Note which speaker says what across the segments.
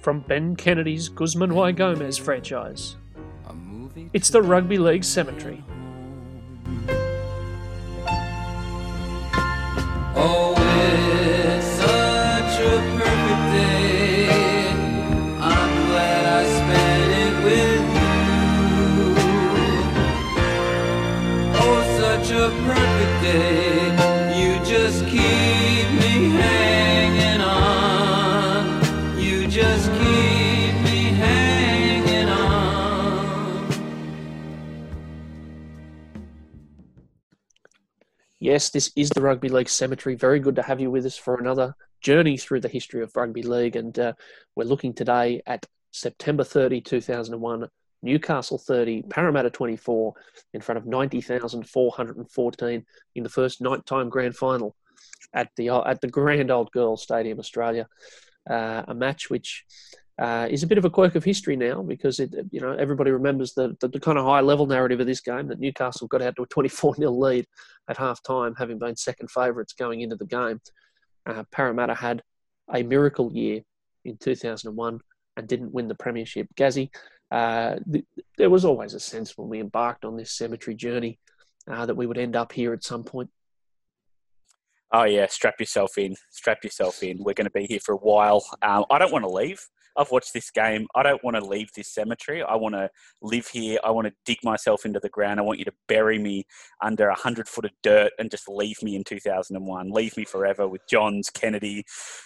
Speaker 1: From Ben Kennedy's Guzman Y. Gomez franchise, it's the Rugby League Cemetery. Yes, this is the Rugby League Cemetery. Very good to have you with us for another journey through the history of rugby league. And uh, we're looking today at September 30, 2001, Newcastle 30, Parramatta 24, in front of 90,414 in the first nighttime grand final at the at the Grand Old Girls Stadium, Australia. Uh, a match which uh, is a bit of a quirk of history now because it, you know everybody remembers the, the, the kind of high level narrative of this game that Newcastle got out to a 24 0 lead at half time, having been second favourites going into the game. Uh, Parramatta had a miracle year in 2001 and didn't win the premiership. Gazzy, uh, th- there was always a sense when we embarked on this cemetery journey uh, that we would end up here at some point.
Speaker 2: Oh yeah, strap yourself in. Strap yourself in. We're going to be here for a while. Um, I don't want to leave. I've watched this game. I don't want to leave this cemetery. I want to live here. I want to dig myself into the ground. I want you to bury me under a hundred foot of dirt and just leave me in 2001. Leave me forever with Johns, Kennedy,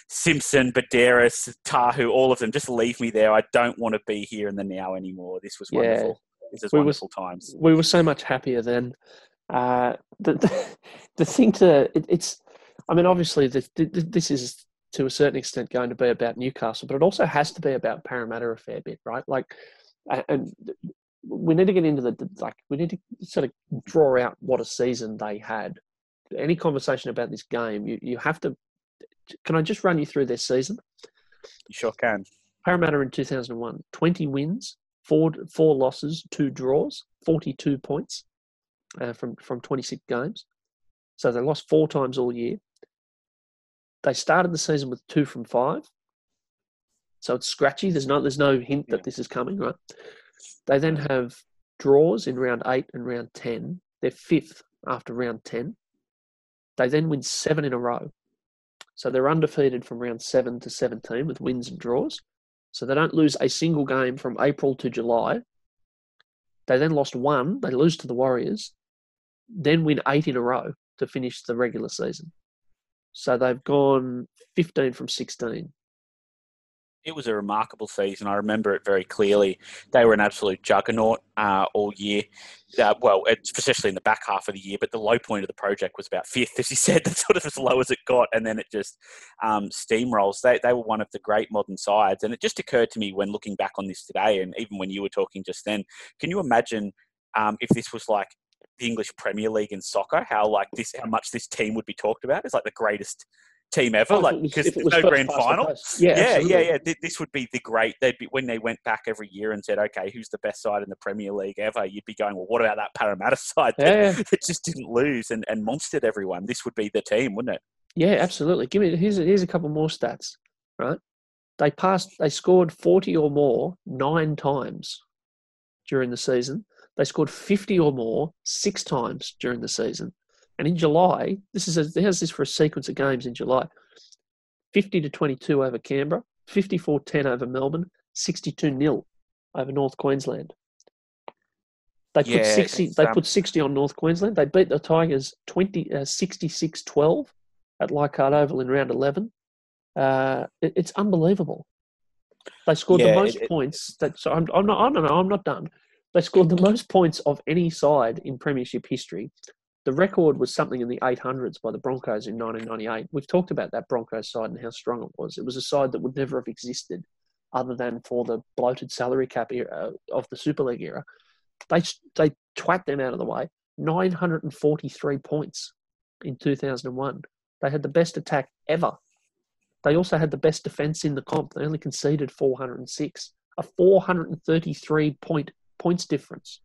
Speaker 2: Simpson, Buderus, Tahu, all of them. Just leave me there. I don't want to be here in the now anymore. This was
Speaker 1: Yeah.
Speaker 2: wonderful. This is
Speaker 1: We
Speaker 2: wonderful times.
Speaker 1: we were so much happier then. Uh, the, the the thing to it, it's, I mean, obviously this, this is to a certain extent going to be about Newcastle, but it also has to be about Parramatta a fair bit, right? Like, and we need to get into the like we need to sort of draw out what a season they had. Any conversation about this game, you you have to. Can I just run you through their season?
Speaker 2: You sure can.
Speaker 1: Parramatta in 2001, 20 wins, four, four losses, two draws, 42 points uh, from, from 26 games. So they lost four times all year. They started the season with two from five. So it's scratchy. There's no, there's no hint that this is coming, right? They then have draws in round eight and round 10. They're fifth after round 10. They then win seven in a row. So they're undefeated from round 7 to 17 with wins and draws. So they don't lose a single game from April to July. They then lost one. They lose to the Warriors, then win eight in a row to finish the regular season. So they've gone 15 from 16.
Speaker 2: it was a remarkable season. I remember it very clearly. They were an absolute juggernaut uh, all year. Uh, well, it's especially in the back half of the year. But the low point of the project was about fifth, as you said. That's sort of as low as it got, and then it just um, steamrolls. They they were one of the great modern sides, and it just occurred to me when looking back on this today, and even when you were talking just then, can you imagine um, if this was like the English Premier League in soccer? How like this, how much this team would be talked about? It's like the greatest team ever.
Speaker 1: Oh,
Speaker 2: like because
Speaker 1: was
Speaker 2: no grand final.
Speaker 1: Yeah,
Speaker 2: yeah, yeah, yeah. Th- This would be the great. They'd be when they went back every year and said, "Okay, who's the best side in the Premier League ever?" You'd be going, "Well, what about that Parramatta side that,
Speaker 1: Yeah, yeah.
Speaker 2: that just didn't lose and, and monstered everyone?" This would be the team, wouldn't it?
Speaker 1: Yeah, absolutely. Give me here's a, here's a couple more stats. Right, they passed. They scored forty or more nine times during the season. They scored fifty or more six times during the season. And in July, this is a, how's this for a sequence of games in July? Fifty to twenty-two over Canberra, 54-10 over Melbourne, sixty-two 0 over North Queensland. They put
Speaker 2: Yeah,
Speaker 1: sixty. They
Speaker 2: um,
Speaker 1: put sixty on North Queensland. They beat the Tigers 20, uh, 66-12 at Leichhardt Oval in round 11. Uh, it- it's unbelievable. They scored
Speaker 2: Yeah,
Speaker 1: the most
Speaker 2: it-
Speaker 1: points. That so I'm, I'm not. I don't know. I'm not done. They scored the most points of any side in Premiership history. The record was something in the 800s by the Broncos in 1998. We've talked about that Broncos side and how strong it was. It was a side that would never have existed other than for the bloated salary cap era of the Super League era. They they twat them out of the way. 943 points in 2001. They had the best attack ever. They also had the best defense in the comp. They only conceded 406, a 433 point points difference.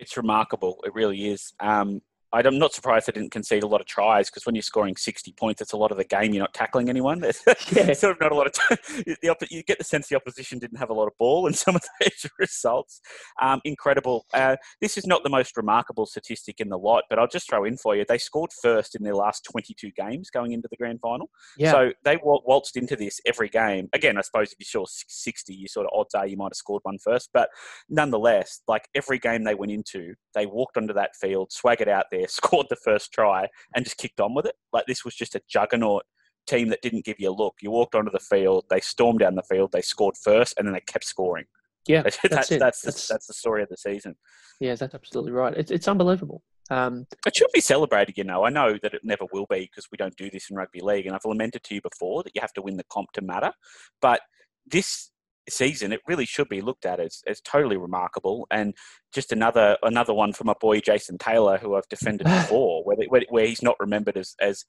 Speaker 2: It's remarkable. It really is. Um, I'm not surprised they didn't concede a lot of tries because when you're scoring 60 points, it's a lot of the game you're not tackling anyone.
Speaker 1: Yeah.
Speaker 2: sort of not a lot of time. The you get the sense the opposition didn't have a lot of ball in some of those results. Um, incredible. Uh, this is not the most remarkable statistic in the lot, but I'll just throw in for you. They scored first in their last 22 games going into the grand final.
Speaker 1: Yeah.
Speaker 2: So they wal- waltzed into this every game. Again, I suppose if you saw 60, you sort of odds are you might have scored one first. But nonetheless, like every game they went into, they walked onto that field, swaggered out there, scored the first try, and just kicked on with it. Like this was just a juggernaut team that didn't give you a look. You walked onto the field, they stormed down the field, they scored first, and then they kept scoring.
Speaker 1: yeah,
Speaker 2: That's
Speaker 1: that's
Speaker 2: that's,
Speaker 1: it.
Speaker 2: that's, the,
Speaker 1: That's-
Speaker 2: that's the story of the season.
Speaker 1: yeah, that's absolutely right. It's it's unbelievable. Um,
Speaker 2: It should be celebrated, you know. I know that it never will be because we don't do this in rugby league, and I've lamented to you before that you have to win the comp to matter. But this season, it really should be looked at as, as totally remarkable, and just another another one from my boy Jason Taylor, who I've defended before, where, where, where he's not remembered as as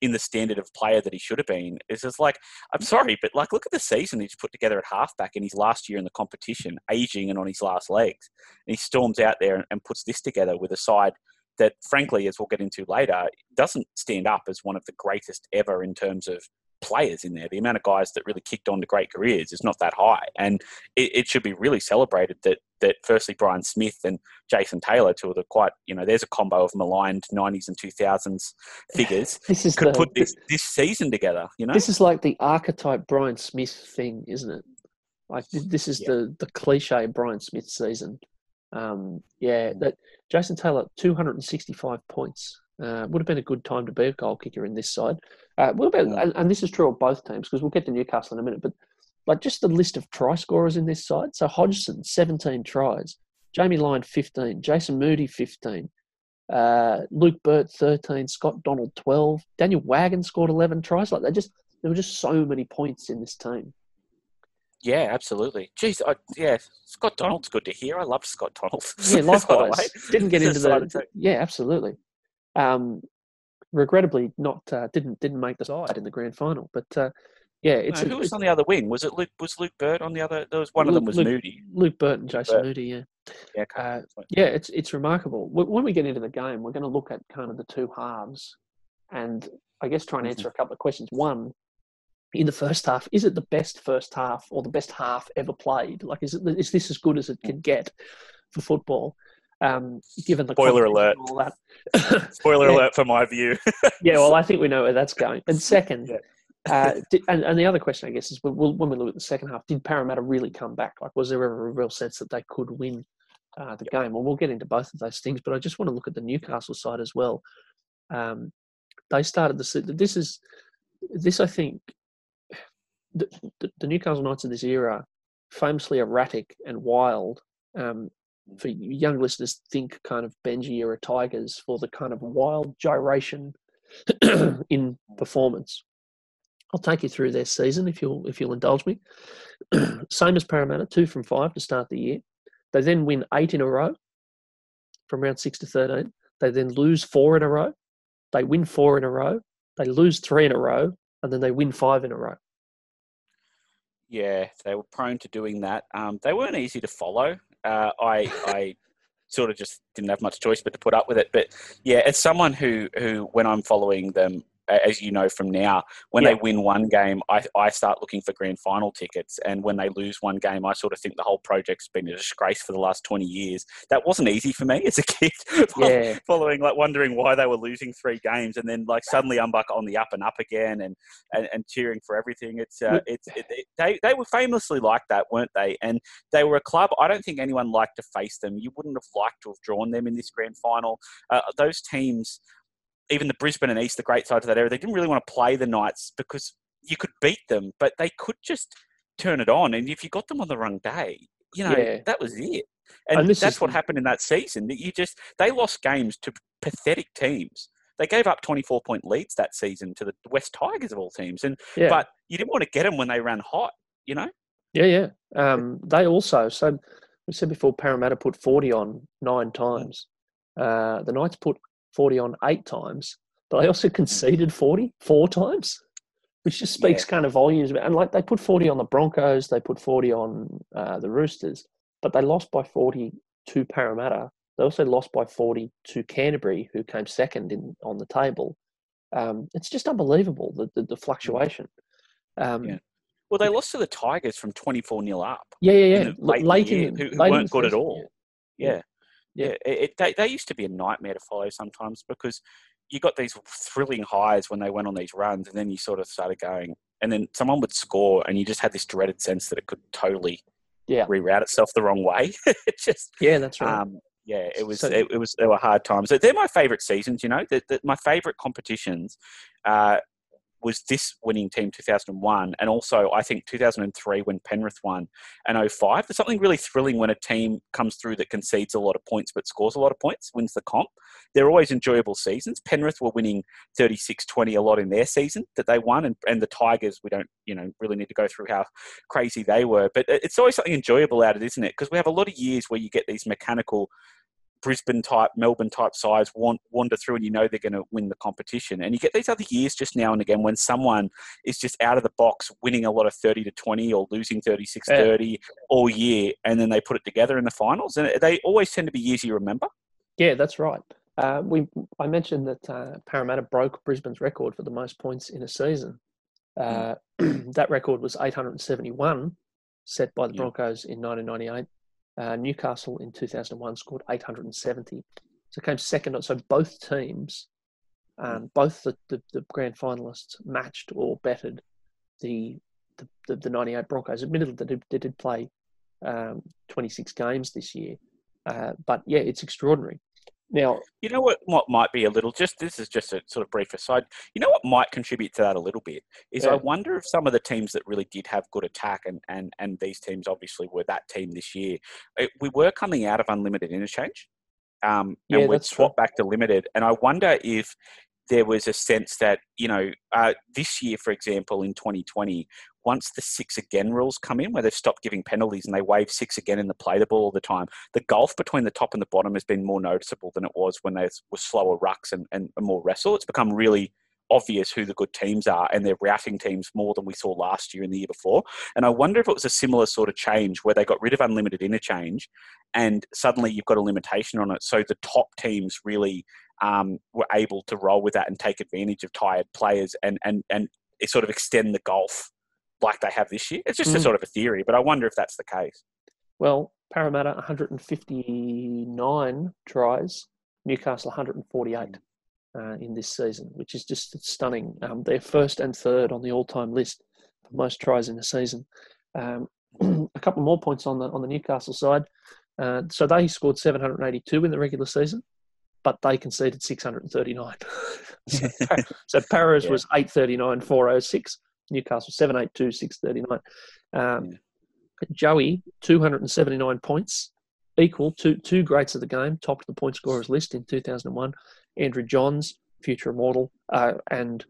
Speaker 2: in the standard of player that he should have been. Is just like I'm sorry, but like look at the season he's put together at halfback in his last year in the competition, aging and on his last legs, and he storms out there and, and puts this together with a side that, frankly, as we'll get into later, doesn't stand up as one of the greatest ever in terms of players in there. The amount of guys that really kicked on to great careers is not that high, and it, it should be really celebrated that that firstly Brian Smith and Jason Taylor, two of the quite you know, there's a combo of maligned '90s and 2000s figures
Speaker 1: this is
Speaker 2: could
Speaker 1: the,
Speaker 2: put this this season together. You know,
Speaker 1: This is like the archetype Brian Smith thing, isn't it? Like this is
Speaker 2: Yeah.
Speaker 1: the the cliche Brian Smith season. Um, yeah, that Jason Taylor, two hundred and sixty-five points. Uh, would have been a good time to be a goal kicker in this side. Uh, what about, and, and this is true of both teams because we'll get to Newcastle in a minute, but like just the list of try scorers in this side. So Hodgson, 17 tries. Jamie Lyon, 15. Jason Moody, 15. Uh, Luke Burt, 13. Scott Donald, 12. Daniel Wagon scored 11 tries. Like they just, there were just so many points in this team.
Speaker 2: yeah, absolutely. Jeez, I, yeah, Scott Donald's good to hear. I love Scott Donald.
Speaker 1: Yeah,
Speaker 2: by the way.
Speaker 1: likewise. Didn't get into the. Yeah, absolutely. Um, regrettably, not uh, didn't didn't make the side in the grand final. But uh, yeah, it's,
Speaker 2: No, who was on the other wing? Was it Luke? Was Luke Burt on the other? There was one of them was
Speaker 1: Luke-
Speaker 2: Moody.
Speaker 1: Luke Burt and Jason
Speaker 2: Burt.
Speaker 1: Moody. Yeah,
Speaker 2: Yeah,
Speaker 1: uh, yeah, it's it's remarkable. When we get into the game, we're going to look at kind of the two halves, and I guess try and answer a couple of questions. One, in the first half, is it the best first half or the best half ever played? Like, is it is this as good as it can get for football? Um, given the
Speaker 2: Spoiler
Speaker 1: and all that.
Speaker 2: Spoiler
Speaker 1: Yeah.
Speaker 2: alert for my view.
Speaker 1: yeah, well, I think we know where that's going. And second,
Speaker 2: Yeah.
Speaker 1: uh, did, and, and the other question, I guess, is when, when we look at the second half, did Parramatta really come back? Like, was there ever a real sense that they could win uh, the game? Well, we'll get into both of those things, but I just want to look at the Newcastle side as well. Um, they started the this is this I think the, the, the Newcastle Knights of this era famously erratic and wild. Um, for young listeners, think kind of Benji era Tigers for the kind of wild gyration in performance. I'll take you through their season if you'll if you'll indulge me. Same as Parramatta, two from five to start the year. They then win eight in a row from round six to thirteen. They then lose four in a row. They win four in a row. They lose three in a row, and then they win five in a row.
Speaker 2: Yeah, they were prone to doing that. Um, they weren't easy to follow. Uh, I, I sort of just didn't have much choice but to put up with it. But yeah, as someone who, who when I'm following them, as you know from now, when
Speaker 1: Yeah.
Speaker 2: they win one game, I, I start looking for grand final tickets. And when they lose one game, I sort of think the whole project's been a disgrace for the last 20 years. That wasn't easy for me as a kid.
Speaker 1: Yeah.
Speaker 2: following like wondering why they were losing three games and then like suddenly Umbuck on the up and up again and and, and cheering for everything it's uh, it's it, it- they they were famously like that weren't they and they were a club I don't think anyone liked to face them you wouldn't have liked to have drawn them in this grand final uh, those teams even the Brisbane and East the great sides of that era they didn't really want to play the Knights because you could beat them but they could just turn it on and if you got them on the wrong day you know
Speaker 1: Yeah.
Speaker 2: that was it and,
Speaker 1: And
Speaker 2: that's
Speaker 1: is
Speaker 2: what happened in that season. That you just they lost games to pathetic teams. They gave up twenty four point leads that season to the West Tigers of all teams, and
Speaker 1: Yeah.
Speaker 2: but you didn't want to get them when they ran hot. You know,
Speaker 1: Yeah, yeah. Um, they also, so we said before, Parramatta put 40 on nine times. Uh, the Knights put 40 on eight times, but they also conceded 40 four times, which just speaks kind of volumes. And like they put 40 on the Broncos, they put 40 on uh, the Roosters, but they lost by 40 to Parramatta They also lost by 40 to Canterbury, who came second in on the table. Um, it's just unbelievable the the, the fluctuation. Um,
Speaker 2: Yeah. Well, they lost to the Tigers from 24 nil up.
Speaker 1: yeah, yeah, yeah.
Speaker 2: in the late in
Speaker 1: Late
Speaker 2: year,
Speaker 1: in,
Speaker 2: who- who
Speaker 1: late
Speaker 2: weren't
Speaker 1: the
Speaker 2: good at all.
Speaker 1: Yeah.
Speaker 2: Yeah.
Speaker 1: Yeah.
Speaker 2: It, they, they used to be a nightmare to follow sometimes because you got these thrilling highs when they went on these runs, and then you sort of started going, and then someone would score, and you just had this dreaded sense that it could totally
Speaker 1: Yeah.
Speaker 2: reroute itself the wrong way. it just,
Speaker 1: Yeah, that's right.
Speaker 2: um, yeah, it was,
Speaker 1: So-
Speaker 2: it, it was, there were hard times. They're my favourite seasons, you know. The, the, my favourite competitions uh, was this winning team 2001, and also I think 2003 when Penrith won, and 05. There's something really thrilling when a team comes through that concedes a lot of points but scores a lot of points, wins the comp. They're always enjoyable seasons. Penrith were winning 36-20 a lot in their season that they won, and, and the Tigers, we don't, you know, really need to go through how crazy they were, but it's always something enjoyable out of it, isn't it? Because we have a lot of years where you get these mechanical Brisbane type, Melbourne type sides wan- wander through and you know they're going to win the competition. And you get these other years just now and again when someone is just out of the box winning a lot of 30 to 20 or losing 36 30 all year and then they put it together in the finals. And they always tend to be years you remember.
Speaker 1: Yeah, that's right. Uh, we I mentioned that uh, Parramatta broke Brisbane's record for the most points in a season. Uh, that record was 871, set by the
Speaker 2: Yeah.
Speaker 1: Broncos in 1998. Uh, Newcastle in 2001 scored 870, so came second. So both teams, um, both the, the, the grand finalists, matched or bettered the the, the, the 98 Broncos. Admittedly, they did, they did play um, 26 games this year, uh, but yeah, it's extraordinary. Now,
Speaker 2: You know what? What might be a little just this is just a sort of brief aside. You know what might contribute to that a little bit is I wonder if some of the teams that really did have good attack and and and these teams obviously were that team this year. It, we were coming out of unlimited interchange, um,
Speaker 1: Yeah,
Speaker 2: and we'd
Speaker 1: that's
Speaker 2: swapped back to limited. And I wonder if there was a sense that you know uh, this year, for example, in 2020, once the six again rules come in, where they've stopped giving penalties and they waive six again in the play the ball all the time, the gulf between the top and the bottom has been more noticeable than it was when there were slower rucks and, and more wrestle. It's become really obvious who the good teams are, and they're routing teams more than we saw last year and the year before. And I wonder if it was a similar sort of change where they got rid of unlimited interchange, and suddenly you've got a limitation on it. So the top teams really um, were able to roll with that and take advantage of tired players and and and sort of extend the golf like they have this year. It's just a
Speaker 1: Mm.
Speaker 2: sort of a theory, but I wonder if that's the case.
Speaker 1: Well, Parramatta 159 tries, Newcastle 148 uh, in this season, which is just stunning. Um, they're first and third on the all-time list for most tries in a season. Um, a couple more points on the on the Newcastle side. Uh, so they scored 782 in the regular season, but they conceded 639. so, so Paris
Speaker 2: Yeah.
Speaker 1: was 839, 406. Newcastle 782, 639. Um, Joey, 279 points, equal to two greats of the game, topped the point scorers list in 2001. Andrew Johns, future immortal, uh, and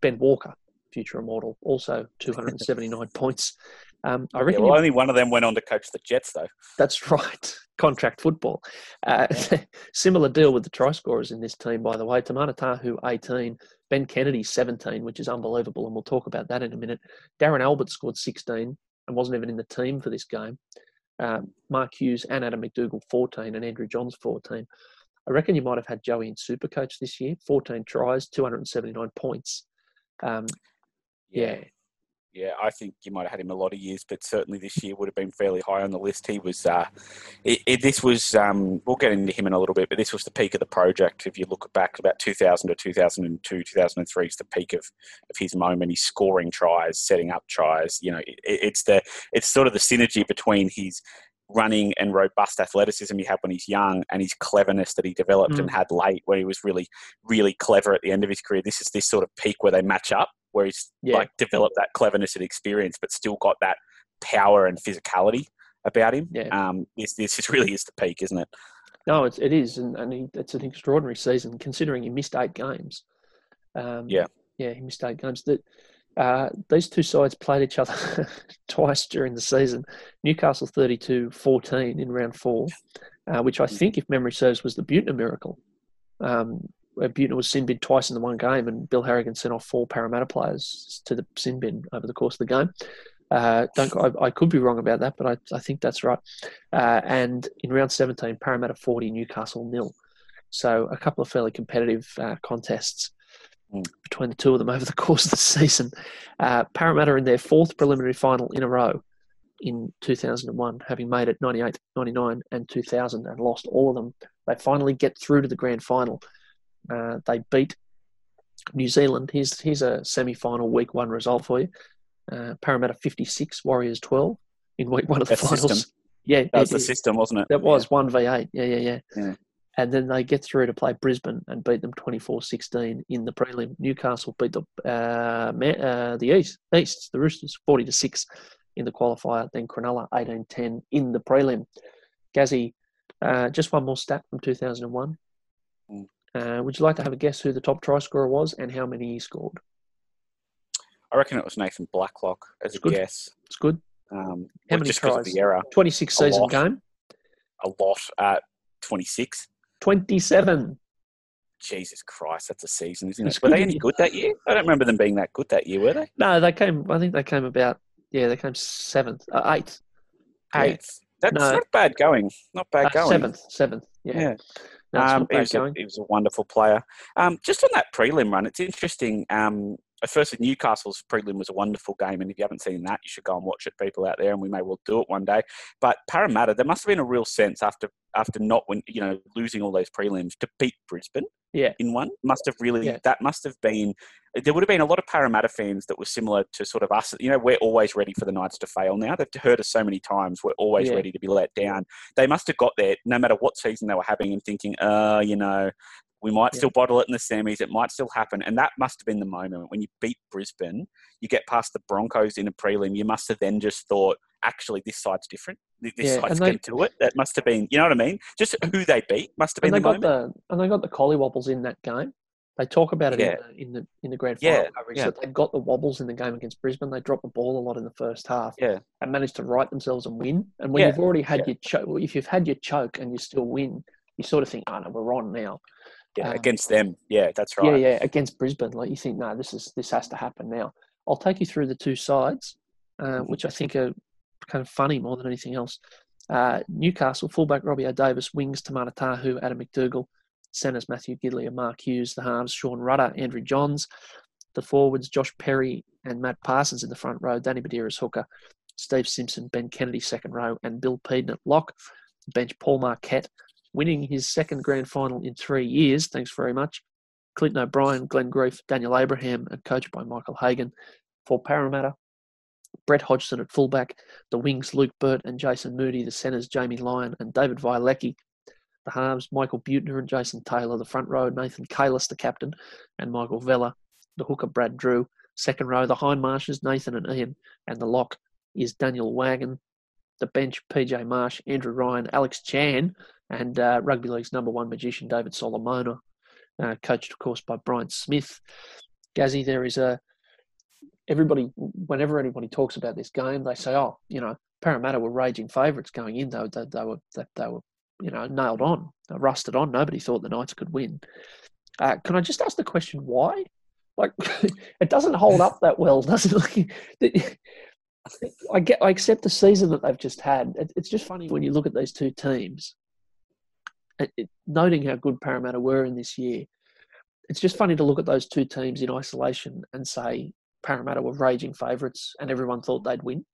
Speaker 1: Ben Walker, future immortal, also 279 points. Um, I
Speaker 2: Yeah,
Speaker 1: reckon
Speaker 2: well, only one of them went on to coach the Jets, though.
Speaker 1: that's right. Contract football. Uh, similar deal with the try scorers in this team, by the way. Timana Tahu, 18. Ben Kennedy, 17, which is unbelievable, and we'll talk about that in a minute. Darren Albert scored 16 and wasn't even in the team for this game. Um, Mark Hughes and Adam McDougall, 14, and Andrew Johns, 14. I reckon you might have had Joey in Supercoach this year. 14 tries, 279 points. Um, yeah.
Speaker 2: Yeah, I think you might have had him a lot of years, but certainly this year would have been fairly high on the list. He was, uh, it, it, this was, um, we'll get into him in a little bit, but this was the peak of the project. If you look back about 2000 to 2002, 2003 is the peak of, of his moment. He's scoring tries, setting up tries. You know, it, it's the, it's sort of the synergy between his running and robust athleticism he had when he's young and his cleverness that he developed and had late where he was really, really clever at the end of his career. This is this sort of peak where they match up where he's
Speaker 1: Yeah.
Speaker 2: like developed that cleverness and experience, but still got that power and physicality about him.
Speaker 1: Yeah.
Speaker 2: Um, this this is really is the peak, isn't it?
Speaker 1: No, it's, it is, and, and he, it's an extraordinary season considering he missed eight games. Um,
Speaker 2: Yeah.
Speaker 1: yeah, he missed eight games. That uh, these two sides played each other twice during the season. Newcastle 32-14 in round four, uh, which I think, if memory serves, was the Buettner miracle. Um, Buettner was sin bin twice in the one game, and Bill Harrigan sent off four Parramatta players to the sin bin over the course of the game. Uh, don't I, I could be wrong about that, but I, I think that's right. Uh, and in round 17, Parramatta 40, Newcastle nil. So a couple of fairly competitive uh, contests
Speaker 2: Mm.
Speaker 1: between the two of them over the course of the season. Uh, Parramatta in their fourth preliminary final in a row in 2001, having made it 98, 99, and 2000 and lost all of them. They finally get through to the grand final. Uh, they beat New Zealand. Here's, here's a semi final week one result for you uh, Parramatta 56, Warriors 12 in week one of the
Speaker 2: That's
Speaker 1: finals.
Speaker 2: system.
Speaker 1: Yeah,
Speaker 2: That was
Speaker 1: it-
Speaker 2: the system, wasn't it?
Speaker 1: that was 1v8. Yeah, yeah, yeah.
Speaker 2: Yeah.
Speaker 1: And then they get through to play Brisbane and beat them 24-16 in the prelim. Newcastle beat the uh, uh, the East, East, the Roosters 40 to 6 in the qualifier. Then Cronulla 18-10 in the prelim. Gazzy, uh, just one more stat from 2001.
Speaker 2: Mm.
Speaker 1: Uh, would you like to have a guess who the top try scorer was and how many he scored?
Speaker 2: I reckon it was Nathan Blacklock as a
Speaker 1: Good.
Speaker 2: guess.
Speaker 1: It's good.
Speaker 2: Um,
Speaker 1: How many
Speaker 2: just because of
Speaker 1: tries?
Speaker 2: the error,
Speaker 1: 26
Speaker 2: A
Speaker 1: season
Speaker 2: lot.
Speaker 1: game.
Speaker 2: a lot at 26.
Speaker 1: 27.
Speaker 2: Jesus Christ, that's a season, isn't it? Were they any good that year? I don't remember them being that good that year, were they?
Speaker 1: No, they came. I think they came about. Yeah, they came seventh, uh, eighth, eighth,
Speaker 2: Eighth. That's
Speaker 1: No.
Speaker 2: not bad going. Not bad
Speaker 1: uh,
Speaker 2: going.
Speaker 1: seventh, seventh. Yeah,
Speaker 2: Yeah. Um, he, was a, he was a wonderful player. Um, just on that prelim run, it's interesting. Um, at first, Newcastle's prelim was a wonderful game, and if you haven't seen that, you should go and watch it, people out there, and we may well do it one day. But Parramatta, there must have been a real sense after after not win, you know, losing all those prelims to beat Brisbane
Speaker 1: Yeah,
Speaker 2: in one. Must have really
Speaker 1: Yeah.
Speaker 2: that must have been. There would have been a lot of Parramatta fans that were similar to sort of us. You know, we're always ready for the Knights to fail. Now they've heard us so many times. We're always
Speaker 1: Yeah.
Speaker 2: ready to be let down. They must have got there, no matter what season they were having, and thinking, oh, you know, we might
Speaker 1: Yeah.
Speaker 2: still bottle it in the semis. It might still happen, and that must have been the moment when you beat Brisbane. You get past the Broncos in a prelim. You must have then just thought, actually, this side's different. This
Speaker 1: Yeah,
Speaker 2: side's going to do it. That must have been, you know what I mean? Just who they beat must have been
Speaker 1: and they
Speaker 2: the
Speaker 1: got
Speaker 2: moment.
Speaker 1: the and they got the collie wobbles in that game. They talk about it
Speaker 2: Yeah.
Speaker 1: in, the, in the in the grand
Speaker 2: Yeah,
Speaker 1: final coverage
Speaker 2: yeah.
Speaker 1: that they've got the wobbles in the game against Brisbane. They dropped the ball a lot in the first half
Speaker 2: Yeah.
Speaker 1: and managed to right themselves and win. And when
Speaker 2: Yeah,
Speaker 1: you've already had
Speaker 2: yeah.
Speaker 1: your choke, if you've had your choke and you still win, you sort of think, "Oh no, we're on now."
Speaker 2: Yeah,
Speaker 1: Um,
Speaker 2: against them. Yeah, that's right.
Speaker 1: Yeah, yeah, against Brisbane, like you think, no, this is this has to happen now. I'll take you through the two sides, uh,
Speaker 2: Mhm.
Speaker 1: which I think are kind of funny more than anything else. Uh, Newcastle fullback Robbie O'Davis, wings Timana Tahu, Adam McDougall, centres Matthew Gidley and Mark Hughes, the halves Sean Rudder, Andrew Johns, the forwards Josh Perry and Matt Parsons in the front row, Danny Buderus hooker, Steve Simpson, Ben Kennedy second row, and Bill Peden at lock. Bench Paul Marquet, winning his second grand final in three years. Thanks very much. Clinton O'Brien, Glenn Grief, Daniel Abraham, and coached by Michael Hagan. For Parramatta, Brett Hodgson at fullback, the wings Luke Burt and Jason Moody, the centres Jamie Lyon and David Vaealiki, the halves Michael Buettner and Jason Taylor, the front row Nathan Cayless, the captain, and Michael Vella, the hooker Brad Drew, second row the Hindmarshes Nathan and Ian, and the lock is Daniel Wagon, the bench PJ Marsh, Andrew Ryan, Alex Chan, and uh, rugby league's number one magician David Solomona, uh, coached of course by Brian Smith. Gazzy, there is a everybody whenever anybody talks about this game, they say, "Oh, you know, Parramatta were raging favourites going in. Though they, they were they, they were you know nailed on, rusted on. Nobody thought the Knights could win." Uh, can I just ask the question why? Like, it doesn't hold up that well, does it? I get, I accept the season that they've just had. It, it's just funny when you look at these two teams, it, noting how good Parramatta were in this year. It's just funny to look at those two teams in isolation and say Parramatta were raging favourites and everyone thought they'd win.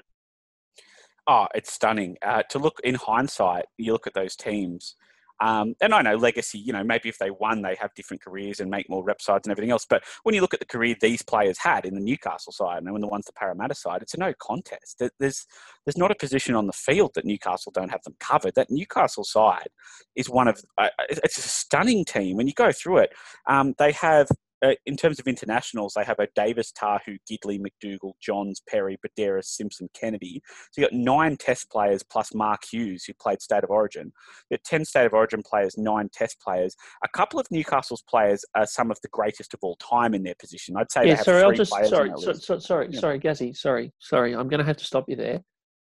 Speaker 2: Oh, it's stunning. Uh, to look in hindsight, you look at those teams, um, and I know legacy. You know, maybe if they won, they have different careers and make more rep sides and everything else. But when you look at the career these players had in the Newcastle side and when the ones the Parramatta side, it's a no contest. There's there's not a position on the field that Newcastle don't have them covered. That Newcastle side is one of uh, it's a stunning team. When you go through it, um, they have. Uh, in terms of internationals, they have O'Davis, Tahu, Gidley, McDougall, Johns, Perry, Buderus, Simpson, Kennedy. So you've got nine Test players plus Mark Hughes, who played State of Origin. You got ten State of Origin players, nine Test players. A couple of Newcastle's players are some of the greatest of all time in their position. I'd say they
Speaker 1: yeah,
Speaker 2: have
Speaker 1: sorry, I'll just sorry, so, so, sorry,
Speaker 2: Yeah.
Speaker 1: sorry, Gazzy, sorry, sorry. I'm going to have to stop you there.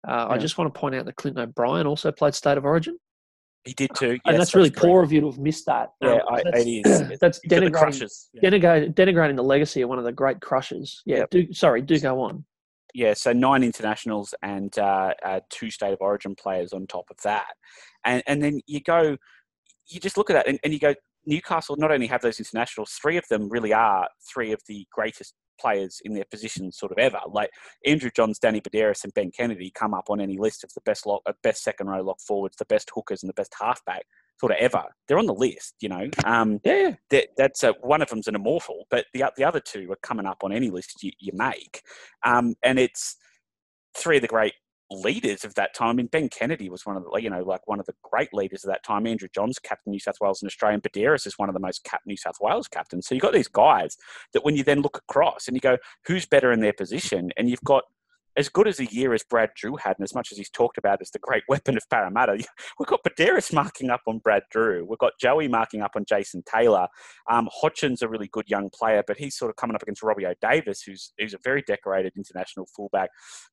Speaker 1: Uh, I just want to point out that Clinton O'Brien also played State of Origin,
Speaker 2: He did too.
Speaker 1: and
Speaker 2: yes,
Speaker 1: that's really
Speaker 2: correct.
Speaker 1: poor of you to have missed that.
Speaker 2: Yeah,
Speaker 1: Um, that's,
Speaker 2: it is.
Speaker 1: that's
Speaker 2: Because of the
Speaker 1: denigrating.
Speaker 2: Yeah.
Speaker 1: denigrating, denigrating the legacy of one of the great crushers. Yeah,
Speaker 2: Yep.
Speaker 1: do sorry, do go on.
Speaker 2: Yeah, so nine internationals and uh, uh, two state of origin players on top of that, and and then you go, you just look at that and, and you go, Newcastle not only have those internationals, three of them really are three of the greatest players in their positions sort of ever. Like Andrew Johns, Danny Buderus, and Ben Kennedy come up on any list of the best lock, uh, best second row lock forwards, the best hookers, and the best halfback sort of ever. They're on the list, you know. Um,
Speaker 1: Yeah,
Speaker 2: that, that's a, one of them's an immortal, but the the other two are coming up on any list you, you make, um, and it's three of the great leaders of that time. I mean, Ben Kennedy was one of the you know like one of the great leaders of that time. Andrew Johns, captain New South Wales and Australian. Buderus is one of the most cap New South Wales captains. So you've got these guys that when you then look across and you go, who's better in their position, and you've got as good as a year as Brad Drew had, and as much as he's talked about as the great weapon of Parramatta, we've got Buderus marking up on Brad Drew. We've got Joey marking up on Jason Taylor. Um, Hodgson's a really good young player, but he's sort of coming up against Robbie O'Davis, who's, who's a very decorated international fullback.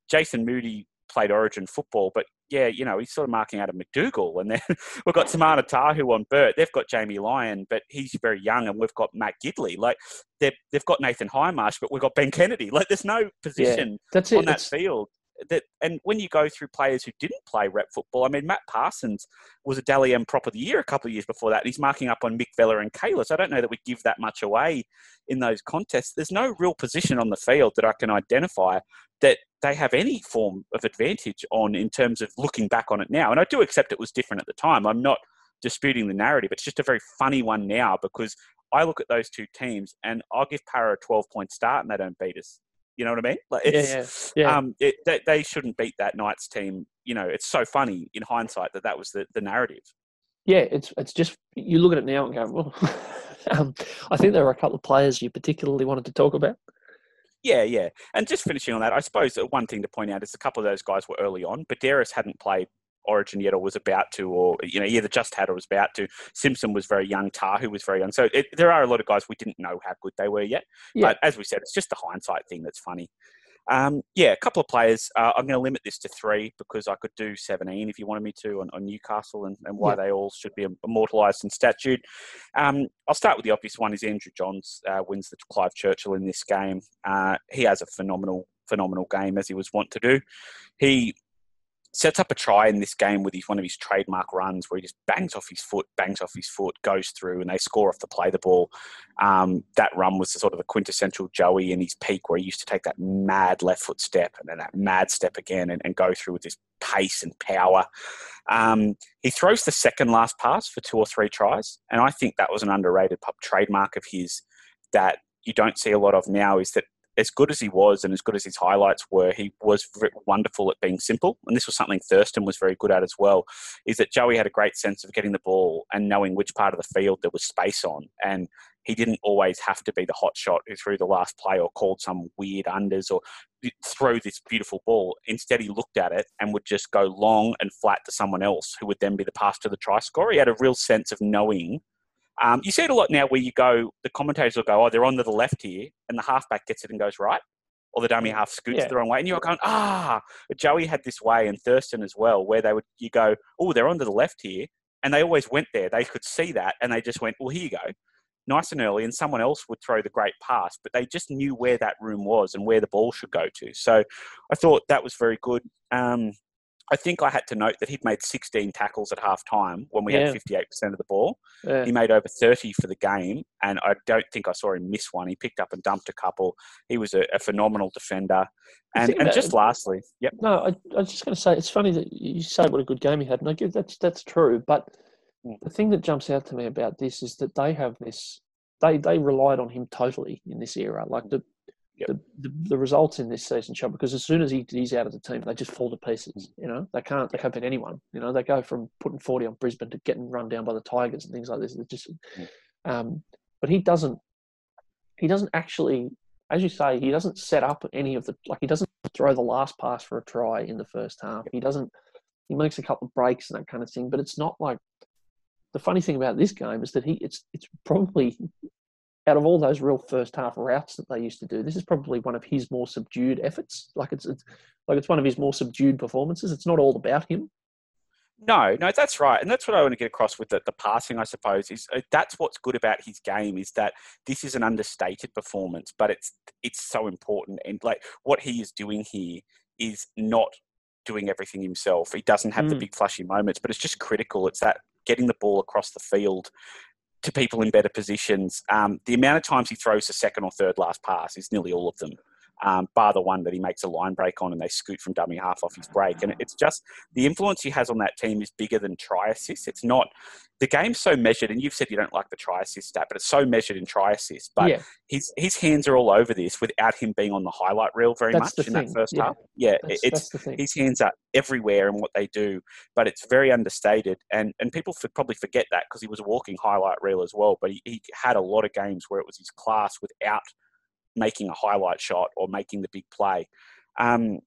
Speaker 2: Jason Moody played Origin football, but yeah, you know, he's sort of marking out of McDougall. And then we've got Timana Tahu on Burt. They've got Jamie Lyon, but he's very young, and we've got Matt Gidley. Like they've they've got Nathan Hindmarsh, but we've got Ben Kennedy. Like there's no position
Speaker 1: that's it.
Speaker 2: on that
Speaker 1: It's-
Speaker 2: field. That and when you go through players who didn't play rep football, I mean Matt Parsons was a Dally M prop of the year a couple of years before that. And he's marking up on Mick Vella and Cayless. I don't know that we give that much away in those contests. There's no real position on the field that I can identify that they have any form of advantage on in terms of looking back on it now. And I do accept it was different at the time. I'm not disputing the narrative. It's just a very funny one now because I look at those two teams and I'll give Para a 12 point start and they don't beat us. You know what I mean? Like it's,
Speaker 1: yeah, yeah.
Speaker 2: Um, it, they, they shouldn't beat that Knights team. You know, it's so funny in hindsight that that was the, the narrative.
Speaker 1: yeah, it's it's just you look at it now and go, well, um, I think there are a couple of players you particularly wanted to talk about.
Speaker 2: Yeah, yeah. And just finishing on that, I suppose one thing to point out is a couple of those guys were early on. but Buderus hadn't played Origin yet or was about to, or, you know, either just had or was about to. Simpson was very young. Tahu was very young. So it, there are a lot of guys we didn't know how good they were yet.
Speaker 1: Yeah.
Speaker 2: But as we said, it's just the hindsight thing that's funny. Um, yeah, a couple of players. Uh, I'm going to limit this to three because I could do 17 if you wanted me to on, on Newcastle and, and why
Speaker 1: Yeah.
Speaker 2: they all should be immortalised in statute. Um, I'll start with the obvious one is Andrew Johns uh, wins the Clive Churchill in this game. Uh, he has a phenomenal, phenomenal game as he was wont to do. He sets up a try in this game with his one of his trademark runs where he just bangs off his foot, bangs off his foot, goes through, and they score off the play the ball. Um, that run was the sort of the quintessential Joey in his peak where he used to take that mad left foot step and then that mad step again and, and go through with this pace and power. Um, he throws the second last pass for two or three tries, and I think that was an underrated trademark of his that you don't see a lot of now. Is that as good as he was and as good as his highlights were, he was wonderful at being simple. And this was something Thurston was very good at as well. Is that Joey had a great sense of getting the ball and knowing which part of the field there was space on, and he didn't always have to be the hot shot who threw the last play or called some weird unders or throw this beautiful ball. Instead, he looked at it and would just go long and flat to someone else who would then be the pass to the try scorer. He had a real sense of knowing. Um, you see it a lot now where you go, the commentators will go, oh, they're on to the left here, and the halfback gets it and goes right, or the dummy half scoots
Speaker 1: Yeah.
Speaker 2: the wrong way, and you're going, ah. Joey had this way, and Thurston as well, where they would, you go, oh, they're on to the left here, and they always went there. They could see that, and they just went, well, here you go nice and early, and someone else would throw the great pass, but they just knew where that room was and where the ball should go to. So I thought that was very good. Um, I think I had to note that he'd made 16 tackles at half time when we
Speaker 1: Yeah.
Speaker 2: had 58% of the ball.
Speaker 1: Yeah.
Speaker 2: He made over 30 for the game, and I don't think I saw him miss one. He picked up and dumped a couple. He was a, a phenomenal defender. And, and just lastly, yep.
Speaker 1: No, I, I was just going to say it's funny that you say what a good game he had, and I give that's that's true. But
Speaker 2: Mm.
Speaker 1: the thing that jumps out to me about this is that they have this. They they relied on him totally in this era. Like the
Speaker 2: Yep.
Speaker 1: the, the, the results in this season show because as soon as he, he's out of the team, they just fall to pieces. You know, they can't they can't beat anyone. You know, they go from putting forty on Brisbane to getting run down by the Tigers and things like this. Just,
Speaker 2: Mm.
Speaker 1: um, but he doesn't. He doesn't actually, as you say, he doesn't set up any of the like. He doesn't throw the last pass for a try in the first half. He doesn't. He makes a couple of breaks and that kind of thing, but it's not like. The funny thing about this game is that he it's it's probably out of all those real first half routes that they used to do, this is probably one of his more subdued efforts. Like it's, it's like it's one of his more subdued performances. It's not all about him.
Speaker 2: No, no, that's right, and that's what I want to get across with the, the passing. I suppose is uh, that's what's good about his game is that this is an understated performance, but it's it's so important, and like what he is doing here is not doing everything himself. He doesn't have the
Speaker 1: Mm.
Speaker 2: big flashy moments, but it's just critical. It's that getting the ball across the field to people in better positions. Um, the amount of times he throws the second or third last pass is nearly all of them, um, bar the one that he makes a line break on and they scoot from dummy half off his break. And it's just the influence he has on that team is bigger than try assists. It's not the game's so measured, and you've said you don't like the try assist stat, but it's so measured in try assists. But
Speaker 1: yeah,
Speaker 2: his his hands are all over this without him being on the highlight reel very
Speaker 1: That's
Speaker 2: much in
Speaker 1: thing,
Speaker 2: that first
Speaker 1: yeah.
Speaker 2: half. Yeah,
Speaker 1: that's,
Speaker 2: it's
Speaker 1: that's
Speaker 2: his hands are everywhere in what they do, but it's very understated, and and people probably forget that because he was a walking highlight reel as well. But he, he had a lot of games where it was his class without making a highlight shot or making the big play. Um,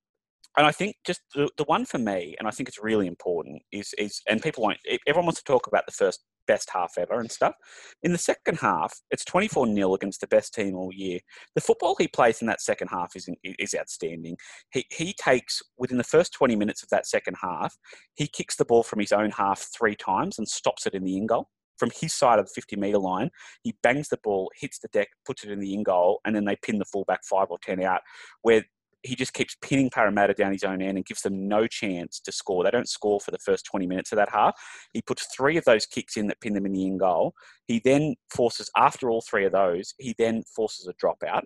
Speaker 2: and I think just the, the one for me, and I think it's really important, is is and people won't. Everyone wants to talk about the first best half ever and stuff. In the second half, it's twenty four 0 against the best team all year. The football he plays in that second half is is outstanding. He he takes within the first twenty minutes of that second half, he kicks the ball from his own half three times and stops it in the in goal. From his side of the 50 metre line, he bangs the ball, hits the deck, puts it in the in goal, and then they pin the fullback five or 10 out, where he just keeps pinning Parramatta down his own end and gives them no chance to score. They don't score for the first 20 minutes of that half. He puts three of those kicks in that pin them in the in goal. He then forces, after all three of those, he then forces a dropout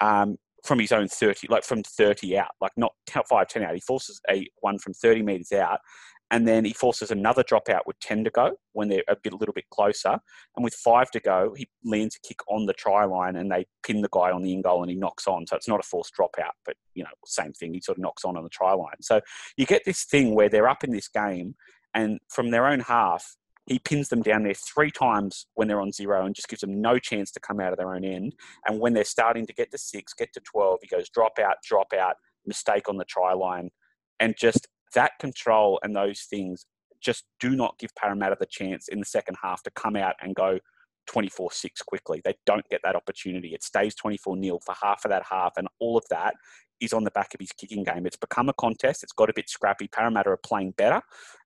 Speaker 2: um, from his own 30, like from 30 out, like not 5, 10 out. He forces a one from 30 metres out. And then he forces another dropout with 10 to go when they're a bit, a little bit closer. And with five to go, he lands a kick on the try line and they pin the guy on the in goal and he knocks on. So it's not a forced dropout, but you know, same thing. He sort of knocks on on the try line. So you get this thing where they're up in this game and from their own half, he pins them down there three times when they're on zero and just gives them no chance to come out of their own end. And when they're starting to get to six, get to 12, he goes drop out, drop out, mistake on the try line. And just that control and those things just do not give Parramatta the chance in the second half to come out and go 24 6 quickly. They don't get that opportunity. It stays 24 0 for half of that half, and all of that is on the back of his kicking game. It's become a contest. It's got a bit scrappy. Parramatta are playing better,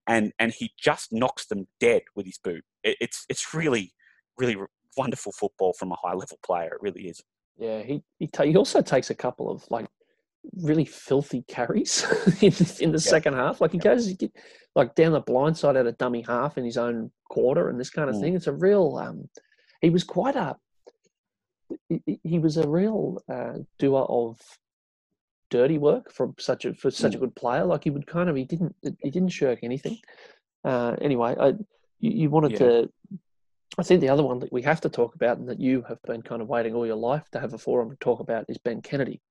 Speaker 2: and and he just knocks them dead with his boot. It, it's it's really really wonderful football from a high level player. It really is.
Speaker 1: Yeah, he he, ta- he also takes a couple of like really filthy carries in, in the second half. Like he goes he get, like down the blind side at a dummy half in his own quarter and this kind of
Speaker 2: Mm.
Speaker 1: thing. It's a real. Um, he was quite a. he- was a real uh, doer of dirty work from such a for such a good player. Like he would kind of he didn't he didn't shirk anything. Uh, anyway, I you, you wanted
Speaker 2: Yeah.
Speaker 1: to. I think the other one that we have to talk about and that you have been kind of waiting all your life to have a forum to talk about is Ben Kennedy.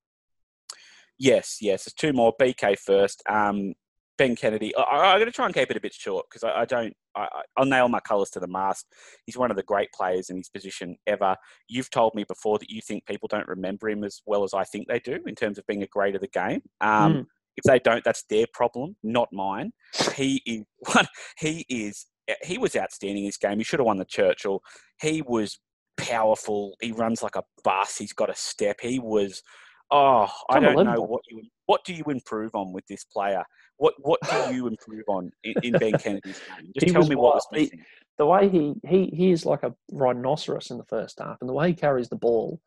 Speaker 2: Yes, yes. There's two more. BK first. Um, ben Kennedy. I, I, I'm going to try and keep it a bit short because I, I don't. I, I- I'll nail my colours to the mast. He's one of the great players in his position ever. You've told me before that you think people don't remember him as well as I think they do in terms of being a great of the game. Um,
Speaker 1: Mm.
Speaker 2: If they don't, that's their problem, not mine. He is. He is. He was outstanding in this game. He should have won the Churchill. He was powerful. He runs like a bus. He's got a step. He was. Oh, I don't know what you what do you improve on with this player. What what do you improve on in, in Ben Kennedy's game? Just
Speaker 1: He
Speaker 2: tell me what was.
Speaker 1: He-
Speaker 2: missing.
Speaker 1: The way he he he is like a rhinoceros in the first half, and the way he carries the ball,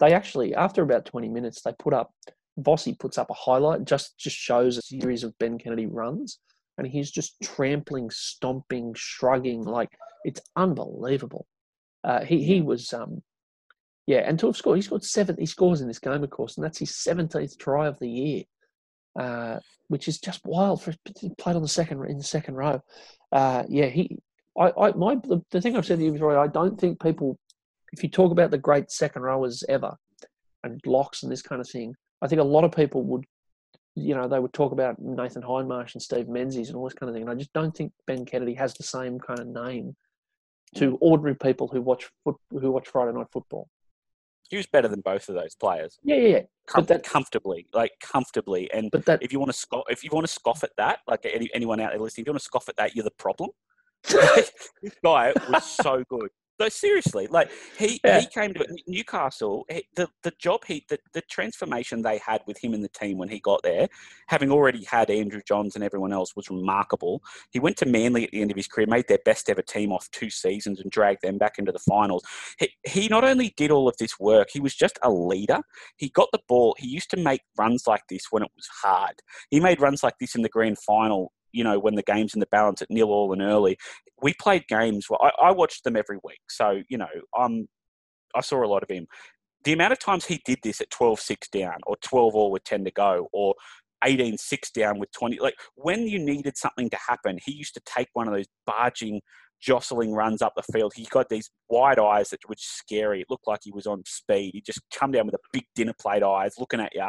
Speaker 1: they actually after about twenty minutes they put up. Bossy puts up a highlight, just just shows a series of Ben Kennedy runs, and he's just trampling, stomping, shrugging, like it's unbelievable. Uh, he he was um, yeah, and to have scored, he scored seven. He scores in this game, of course, and that's his seventeenth try of the year, uh, which is just wild for he played on the second in the second row. Uh, yeah, he. I, I my the, the thing I've said to you before, I don't think people, if you talk about the great second rowers ever, and blocks and this kind of thing, I think a lot of people would, you know, they would talk about Nathan Hindmarsh and Steve Menzies and all this kind of thing. And I just don't think Ben Kennedy has the same kind of name to ordinary people who watch foot, who watch Friday night football.
Speaker 2: He was better than both of those players,
Speaker 1: Yeah, yeah, yeah.
Speaker 2: Com-
Speaker 1: that-
Speaker 2: comfortably, like comfortably. And
Speaker 1: But that
Speaker 2: if you want to scoff, if you want to scoff at that, like any, anyone out there listening, if you want to scoff at that, you're the problem. this guy was so good. No, seriously, like he,
Speaker 1: Yeah.
Speaker 2: he came to Newcastle. He, the the job he the, the transformation they had with him and the team when he got there, having already had Andrew Johns and everyone else, was remarkable. He went to Manly at the end of his career, made their best ever team off two seasons, and dragged them back into the finals. He, he not only did all of this work, he was just a leader. He got the ball. He used to make runs like this when it was hard. He made runs like this in the grand final. You know, when the game's in the balance at nil all and early, we played games. where I, I watched them every week, so you know, I'm I saw a lot of him. The amount of times he did this at 12-6 down, or 12 all with 10 to go, or 18-6 down with 20, like when you needed something to happen, he used to take one of those barging, jostling runs up the field. He got these wide eyes that were scary. It looked like he was on speed. He'd just come down with a big dinner plate eyes, looking at you,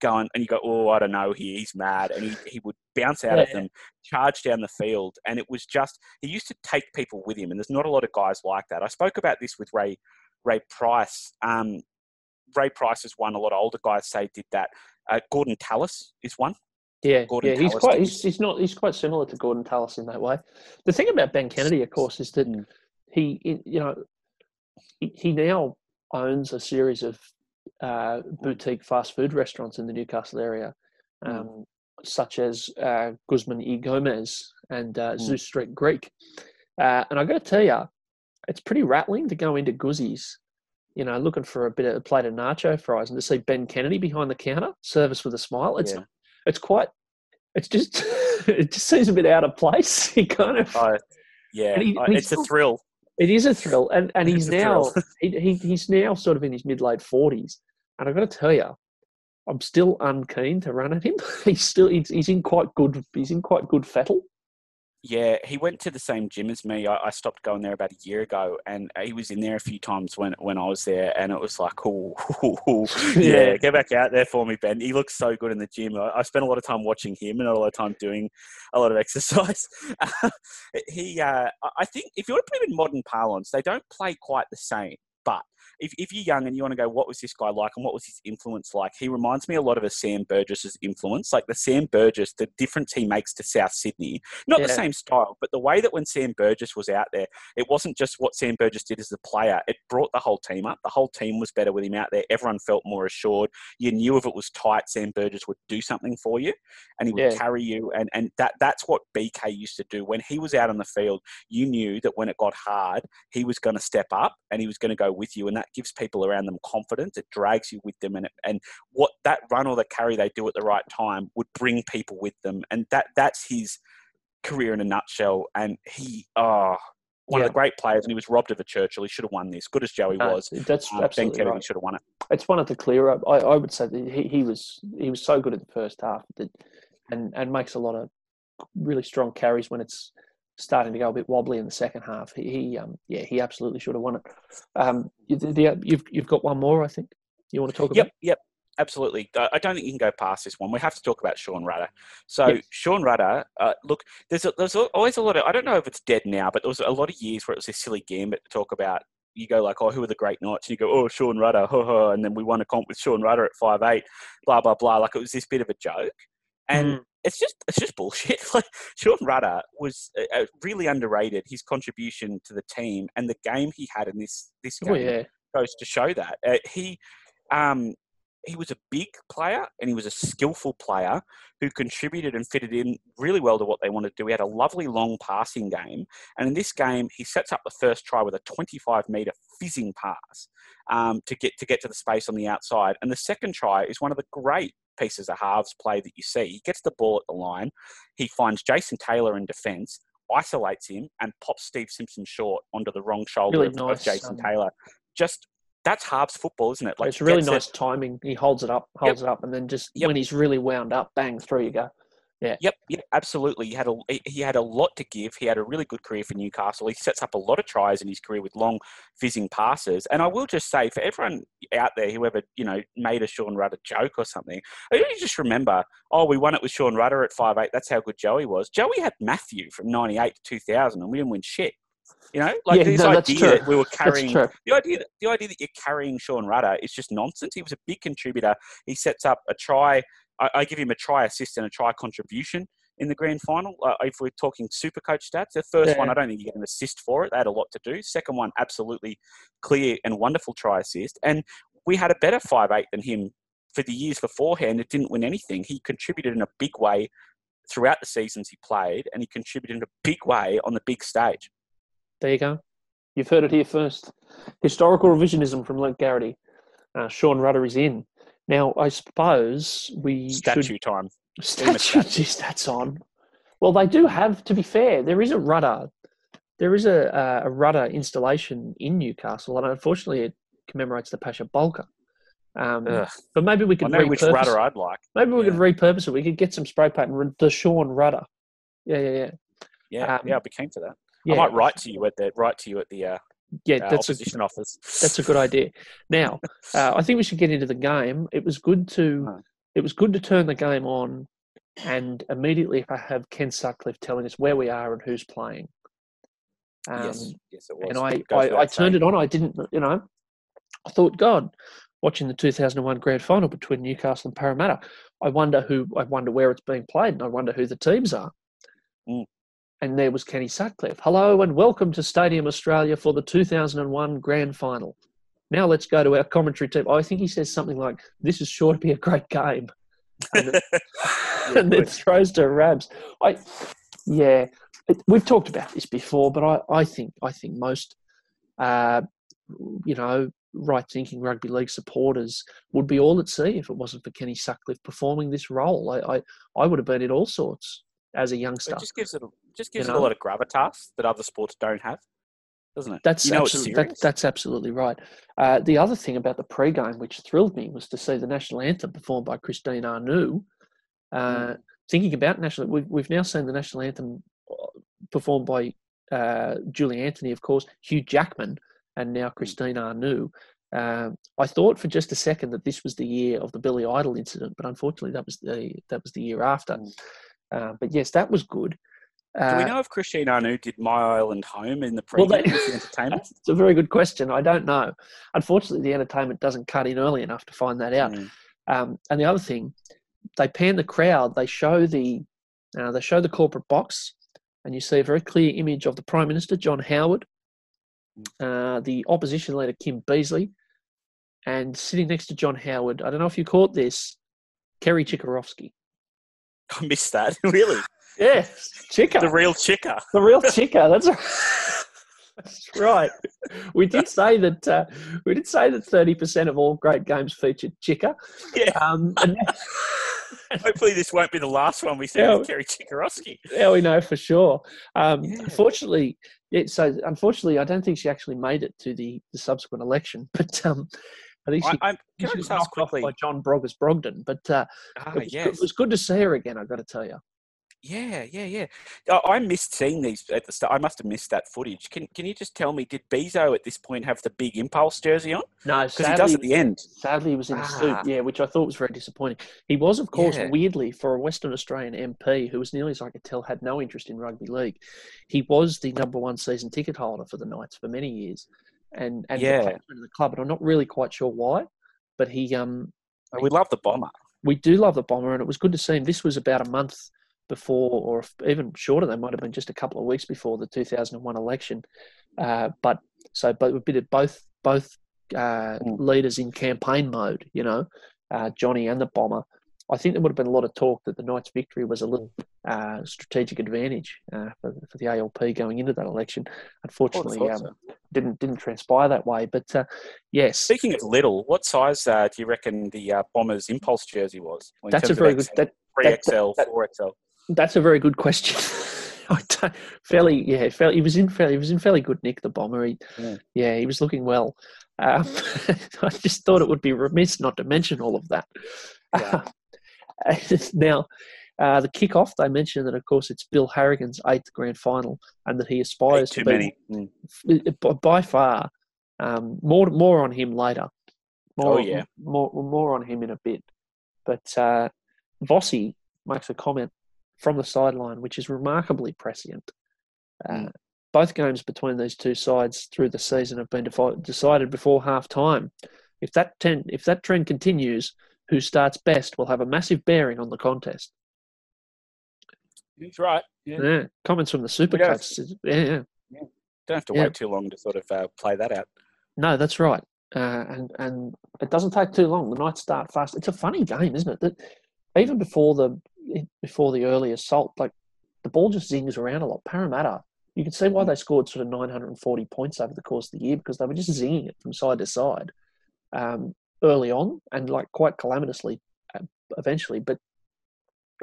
Speaker 2: going, and you go, oh, I don't know, he, he's mad. And he, he would bounce out of
Speaker 1: Yeah.
Speaker 2: them, charge down the field. And it was just, he used to take people with him. And there's not a lot of guys like that. I spoke about this with Ray Ray Price. Um, Ray Price is one. A lot of older guys say did that. Uh, Gordon Tallis is one.
Speaker 1: Yeah,
Speaker 2: Gordon
Speaker 1: yeah, he's quite he's, he's, not he's quite similar to Gordon Tallis in that way. The thing about Ben Kennedy, of course, is that
Speaker 2: Mm.
Speaker 1: he you know he, he now owns a series of uh, boutique fast food restaurants in the Newcastle area,
Speaker 2: Mm.
Speaker 1: um, such as uh, Guzman y Gomez and uh,
Speaker 2: Mm.
Speaker 1: Zeus Street Greek. Uh, and I got to tell you, it's pretty rattling to go into Guzzi's, you know, looking for a bit of a plate of nacho fries and to see Ben Kennedy behind the counter, service with a smile. It's
Speaker 2: Yeah.
Speaker 1: It's quite it's just it just seems a bit out of place. He kind of
Speaker 2: I, yeah,
Speaker 1: he- he's
Speaker 2: it's a thrill.
Speaker 1: it is a thrill, and and he's
Speaker 2: It's
Speaker 1: now he, he he's now sort of in his mid late forties, and I've got to tell you, I'm still unkeen to run at him. He's still he's, he's in quite good he's in quite good fettle.
Speaker 2: Yeah, he went to the same gym as me. I, I stopped going there about a year ago, and he was in there a few times when when I was there, and it was like, oh, yeah, get back out there for me, Ben. He looks so good in the gym. I, I spent a lot of time watching him and a lot of time doing a lot of exercise. he, uh, I- I think, if you want to put him in modern parlance, they don't play quite the same, but. If, if you're young and you want to go, what was this guy like and what was his influence like? He reminds me a lot of a Sam Burgess's influence. Like the Sam Burgess, the difference he makes to South Sydney not the same style, but the way that when Sam Burgess was out there, it wasn't just what Sam Burgess did as a player. It brought the whole team up. The whole team was better with him out there. Everyone felt more assured. You knew if it was tight, Sam Burgess would do something for you, and he would
Speaker 1: Yeah.
Speaker 2: carry you. And and that that's what BK used to do when he was out on the field. You knew that when it got hard, he was going to step up and he was going to go with you, and that gives people around them confidence. It drags you with them, and it, and what that run or the carry they do at the right time would bring people with them, and that that's his career in a nutshell. And he, oh, one
Speaker 1: Yeah.
Speaker 2: of the great players, and he was robbed of a Churchill. He should have won this. Good as Joey
Speaker 1: No,
Speaker 2: was,
Speaker 1: that's
Speaker 2: um, Ben
Speaker 1: absolutely
Speaker 2: Kennedy
Speaker 1: right.
Speaker 2: should have won it.
Speaker 1: It's one of the clearer. I, I would say that he, he was he was so good at the first half that and and makes a lot of really strong carries when it's starting to go a bit wobbly in the second half. He, he um yeah he absolutely should have won it. Um, you, the, the, you've you've got one more, I think. You want to talk about?
Speaker 2: yep, yep, absolutely. I I don't think you can go past this one. We have to talk about Sean Rudder. So
Speaker 1: Yes.
Speaker 2: Sean Rudder, uh, look, there's a, there's always a lot of I don't know if it's dead now, but there was a lot of years where it was a silly gambit to talk about. You go like, oh, who are the great knights? And you go, oh, Sean Rudder, ha, ha, and then we won a comp with Sean Rudder at five eight, blah blah blah. Like it was this bit of a joke, and
Speaker 1: Mm.
Speaker 2: It's just it's just bullshit. Like Sean Rudder was uh, uh, really underrated. His contribution to the team and the game he had in this this game
Speaker 1: Oh yeah,
Speaker 2: goes to show that uh, he um, he was a big player and he was a skillful player who contributed and fitted in really well to what they wanted to do. He had a lovely long passing game, and in this game, he sets up the first try with a 25 meter fizzing pass um, to get to get to the space on the outside, and the second try is one of the great pieces of halves play that you see. He gets the ball at the line, he finds Jason Taylor in defence. Isolates him and pops Steve Simpson short onto the wrong shoulder
Speaker 1: Really
Speaker 2: of, of Jason
Speaker 1: um,
Speaker 2: Taylor. Just that's halves football, isn't it?
Speaker 1: it's really
Speaker 2: gets it-
Speaker 1: nice timing. He holds it up, holds it up, and then just
Speaker 2: Yep.
Speaker 1: when he's really wound up, bang through you go.
Speaker 2: Yep, yep, absolutely. He had a he- had a lot to give. He had a really good career for Newcastle. He sets up a lot of tries in his career with long fizzing passes. And I will just say, for everyone out there who ever you know made a Sean Rudder joke or something, I really just remember, oh, we won it with Sean Rudder at five eight. That's how good Joey was. Joey had Matthew from ninety eight to two thousand, and we didn't win shit. You know, like
Speaker 1: Yeah,
Speaker 2: this
Speaker 1: no,
Speaker 2: idea that we were carrying the idea that, the idea that you're carrying Sean Rudder is just nonsense. He was a big contributor. He sets up a try. I, I give him a try assist and a try contribution in the grand final. Uh, if we're talking super coach stats, the first
Speaker 1: Yeah.
Speaker 2: one, I don't think you get an assist for it. They had a lot to do. Second one, absolutely clear and wonderful try assist. And we had a better five eight than him for the years beforehand. It didn't win anything. He contributed in a big way throughout the seasons he played, and he contributed in a big way on the big stage.
Speaker 1: There you go. You've heard it here first. Historical revisionism from Luke Garrity. Uh, Sean Rudder is in. Now, I suppose we
Speaker 2: Statue
Speaker 1: should
Speaker 2: time.
Speaker 1: statue
Speaker 2: statue.
Speaker 1: stats on. Well, they do have. To be fair, there is a rudder. There is a, a rudder installation in Newcastle, and unfortunately, it commemorates the Pasha Bulka. Um, but maybe we
Speaker 2: I
Speaker 1: could
Speaker 2: know which
Speaker 1: repurpose.
Speaker 2: rudder I'd like.
Speaker 1: maybe we could repurpose it. We could get some spray paint and the Sean Rudder. Yeah, yeah, yeah.
Speaker 2: Yeah,
Speaker 1: Um,
Speaker 2: yeah, I'd be keen for that.
Speaker 1: yeah.
Speaker 2: I might write to you at the write to you at the uh,
Speaker 1: Yeah,
Speaker 2: uh,
Speaker 1: that's a,
Speaker 2: opposition office.
Speaker 1: That's a good idea. Now, uh, I think we should get into the game. It was good to
Speaker 2: Huh.
Speaker 1: it was good to turn the game on, and immediately if I have Ken Sutcliffe telling us where we are and who's playing. Um,
Speaker 2: yes, yes, it was.
Speaker 1: and I, I, I turned it on. I didn't, you know, I thought, God, watching the 2001 grand final between Newcastle and Parramatta, I wonder who, I wonder where it's being played, and I wonder who the teams are.
Speaker 2: Mm.
Speaker 1: And there was Kenny Sutcliffe. Hello and welcome to Stadium Australia for the 2001 grand final. Now let's go to our commentary team. I think he says something like, "This is sure to be a great game," and then, and then throws to Rabs. I, yeah, it, we've talked about this before, but I, I think I think most, uh, you know, right thinking rugby league supporters would be all at sea if it wasn't for Kenny Sutcliffe performing this role. I, I, I would have been in all sorts as a youngster.
Speaker 2: It just gives it a, just gives
Speaker 1: You
Speaker 2: it a lot of gravitas that other sports don't have, doesn't it?
Speaker 1: That's
Speaker 2: you know
Speaker 1: absolutely, that, that's absolutely right. Uh, the other thing about the pre-game, which thrilled me, was to see the national anthem performed by Christine Anu. Uh,
Speaker 2: Mm.
Speaker 1: Thinking about national, we've, we've now seen the national anthem uh, performed by uh, Julie Anthony, of course, Hugh Jackman, and now Christine Anu. Um, I thought for just a second that this was the year of the Billy Idol incident, but unfortunately that was the that was the year after.
Speaker 2: Mm.
Speaker 1: Uh, but yes, that was good.
Speaker 2: Do we
Speaker 1: Uh,
Speaker 2: know if Christine Anu did My Island Home in the
Speaker 1: Well,
Speaker 2: pre
Speaker 1: they-
Speaker 2: entertainment?
Speaker 1: It's a very good question. I don't know. Unfortunately, the entertainment doesn't cut in early enough to find that out.
Speaker 2: Mm.
Speaker 1: Um, and the other thing, they pan the crowd. They show the uh, they show the corporate box, and you see a very clear image of the Prime Minister John Howard, uh, the opposition leader Kim Beazley, and sitting next to John Howard. I don't know if you caught this, Kerry Chikarovsky.
Speaker 2: I missed that. really,
Speaker 1: Yeah, Chika.
Speaker 2: the real chicker.
Speaker 1: The real chicker. That's that's right. We did say that uh, we did say that thirty percent of all great games featured chicker.
Speaker 2: Yeah.
Speaker 1: Um, and
Speaker 2: Hopefully, this won't be the last one we see
Speaker 1: Yeah.
Speaker 2: with Kerry Chikarovsky.
Speaker 1: now we know for sure. Um,
Speaker 2: Yeah.
Speaker 1: Unfortunately, yeah, so unfortunately, I don't think she actually made it to the, the subsequent election. But um, I think
Speaker 2: I,
Speaker 1: she,
Speaker 2: I'm, I
Speaker 1: was
Speaker 2: just
Speaker 1: knocked off
Speaker 2: quickly?
Speaker 1: by John Broggers Brogden. But uh,
Speaker 2: Ah,
Speaker 1: it, was
Speaker 2: yes.
Speaker 1: good, it was good to see her again. I've got to tell you.
Speaker 2: Yeah, yeah, yeah. I, I missed seeing these at the start. I must have missed that footage. Can Can you just tell me, did Bezo at this point have the big impulse jersey on?
Speaker 1: No,
Speaker 2: Because he does at the end.
Speaker 1: Sadly, he was in a suit,
Speaker 2: Ah.
Speaker 1: yeah, which I thought was very disappointing. He was, of course,
Speaker 2: Yeah.
Speaker 1: weirdly, for a Western Australian MP who, as nearly as I could tell, had no interest in rugby league. He was the number one season ticket holder for the Knights for many years, and and
Speaker 2: Yeah.
Speaker 1: the the club. And I'm not really quite sure why, but he um
Speaker 2: We love the bomber.
Speaker 1: we do love the bomber, and it was good to see him. This was about a month before, or even shorter. They might have been just a couple of weeks before the 2001 election. Uh, but so, but we bit of both both uh,
Speaker 2: Mm.
Speaker 1: leaders in campaign mode. You know, uh, Johnny and the bomber. I think there would have been a lot of talk that the Knights' victory was a little uh, strategic advantage uh, for, for the ALP going into that election. Unfortunately,
Speaker 2: thought
Speaker 1: um,
Speaker 2: so.
Speaker 1: didn't didn't transpire that way. But uh, yes,
Speaker 2: Speaking of little, what size uh, do you reckon the uh, Bombers impulse jersey was? in
Speaker 1: that's a very good. That,
Speaker 2: Three XL, four XL.
Speaker 1: That's a very good question. Fairly, yeah, fairly, he was in fairly, he was in fairly good nick. The bomber, he,
Speaker 2: Yeah.
Speaker 1: yeah. he was looking well. Um, I just thought it would be remiss not to mention all of that.
Speaker 2: Yeah.
Speaker 1: now, uh, the kick-off, they mentioned that, of course, it's Bill Harrigan's eighth grand final, and that he aspires
Speaker 2: Too
Speaker 1: to
Speaker 2: many. Mm.
Speaker 1: be by, by far. Um, more, more on him later. More,
Speaker 2: Oh, yeah.
Speaker 1: more, more on him in a bit. But uh, Vossi makes a comment from the sideline, which is remarkably prescient. Uh,
Speaker 2: Mm.
Speaker 1: Both games between these two sides through the season have been defi- decided before half time. If that, ten, if that trend continues, who starts best will have a massive bearing on the contest.
Speaker 2: He's right. Yeah.
Speaker 1: Yeah, comments from the super
Speaker 2: Yeah.
Speaker 1: Yeah, yeah.
Speaker 2: Don't have to
Speaker 1: Yeah.
Speaker 2: wait too long to sort of uh, play that out.
Speaker 1: No, that's right. Uh, and and it doesn't take too long. The Knights start fast. It's a funny game, isn't it? That even before the before the early assault, like the ball just zings around a lot. Parramatta, you can see why they scored sort of 940 points over the course of the year because they were just zinging it from side to side um, early on and like quite calamitously uh, eventually. But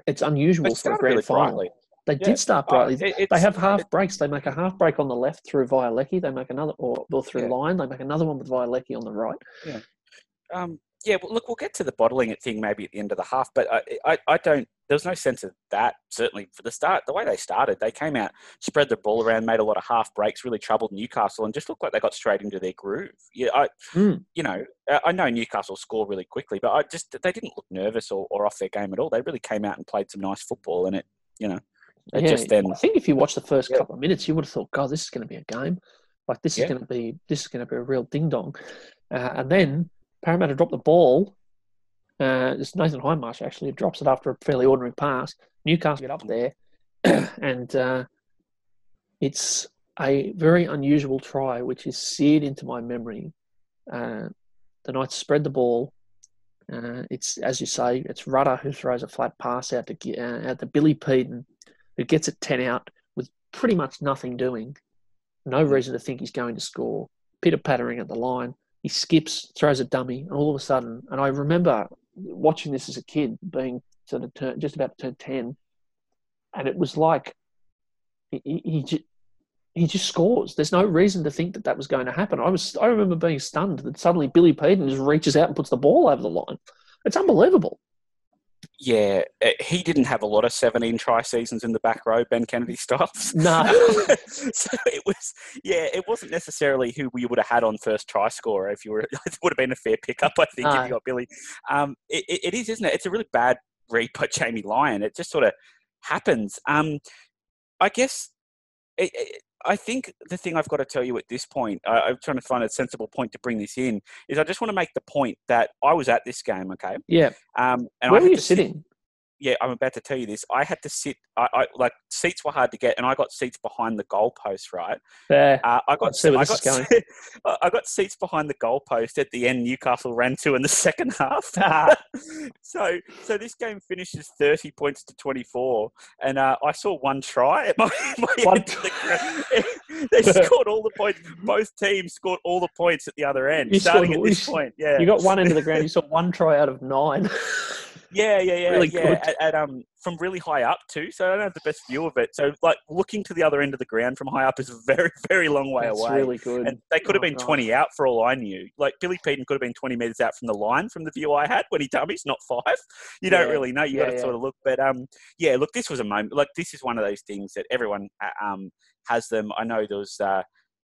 Speaker 1: it's unusual for a grand
Speaker 2: really
Speaker 1: final.
Speaker 2: brightly.
Speaker 1: They
Speaker 2: Yeah.
Speaker 1: did start
Speaker 2: Uh,
Speaker 1: brightly.
Speaker 2: it-
Speaker 1: They have half breaks. They make a half break on the left through Vaealiki. They make another, or, or through
Speaker 2: Yeah.
Speaker 1: line. They make another one with Vaealiki on the right. Yeah.
Speaker 2: Um, yeah, well, look, we'll get to the bottling it thing maybe at the end of the half, but I, I, I don't. There was no sense of that certainly for the start. The way they started, they came out, spread the ball around, made a lot of half breaks, really troubled Newcastle, and just looked like they got straight into their groove. Yeah, I,
Speaker 1: Hmm.
Speaker 2: you know, I- I know Newcastle score really quickly, but I just they didn't look nervous or, or off their game at all. They really came out and played some nice football, and it, you know, it
Speaker 1: Yeah,
Speaker 2: just then
Speaker 1: I think if you watch the first
Speaker 2: Yeah.
Speaker 1: couple of minutes, you would have thought, "God, this is going to be a game. Like this
Speaker 2: Yeah.
Speaker 1: is going to be this is going to be a real ding dong." Uh, and then Parramatta dropped the ball. Uh, it's Nathan Hindmarsh actually drops it after a fairly ordinary pass. Newcastle get up there, and uh, it's a very unusual try, which is seared into my memory. Uh, the Knights spread the ball. Uh, it's as you say, it's Rudder who throws a flat pass out to uh, out to Billy Peden, who gets it ten out with pretty much nothing doing. No reason to think he's going to score. Peter pattering at the line. He skips, throws a dummy, and all of a sudden, and I remember watching this as a kid, being sort of turn, just about to turn ten, and it was like he, he, he, he just scores. There's no reason to think that that was going to happen. I was I remember being stunned that suddenly Billy Peden just reaches out and puts the ball over the line. It's unbelievable.
Speaker 2: Yeah, uh, he didn't have a lot of 17 try seasons in the back row, Ben Kennedy stops.
Speaker 1: No.
Speaker 2: so it was, yeah, it wasn't necessarily who we would have had on first try scorer if you were, it would have been a fair pickup, I think,
Speaker 1: No.
Speaker 2: if you got Billy. Um, it, it, it is, isn't it? It's a really bad read by Jamie Lyon. It just sort of happens. Um, I guess, it, it, I think the thing I've got to tell you at this point, I, I'm trying to find a sensible point to bring this in, is I just want to make the point that I was at this game, okay?
Speaker 1: Yeah.
Speaker 2: Um, and
Speaker 1: Where
Speaker 2: I
Speaker 1: were you sitting?
Speaker 2: Yeah, I'm about to tell you this. I had to sit. I, I like seats were hard to get, and I got seats behind the goalpost. Right,
Speaker 1: There.
Speaker 2: uh, I got. I got.
Speaker 1: going.
Speaker 2: I got seats behind the goalpost at the end. Newcastle ran to in the second half. so, so this game finishes thirty points to twenty four, and uh, I saw one try at my, my
Speaker 1: One
Speaker 2: end of the ground. they scored all the points. Both teams scored all the points at the other end,
Speaker 1: You
Speaker 2: starting
Speaker 1: scored-
Speaker 2: at this
Speaker 1: you-
Speaker 2: point. Yeah,
Speaker 1: You got one end of the ground. You saw one try out of nine.
Speaker 2: Yeah, yeah, yeah,
Speaker 1: Really
Speaker 2: yeah. At, at, um, from really high up too, so I don't have the best view of it. So, like looking to the other end of the ground from high up is a very, very long way
Speaker 1: That's
Speaker 2: away.
Speaker 1: really good.
Speaker 2: and they could have
Speaker 1: Oh,
Speaker 2: been
Speaker 1: God.
Speaker 2: 20 out for all I knew. Like Billy Peden could have been 20 metres out from the line from the view I had when he dummies, not five. You don't really know. You
Speaker 1: yeah,
Speaker 2: got to
Speaker 1: yeah.
Speaker 2: sort of look. But um, yeah, look, this was a moment. Like this is one of those things that everyone uh, um has them. I know there was. Uh,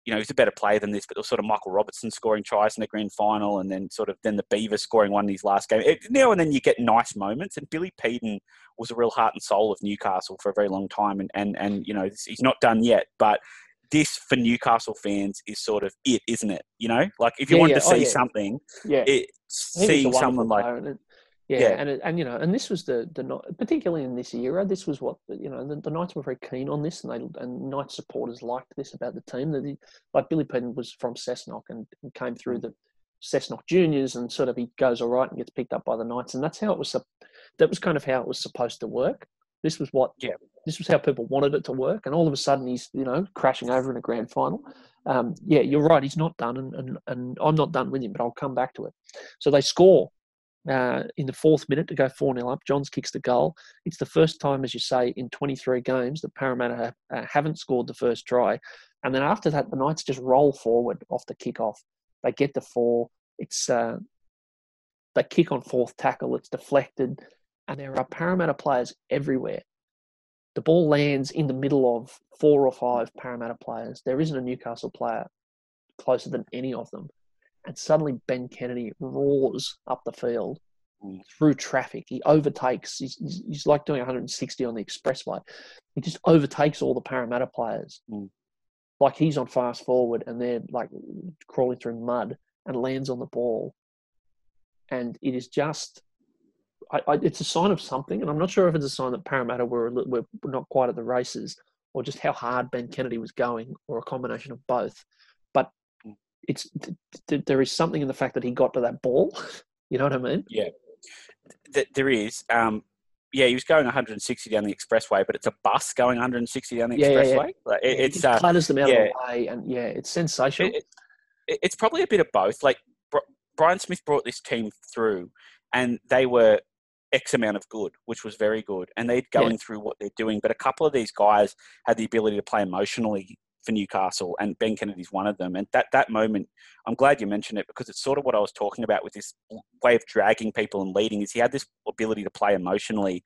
Speaker 2: you know, he's a better player than this, but there was sort of Michael Robertson scoring tries in the grand final, and then sort of then the Beavers scoring one in his last game. It, now and then you get nice moments, and Billy Peden was a real heart and soul of Newcastle for a very long time, and and and you know he's not done yet, but this for Newcastle fans is sort of it, isn't it? You know, like if you
Speaker 1: Yeah,
Speaker 2: wanted
Speaker 1: yeah.
Speaker 2: to
Speaker 1: Oh,
Speaker 2: see
Speaker 1: yeah.
Speaker 2: something,
Speaker 1: yeah.
Speaker 2: it,
Speaker 1: I think he's a
Speaker 2: seeing someone like
Speaker 1: player, and it- yeah,
Speaker 2: Yeah.
Speaker 1: and it, and you know, and this was the the particularly in this era, this was what you know the, the Knights were very keen on this, and they and Knights supporters liked this about the team. That he, like Billy Peden was from Cessnock and, and came
Speaker 2: Mm.
Speaker 1: through the Cessnock juniors, and sort of he goes all right and gets picked up by the Knights, and that's how it was. That was kind of how it was supposed to work. This was what
Speaker 2: Yeah.
Speaker 1: This was how people wanted it to work, and all of a sudden he's you know crashing over in a grand final. Um, yeah, you're right. He's not done, and, and and I'm not done with him, but I'll come back to it. So they score uh, in the fourth minute to go 4 0 up. Johns kicks the goal. It's the first time, as you say, in 23 games that Parramatta uh, haven't scored the first try. And then after that, the Knights just roll forward off the kickoff. They get the four. It's uh, they kick on fourth tackle. It's deflected, and there are Parramatta players everywhere. The ball lands in the middle of four or five Parramatta players. There isn't a Newcastle player closer than any of them. And suddenly Ben Kennedy roars up the field
Speaker 2: Mm.
Speaker 1: through traffic. He overtakes. He's, he's, like doing 160 on the expressway. He just overtakes all the Parramatta players.
Speaker 2: Mm.
Speaker 1: Like he's on fast forward and they're like crawling through mud and lands on the ball. And it is just I, I, it's a sign of something, and I'm not sure if it's a sign that Parramatta were, were not quite at the races, or just how hard Ben Kennedy was going, or a combination of both. It's th- th- there is something in the fact that he got to that ball. You know what I mean?
Speaker 2: Yeah, Th- there is. Um, yeah, he was going 160 down the expressway, but it's a bus going 160 down the
Speaker 1: Yeah, yeah, yeah.
Speaker 2: expressway. Like, it- it's
Speaker 1: just
Speaker 2: uh,
Speaker 1: them out
Speaker 2: yeah.
Speaker 1: of the way, and yeah, it's sensational.
Speaker 2: it, it- it's probably a bit of both. Like Br- Brian Smith brought this team through, and they were X amount of good, which was very good, and they're
Speaker 1: Yeah.
Speaker 2: going through what they're doing. But a couple of these guys had the ability to play emotionally for Newcastle, and Ben Kennedy's one of them. And that that moment, I'm glad you mentioned it because it's sort of what I was talking about with this way of dragging people and leading. Is he had this ability to play emotionally,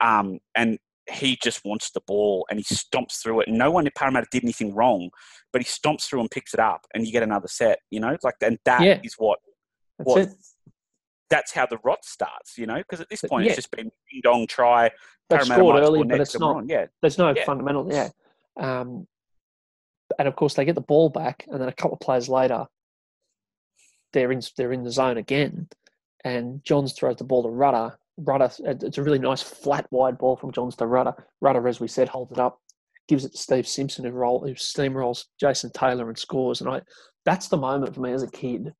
Speaker 2: um, and he just wants the ball and he stomps through it. And no one at Parramatta did anything wrong, but he stomps through and picks it up, and you get another set. You know, like and that is
Speaker 1: Yeah.
Speaker 2: what
Speaker 1: That's
Speaker 2: what
Speaker 1: it.
Speaker 2: that's how the rot starts. You know, because at this point
Speaker 1: yeah.
Speaker 2: it's just been ding dong try. Parramatta
Speaker 1: scored early, but it's not.
Speaker 2: on. Yeah,
Speaker 1: There's no
Speaker 2: Yeah.
Speaker 1: fundamental. Yeah. Um, and of course, they get the ball back, and then a couple of plays later, they're in they're in the zone again, and Johns throws the ball to Rudder. Rudder, it's a really nice flat wide ball from Johns to Rudder. Rudder, as we said, holds it up, gives it to Steve Simpson, who roll who steamrolls Jason Taylor and scores. And I, that's the moment for me as a kid.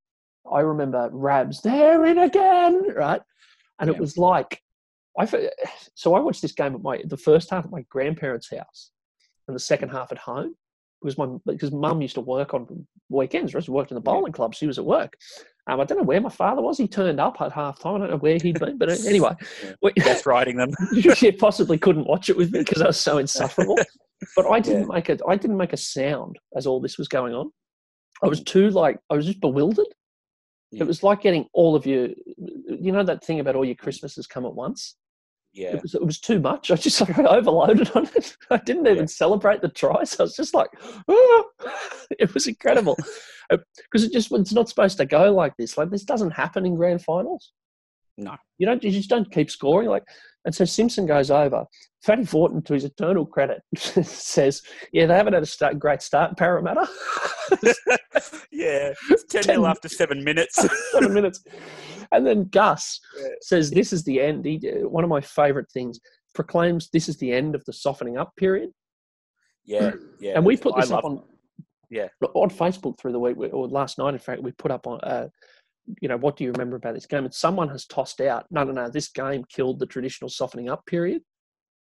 Speaker 1: I remember Rabs, they're in again, right? And it was like, I so I watched this game at my the first half at my grandparents' house, and the second half at home because my because mum used to work on weekends. She worked in the bowling club. She was at work. Um, I don't know where my father was. He turned up at half time. I don't know where he'd been, but anyway,
Speaker 2: Yeah. death riding them.
Speaker 1: she possibly couldn't watch it with me because I was so insufferable. But I didn't make a I didn't make a sound as all this was going on. I was too like I was just bewildered.
Speaker 2: Yeah.
Speaker 1: It was like getting all of your, you know, that thing about all your Christmases come at once.
Speaker 2: Yeah,
Speaker 1: It was it was too much. I just like I overloaded on it. I didn't even
Speaker 2: Yeah.
Speaker 1: celebrate the tries. I was just like, "Ah." it was incredible because it just it's not supposed to go like this. Like this doesn't happen in grand finals.
Speaker 2: No.
Speaker 1: you don't. You just don't keep scoring. Like and so Simpson goes over. Fatty Vautin, to his eternal credit, says, "Yeah, they haven't had a start, great start, Parramatta."
Speaker 2: yeah. It's 10
Speaker 1: Ten-
Speaker 2: nil after seven minutes.
Speaker 1: seven minutes. And then Gus
Speaker 2: Yeah.
Speaker 1: says, This is the end. He, one of my favourite things proclaims this is the end of the softening up period.
Speaker 2: yeah, yeah.
Speaker 1: and we put
Speaker 2: I
Speaker 1: this up on
Speaker 2: Yeah.
Speaker 1: on Facebook through the week, or last night, in fact, we put up on, uh, you know, what do you remember about this game? And someone has tossed out, no, no, no, this game killed the traditional softening up period.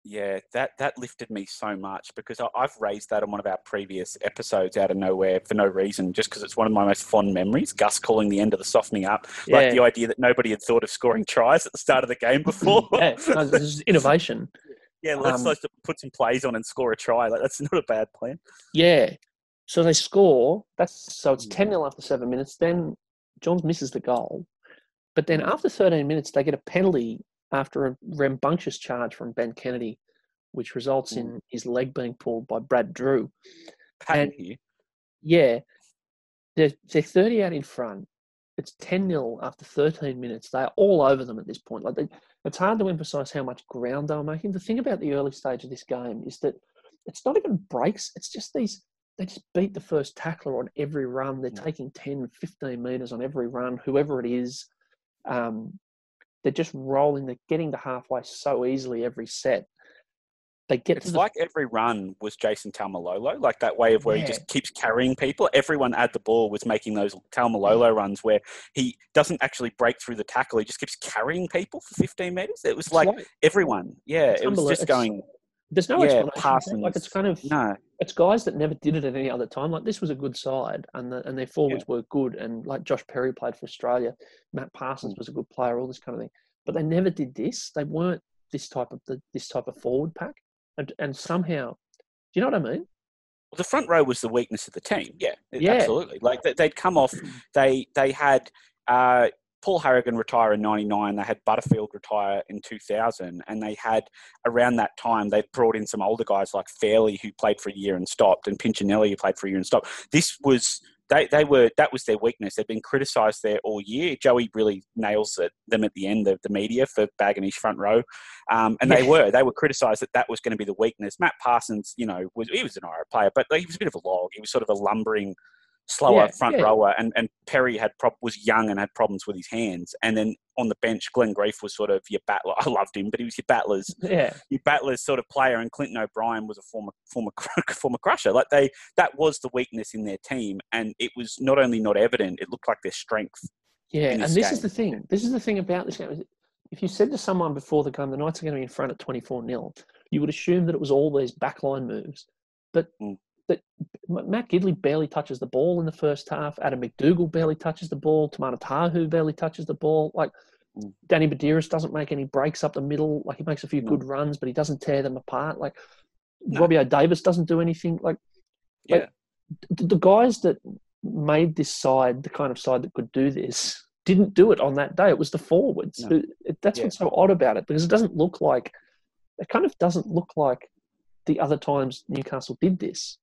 Speaker 2: Yeah, that that lifted me so much because I, I've raised that on one of our previous episodes out of nowhere for no reason, just because it's one of my most fond memories. Gus calling the end of the softening up, like the idea that nobody had thought of scoring tries at the start of the game before.
Speaker 1: yeah, no, this is innovation.
Speaker 2: Yeah, let's,
Speaker 1: Um,
Speaker 2: let's put some plays on and score a try. Like that's not a bad plan.
Speaker 1: Yeah. So they score. That's so it's
Speaker 2: Mm.
Speaker 1: 10 0 after seven minutes. Then Johns misses the goal. But then after 13 minutes, they get a penalty after a rambunctious charge from Ben Kennedy, which results in his leg being pulled by Brad Drew. And-
Speaker 2: here.
Speaker 1: Yeah. They're, they're 30 out in front. It's 10 0 after 13 minutes. They're all over them at this point. Like they, it's hard to emphasize how much ground they were making. The thing about the early stage of this game is that it's not even breaks, it's just these. They just beat the first tackler on every run. They're
Speaker 2: Yeah.
Speaker 1: taking 10, 15 metres on every run, whoever it is. Um, they're just rolling. They're getting to halfway so easily every set. They get
Speaker 2: It's
Speaker 1: the
Speaker 2: like every run was Jason Taumalolo, like that way of where
Speaker 1: Yeah.
Speaker 2: he just keeps carrying people. Everyone at the ball was making those Taumalolo runs where he doesn't actually break through the tackle. He just keeps carrying people for 15 meters. It was
Speaker 1: it's
Speaker 2: like everyone. Yeah,
Speaker 1: it's
Speaker 2: it was just going,
Speaker 1: there's no
Speaker 2: yeah,
Speaker 1: explanation. for it.
Speaker 2: passing.
Speaker 1: Like it's kind of
Speaker 2: no,
Speaker 1: it's guys that never did it at any other time. Like this was a good side, and the, and their forwards were good. And like Josh Perry played for Australia, Matt Parsons
Speaker 2: Mm.
Speaker 1: was a good player, all this kind of thing. But they never did this. They weren't this type of the, this type of forward pack. And and somehow, do you know what I mean?
Speaker 2: Well, the front row was the weakness of the team. Yeah,
Speaker 1: Yeah.
Speaker 2: absolutely. Like they, they'd come off. They they had uh, Paul Harrigan retire in '99. They had Butterfield retire in 2000, and they had around that time they brought in some older guys like Fairley who played for a year and stopped, and Pinchinelli who played for a year and stopped. This was. They, they were that was their weakness. They've been criticised there all year. Joey really nails it, them at the end of the media for bagging his front row, um, and they were they were criticised that that was going to be the weakness. Matt Parsons, you know, was he was an IRA player, but he was a bit of a log. He was sort of a lumbering slower
Speaker 1: Yeah,
Speaker 2: front
Speaker 1: yeah.
Speaker 2: rower, and, and Perry had prob- was young and had problems with his hands. And then on the bench, Glenn Grief was sort of your battler. I loved him, but he was your battler's
Speaker 1: Yeah,
Speaker 2: your battler's sort of player, and Clinton O'Brien was a former former former crusher. Like they, that was the weakness in their team, and it was not only not evident, it looked like their strength.
Speaker 1: yeah.
Speaker 2: in
Speaker 1: And
Speaker 2: this
Speaker 1: this is the thing. This is the thing about this game. If you said to someone before the game, the Knights are going to be in front at 24 0, you would assume that it was all these backline moves. But
Speaker 2: Mm.
Speaker 1: Matt Gidley barely touches the ball in the first half. Adam McDougall barely touches the ball. Timana Tahu barely touches the ball. Like
Speaker 2: Mm.
Speaker 1: Danny Buderus doesn't make any breaks up the middle. Like he makes a few
Speaker 2: No.
Speaker 1: good runs, but he doesn't tear them apart. Like
Speaker 2: No.
Speaker 1: Robbie O'Davis doesn't do anything. Like
Speaker 2: Yeah,
Speaker 1: the, the guys that made this side the kind of side that could do this didn't do it on that day. It was the forwards.
Speaker 2: No.
Speaker 1: who- that's
Speaker 2: Yeah.
Speaker 1: what's so odd about it because it doesn't look like it kind of doesn't look like the other times Newcastle did this.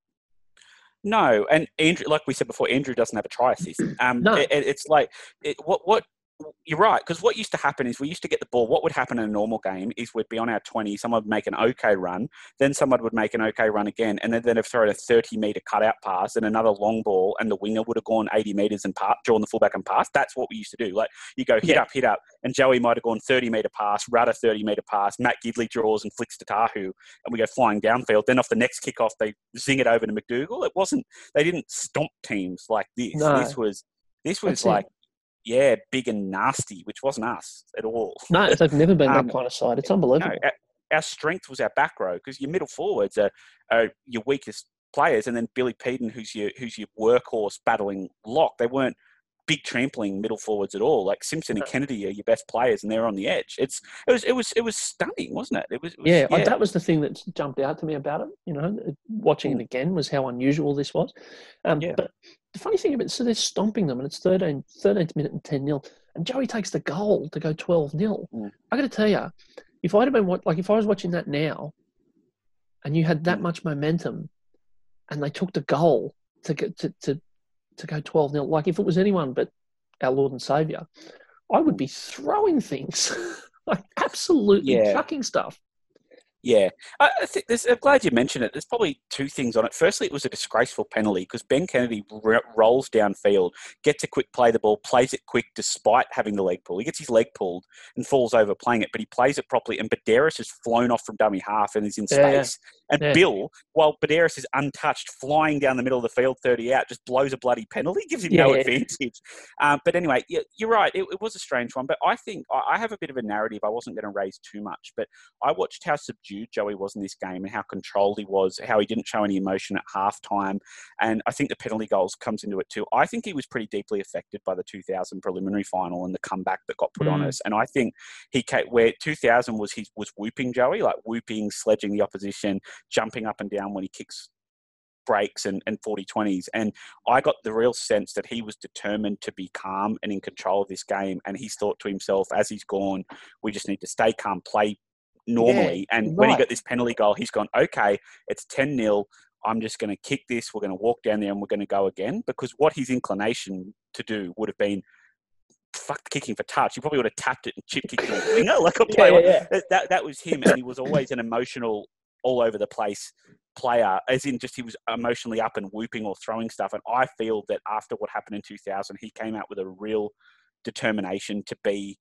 Speaker 2: No, and Andrew, like we said before, Andrew doesn't have a try assist. Um,
Speaker 1: No.
Speaker 2: it, it- it's like it, what what. You're right, because what used to happen is we used to get the ball. What would happen in a normal game is we'd be on our 20, someone would make an okay run, then someone would make an okay run again, and then they'd have thrown a 30 metre cutout pass and another long ball, and the winger would have gone 80 metres and pa- drawn the fullback and passed. That's what we used to do. Like you go hit
Speaker 1: Yeah.
Speaker 2: up, hit up, and Joey might have gone 30 metre pass, Rudder 30 metre pass, Matt Gidley draws and flicks to Tahu, and we go flying downfield. Then off the next kickoff, they zing it over to McDougall. It wasn't, they didn't stomp teams like this.
Speaker 1: No.
Speaker 2: This was, this was
Speaker 1: That's it.
Speaker 2: Yeah, big and nasty, which wasn't us at all.
Speaker 1: No, they've never been
Speaker 2: Um,
Speaker 1: that kind of side. It's unbelievable.
Speaker 2: our, our strength was our back row because your middle forwards are, are your weakest players, and then Billy Peden, who's your who's your workhorse battling lock. They weren't big trampling middle forwards at all. Like Simpson and Kennedy are your best players, and they're on the edge. It's it was it was it was stunning, wasn't it? It was, it was
Speaker 1: yeah, I- that was the thing that jumped out to me about it. You know, watching it again was how unusual this was. Um,
Speaker 2: Yeah.
Speaker 1: But the funny thing about it, so they're stomping them, and it's 13, 13th minute and 10 nil, and Joey takes the goal to go 12 0.
Speaker 2: Mm.
Speaker 1: I got to tell you, if I'd have been like, if I was watching that now, and you had that much momentum, and they took the goal to get to to, to go 12 0, like if it was anyone but our Lord and Savior, I would be throwing things, like absolutely
Speaker 2: Yeah.
Speaker 1: chucking stuff.
Speaker 2: Yeah, I, I think there's, I'm glad you mentioned it. There's probably two things on it. Firstly, it was a disgraceful penalty because Ben Kennedy r- rolls downfield, gets a quick play the ball, plays it quick despite having the leg pull. He gets his leg pulled and falls over playing it, but he plays it properly. And Buderus is flown off from dummy half and is in
Speaker 1: yeah.
Speaker 2: space. And
Speaker 1: Yeah.
Speaker 2: Bill, while Buderus is untouched, flying down the middle of the field, 30 out, just blows a bloody penalty, gives him no
Speaker 1: Yeah.
Speaker 2: advantage. Um, but anyway, you're right. It, it was a strange one. But I think I, have a bit of a narrative. I wasn't going to raise too much, but I watched how subdued Joey was in this game and how controlled he was, how he didn't show any emotion at halftime. And I think the penalty goals comes into it too. I think he was pretty deeply affected by the 2000 preliminary final and the comeback that got put on
Speaker 1: Mm.
Speaker 2: us. And I think he came, where 2000 was he was whooping Joey, like whooping, sledging the opposition, jumping up and down when he kicks breaks and, and 40 20s. And I got the real sense that he was determined to be calm and in control of this game. And he's thought to himself, as he's gone, we just need to stay calm, play normally. and when he got this penalty goal, he's gone, okay, it's 10 0. I'm just going to kick this. We're going to walk down there and we're going to go again. Because what his inclination to do would have been, fuck kicking for touch. He probably would have tapped it and chip kicked it the winger like a
Speaker 1: Yeah,
Speaker 2: player.
Speaker 1: yeah, yeah.
Speaker 2: That, that was him. And he was always an emotional, all over the place player, as in just he was emotionally up and whooping or throwing stuff. And I feel that after what happened in 2000, he came out with a real determination to be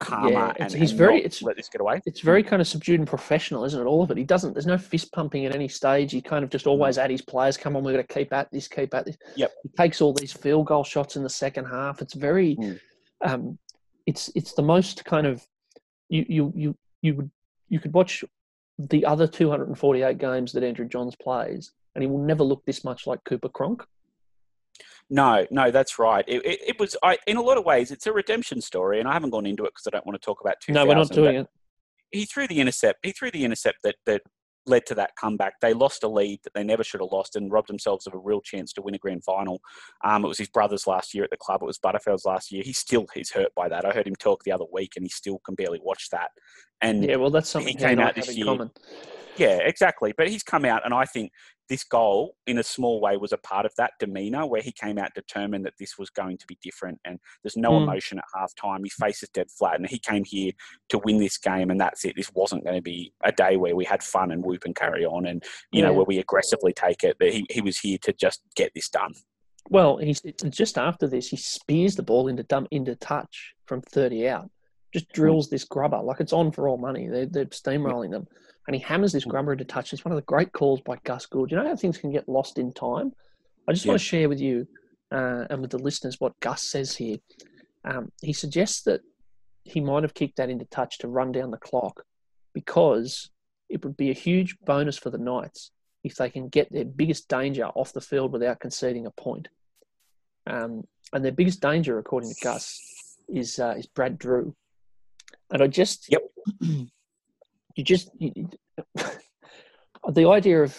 Speaker 2: calmer
Speaker 1: Yeah,
Speaker 2: and,
Speaker 1: he's
Speaker 2: and
Speaker 1: very-
Speaker 2: not
Speaker 1: it's-
Speaker 2: let this get away.
Speaker 1: It's very kind of subdued and professional, isn't it? All of it. He doesn't. There's no fist pumping at any stage. He kind of just always at his players. Come on, we've got to keep at this, keep at this.
Speaker 2: Yep.
Speaker 1: He takes all these field goal shots in the second half. It's very.
Speaker 2: Mm.
Speaker 1: Um, it's it's the most kind of you you you you would you could watch the other 248 games that Andrew Johns plays, and he will never look this much like Cooper Cronk.
Speaker 2: No, no, that's right. It, it, it was, I, in a lot of ways, it's a redemption story, and I haven't gone into it because I don't want to talk about 2000.
Speaker 1: No, we're not doing it.
Speaker 2: He threw the intercept. He threw the intercept that that led to that comeback. They lost a lead that they never should have lost and robbed themselves of a real chance to win a grand final. Um, it was his brother's last year at the club. It was Butterfield's last year. He still he's hurt by that. I heard him talk the other week, and he still can barely watch that. And
Speaker 1: Yeah, well, that's something he,
Speaker 2: came out this year
Speaker 1: common.
Speaker 2: Yeah, exactly. But he's come out, and I think this goal, in a small way, was a part of that demeanour where he came out determined that this was going to be different. And there's no
Speaker 1: Mm.
Speaker 2: emotion at half time. His face is dead flat, and he came here to win this game, and that's it. This wasn't going to be a day where we had fun and whoop and carry on, and you know where we aggressively take it. That he he was here to just get this done.
Speaker 1: Well, he's it's just after this, he spears the ball into dump into touch from thirty out. Just drills this grubber like it's on for all money. They're, they're steamrolling them, and he hammers this grubber into touch. It's one of the great calls by Gus Gould. You know how things can get lost in time. I just
Speaker 2: Yeah.
Speaker 1: want to share with you uh, and with the listeners what Gus says here. Um, he suggests that he might have kicked that into touch to run down the clock because it would be a huge bonus for the Knights if they can get their biggest danger off the field without conceding a point. Um, and their biggest danger, according to Gus, is uh, is Brad Drew. And I just,
Speaker 2: Yep.
Speaker 1: you just, you, the idea of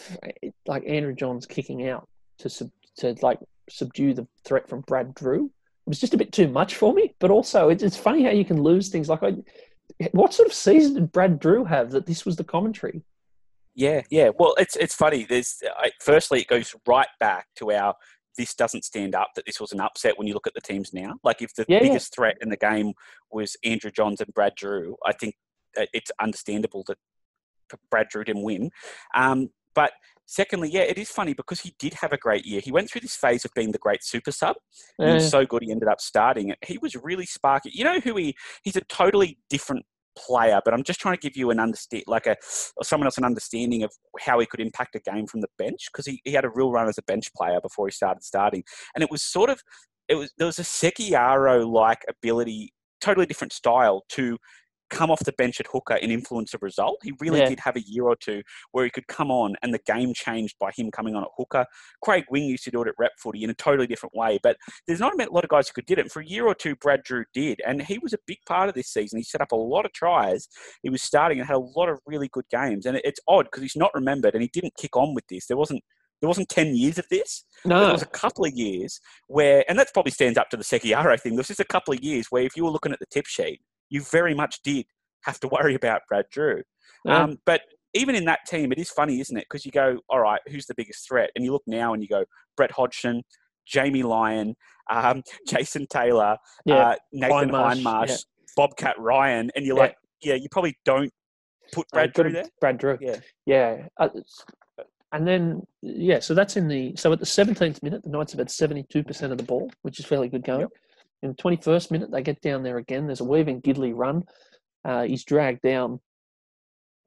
Speaker 1: like Andrew Johns kicking out to sub, to like subdue the threat from Brad Drew it was just a bit too much for me. But also, it's, it's funny how you can lose things. Like, I, what sort of season did Brad Drew have that this was the commentary?
Speaker 2: Yeah, yeah. Well, it's it's funny. There's I, firstly, it goes right back to our this doesn't stand up that this was an upset when you look at the teams now. Like if the
Speaker 1: Yeah, yeah.
Speaker 2: biggest threat in the game was Andrew Johns and Brad Drew, I think it's understandable that Brad Drew didn't win. Um, but secondly, yeah, it is funny because he did have a great year. He went through this phase of being the great super sub. He
Speaker 1: Uh,
Speaker 2: was so good he ended up starting. He was really sparky. You know who he? He's a totally different player, but I'm just trying to give you an understand, like a or someone else an understanding of how he could impact a game from the bench because he, he had a real run as a bench player before he started starting, and it was sort of it was there was a Segeyaro like ability, totally different style to come off the bench at hooker and influence a result. He really
Speaker 1: Yeah.
Speaker 2: did have a year or two where he could come on and the game changed by him coming on at hooker. Craig Wing used to do it at rep footy in a totally different way, but there's not a lot of guys who could do it. And for a year or two, Brad Drew did, and he was a big part of this season. He set up a lot of tries. He was starting and had a lot of really good games. And it's odd because he's not remembered, and he didn't kick on with this. There wasn't there wasn't ten years of this.
Speaker 1: No,
Speaker 2: there was a couple of years where, and that probably stands up to the Segeyaro thing. There was just a couple of years where if you were looking at the tip sheet, you very much did have to worry about Brad Drew.
Speaker 1: Yeah.
Speaker 2: Um, but even in that team, it is funny, isn't it? Because you go, all right, who's the biggest threat? And you look now and you go, Brett Hodgson, Jamie Lyon, um, Jason Taylor,
Speaker 1: yeah,
Speaker 2: uh, Nathan
Speaker 1: Hindmarsh,
Speaker 2: Hindmarsh,
Speaker 1: yeah.
Speaker 2: Bobcat Ryan, and you're like, yeah, you probably don't put Brad Drew there.
Speaker 1: Brad Drew.
Speaker 2: Yeah.
Speaker 1: Yeah. Uh, and then, yeah, so that's in the. So at the 17th minute, the Knights have had 72% of the ball, which is fairly good going.
Speaker 2: Yep.
Speaker 1: In the 21st minute, they get down there again. There's a weaving Gidley run. Uh, he's dragged down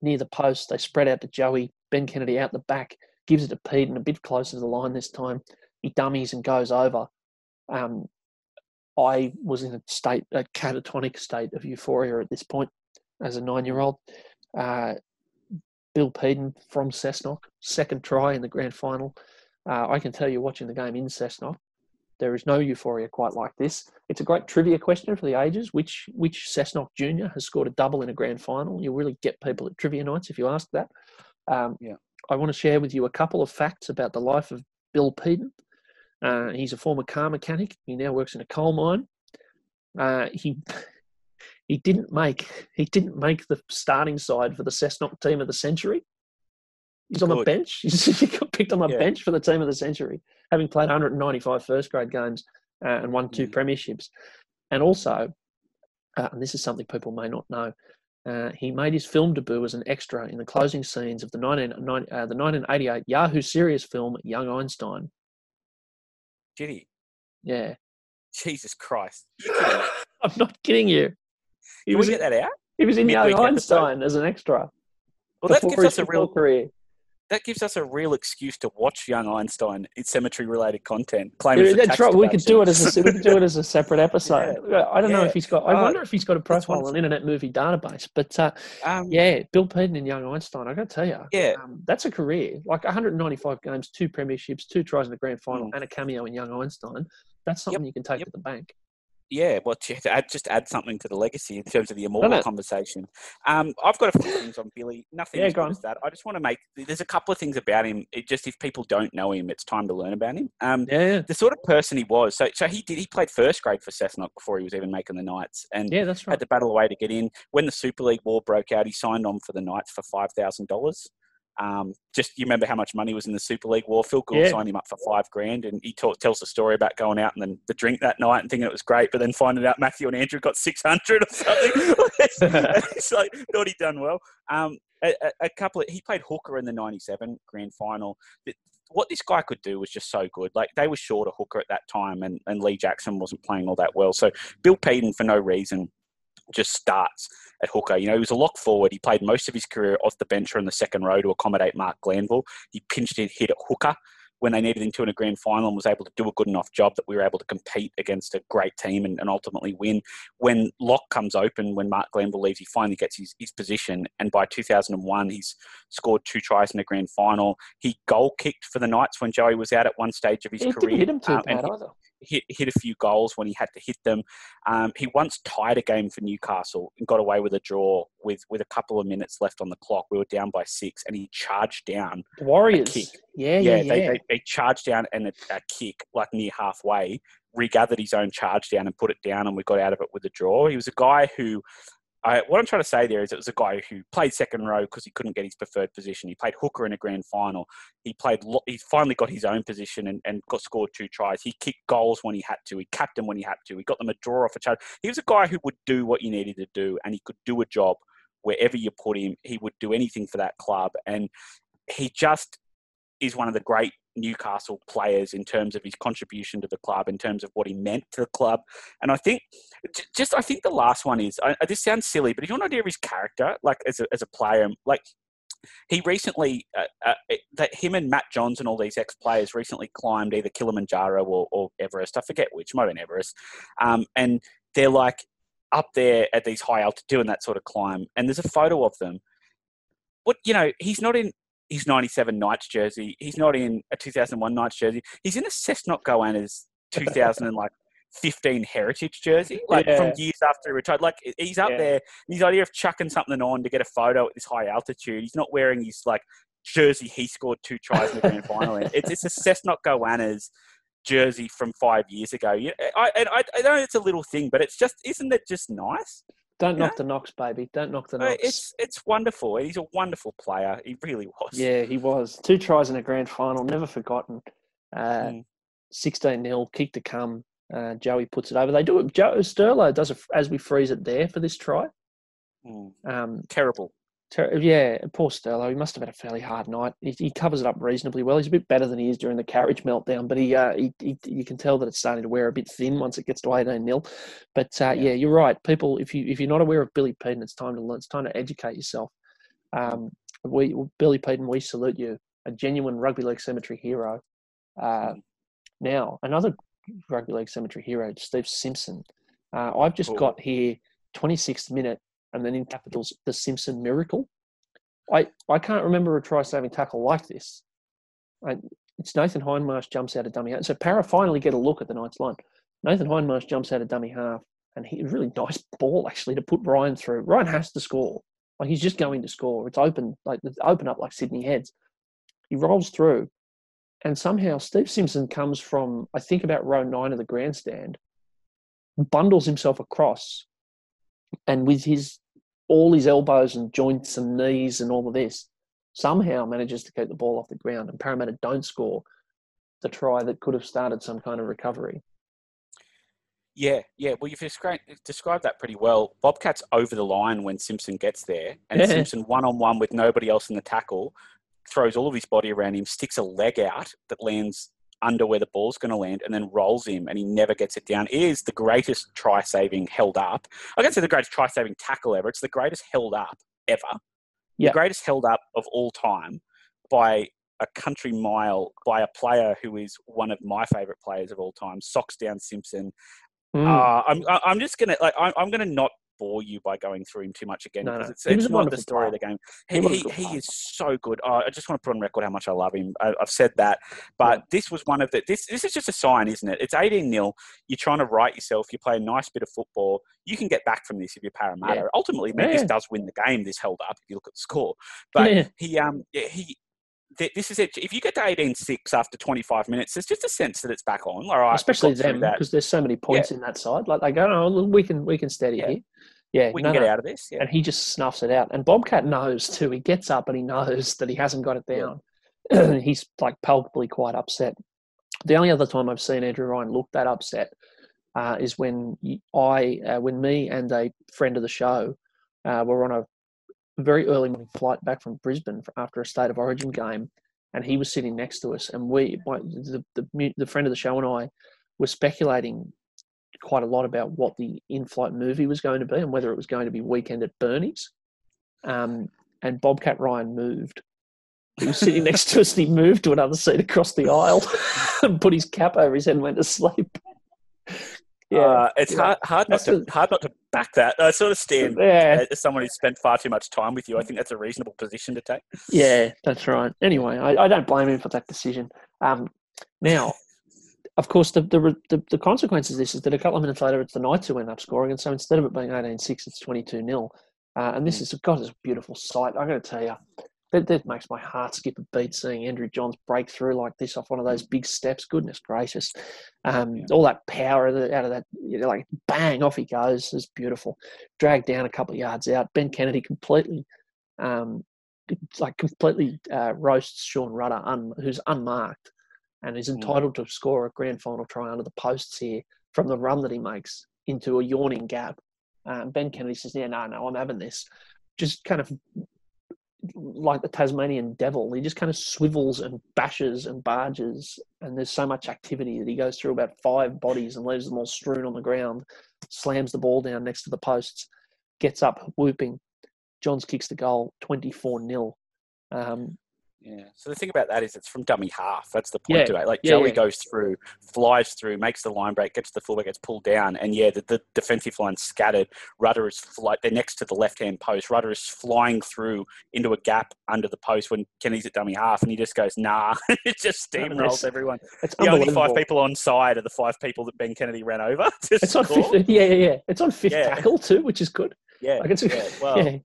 Speaker 1: near the post. They spread out to Joey. Ben Kennedy out the back, gives it to Pete and a bit closer to the line this time. He dummies and goes over. Um, I was in a state, a catatonic state of euphoria at this point as a nine year old. Uh, Bill Peden from Cessnock, second try in the grand final. Uh, I can tell you, watching the game in Cessnock, there is no euphoria quite like this. It's a great trivia question for the ages. Which which Cessnock junior has scored a double in a grand final? You'll really get people at trivia nights if you ask that. Um,
Speaker 2: Yeah.
Speaker 1: I want to share with you a couple of facts about the life of Bill Peden. Uh, he's a former car mechanic. He now works in a coal mine. Uh, he he didn't make he didn't make the starting side for the Cessnock team of the century. He's on the bench. He's, he got picked on the
Speaker 2: Yeah.
Speaker 1: bench for the team of the century, having played 195 first grade games uh, and won two
Speaker 2: Mm.
Speaker 1: premierships. And also, uh, and this is something people may not know, uh, he made his film debut as an extra in the closing scenes of the 19, uh, the 1988 Yahoo Serious film Young Einstein.
Speaker 2: Did he?
Speaker 1: Yeah,
Speaker 2: Jesus Christ. You're kidding me.
Speaker 1: I'm not kidding you. He
Speaker 2: Can
Speaker 1: was
Speaker 2: we get that out?
Speaker 1: he was in Young
Speaker 2: midweek episode?
Speaker 1: Einstein as an extra.
Speaker 2: Well, that gives us a real
Speaker 1: career.
Speaker 2: That gives us a real excuse to watch Young Einstein in cemetery related content.
Speaker 1: Yeah, that's right. We could do it as a we could do it as a separate episode. I don't know if he's got. I
Speaker 2: Oh,
Speaker 1: wonder if he's got a profile on. Internet Movie Database. But uh,
Speaker 2: Um,
Speaker 1: yeah, Bill Peden and Young Einstein. I got to tell you,
Speaker 2: Yeah.
Speaker 1: um, that's a career. Like 195 games, two premierships, two tries in the grand final,
Speaker 2: Mm.
Speaker 1: and a cameo in Young Einstein. That's something you can take
Speaker 2: yep.
Speaker 1: to the bank.
Speaker 2: Yeah, well, to to add, just add something to the legacy in terms of the immortal conversation. Um, I've got a few things on Billy. Nothing
Speaker 1: Yeah,
Speaker 2: as
Speaker 1: go
Speaker 2: good as that. I just want to make. There's a couple of things about him. It just if people don't know him, it's time to learn about him. Um,
Speaker 1: Yeah, yeah,
Speaker 2: the sort of person he was. So, so he did. He played first grade for Cessnock before he was even making the Knights, and
Speaker 1: yeah. That's right.
Speaker 2: had to battle away to get in. When the Super League war broke out, he signed on for the Knights for five thousand dollars. Um, just you remember how much money was in the Super League war? Phil Gould
Speaker 1: Yeah.
Speaker 2: signed him up for five grand, and he ta- tells the story about going out and then the drink that night and thinking it was great, but then finding out Matthew and Andrew got six hundred or something. it's like thought he'd done well. Um, a, a- couple of he played hooker in the '97 grand final. Th- What this guy could do was just so good. Like they were short a hooker at that time, and, and Lee Jackson wasn't playing all that well. So Bill Peden, for no reason, just starts at hooker. You know, he was a lock forward. He played most of his career off the bench or in the second row to accommodate Mark Glanville. He pinched in hit at hooker when they needed him to in a grand final and was able to do a good enough job that we were able to compete against a great team and, and ultimately win. When Lock comes open, when Mark Glanville leaves, he finally gets his, his position. And by 2001, he's scored two tries in the grand final. He goal kicked for the Knights when Joey was out at one stage of his
Speaker 1: He
Speaker 2: career.
Speaker 1: didn't hit him too
Speaker 2: um,
Speaker 1: bad either.
Speaker 2: Hit, hit a few goals when he had to hit them. Um, he once tied a game for Newcastle and got away with a draw with, with a couple of minutes left on the clock. We were down by six, and he charged down.
Speaker 1: The Warriors. yeah, Yeah,
Speaker 2: yeah. They, they, they charged down and a, a kick like near halfway, regathered his own charge down and put it down, and we got out of it with a draw. He was a guy who. I, what I'm trying to say there is it was a guy who played second row because he couldn't get his preferred position. He played hooker in a grand final. He played. He finally got his own position and, and got scored two tries. He kicked goals when he had to. He capped them when he had to. He got them a draw off a charge. He was a guy who would do what you needed to do, and he could do a job wherever you put him. He would do anything for that club, and he just is one of the great Newcastle players in terms of his contribution to the club, in terms of what he meant to the club. And I think, just I think the last one is I, this sounds silly, but if you want an idea of his character, like as a, as a player, like he recently, uh, uh, that him and Matt Johns and all these ex players recently climbed either Kilimanjaro or, or Everest. I forget which, might have been Everest. Um, and they're like up there at these high altitude doing that sort of climb. And there's a photo of them. What you know, he's not in his 97 Knights jersey. He's not in a 2001 Knights jersey. He's in a Cessnock Goannas 2015 Heritage jersey, like
Speaker 1: Yeah.
Speaker 2: from years after he retired. Like he's up
Speaker 1: Yeah.
Speaker 2: there. And his idea of chucking something on to get a photo at this high altitude. He's not wearing his like jersey. He scored two tries in the grand final. in. It's it's a Cessnock Goannas jersey from five years ago. I, and I, I know it's a little thing, but it's just isn't it just nice?
Speaker 1: Don't knock the knocks, baby. Don't knock the
Speaker 2: Uh,
Speaker 1: knocks.
Speaker 2: It's it's wonderful. He's a wonderful player. He really was.
Speaker 1: Yeah, he was. Two tries in a grand final, never forgotten. Uh,
Speaker 2: Mm.
Speaker 1: 16 0, kick to come. Uh, Joey puts it over. They do it. Joe Sterlo does it as we freeze it there for this try.
Speaker 2: Mm.
Speaker 1: Um,
Speaker 2: Terrible.
Speaker 1: Ter- yeah, poor Sterlo. He must have had a fairly hard night. He, he covers it up reasonably well. He's a bit better than he is during the carriage meltdown, but he, uh, he, he you can tell that it's starting to wear a bit thin once it gets to 18 0. But uh, yeah.
Speaker 2: Yeah.
Speaker 1: you're right. People, if you if you're not aware of Billy Peden, it's time to learn. It's time to educate yourself. Um, we Billy Peden, we salute you, a genuine rugby league cemetery hero. Uh, now another rugby league cemetery hero, Steve Simpson. Uh, I've just
Speaker 2: Cool.
Speaker 1: got here 26th minute, and then in capitals, the Simpson miracle. I, I can't remember a try saving tackle like this. I, it's Nathan Hindmarsh jumps out of dummy half. So Para finally get a look at the Knights line. Nathan Hindmarsh jumps out of dummy half, and he really nice ball actually to put Ryan through. Ryan has to score. Like he's just going to score. It's open, like it's open up like Sydney heads. He rolls through, and somehow Steve Simpson comes from I think about row nine of the grandstand, bundles himself across, and with his all his elbows and joints and knees and all of this, somehow manages to keep the ball off the ground. And Parramatta don't score the try that could have started some kind of recovery.
Speaker 2: Yeah, yeah. Well, you've described, described that pretty well. Bobcat's over the line when Simpson gets there, and
Speaker 1: Yeah.
Speaker 2: Simpson one on one with nobody else in the tackle, throws all of his body around him, sticks a leg out that lands under where the ball's going to land, and then rolls him, and he never gets it down. It is the greatest try saving held up. I can't say the greatest try saving tackle ever. It's the greatest held up ever.
Speaker 1: Yeah.
Speaker 2: The greatest held up of all time by a country mile by a player who is one of my favourite players of all time, Socks Down Simpson.
Speaker 1: Mm.
Speaker 2: Uh, I'm I'm just gonna like I'm, I'm gonna not bore you by going through him too much again because
Speaker 1: no.
Speaker 2: it's, it's not the story of the game.
Speaker 1: He
Speaker 2: He he, he is so good. Oh, I just want to put on record how much I love him. I, I've said that, but
Speaker 1: Yeah.
Speaker 2: this was one of the this this is just a sign, isn't it? It's 18 nil. You're trying to right yourself. You play a nice bit of football. You can get back from this if you're Parramatta.
Speaker 1: Yeah.
Speaker 2: Ultimately, man, this does win the game. This held up if you look at the score, but
Speaker 1: Yeah.
Speaker 2: he um yeah, he. th- This is it. If you get to 18-6 after 25 minutes, there's just a sense that it's back on. All right,
Speaker 1: especially them because there's so many points in that side. Like they go, oh, we can we can steady
Speaker 2: Yeah.
Speaker 1: here. Yeah,
Speaker 2: we
Speaker 1: no,
Speaker 2: can get
Speaker 1: no.
Speaker 2: out of this. Yeah.
Speaker 1: and he just snuffs it out. And Bobcat knows too. He gets up and he knows that he hasn't got it
Speaker 2: Yeah.
Speaker 1: down. He's like palpably quite upset. The only other time I've seen Andrew Ryan look that upset uh, is when I, uh, when me and a friend of the show uh, were on a very early morning flight back from Brisbane after a state of origin game, and he was sitting next to us, and we, my, the, the the friend of the show and I, were speculating quite a lot about what the in-flight movie was going to be and whether it was going to be Weekend at Bernie's. Um, and Bobcat Ryan moved. He was sitting next to us, and he moved to another seat across the aisle and put his cap over his head and went to sleep. Yeah,
Speaker 2: Uh, it's
Speaker 1: yeah.
Speaker 2: hard, hard not
Speaker 1: That's
Speaker 2: to hard not to back that. I sort of stand
Speaker 1: yeah,
Speaker 2: as someone who's spent far too much time with you. I think that's a reasonable position to take.
Speaker 1: Yeah, that's right. Anyway, I, I don't blame him for that decision. Um, now, of course, the, the the the consequence of this is that a couple of minutes later, it's the Knights who end up scoring, and so instead of it being 18-6, it's 22 0 uh, And this is God, it's a beautiful sight. I'm going to tell you, that, that makes my heart skip a beat seeing Andrew Johns break through like this off one of those big steps. Goodness gracious, um,
Speaker 2: Yeah.
Speaker 1: all that power out of the- out of that, you know, like bang, off he goes. It's beautiful. Dragged down a couple of yards out. Ben Kennedy completely. Um, like completely uh, roasts Sean Rudder, un, who's unmarked, and is
Speaker 2: Mm.
Speaker 1: entitled to score a grand final try under the posts here from the run that he makes into a yawning gap. Um, ben Kennedy says, "Yeah, no, no, I'm having this." Just kind of like the Tasmanian devil, he just kind of swivels and bashes and barges, and there's so much activity that he goes through about five bodies and leaves them all strewn on the ground, slams the ball down next to the posts, gets up whooping. Johns kicks the goal, 24 0.
Speaker 2: Yeah. So the thing about that is it's from dummy half. That's the point
Speaker 1: Yeah,
Speaker 2: to it. Like
Speaker 1: yeah,
Speaker 2: Joey
Speaker 1: yeah.
Speaker 2: goes through, flies through, makes the line break, gets the fullback, gets pulled down, and yeah, the, the defensive line's scattered. Rudder is like they're next to the left hand post. Rudder is flying through into a gap under the post when Kenny's at dummy half, and he just goes nah. it just steamrolls everyone.
Speaker 1: it's
Speaker 2: The only five people on side are the five people that Ben Kennedy ran over.
Speaker 1: It's on fifth, yeah, yeah, yeah. It's on fifth tackle too, which is good.
Speaker 2: Yeah.
Speaker 1: Like it's,
Speaker 2: yeah. Well,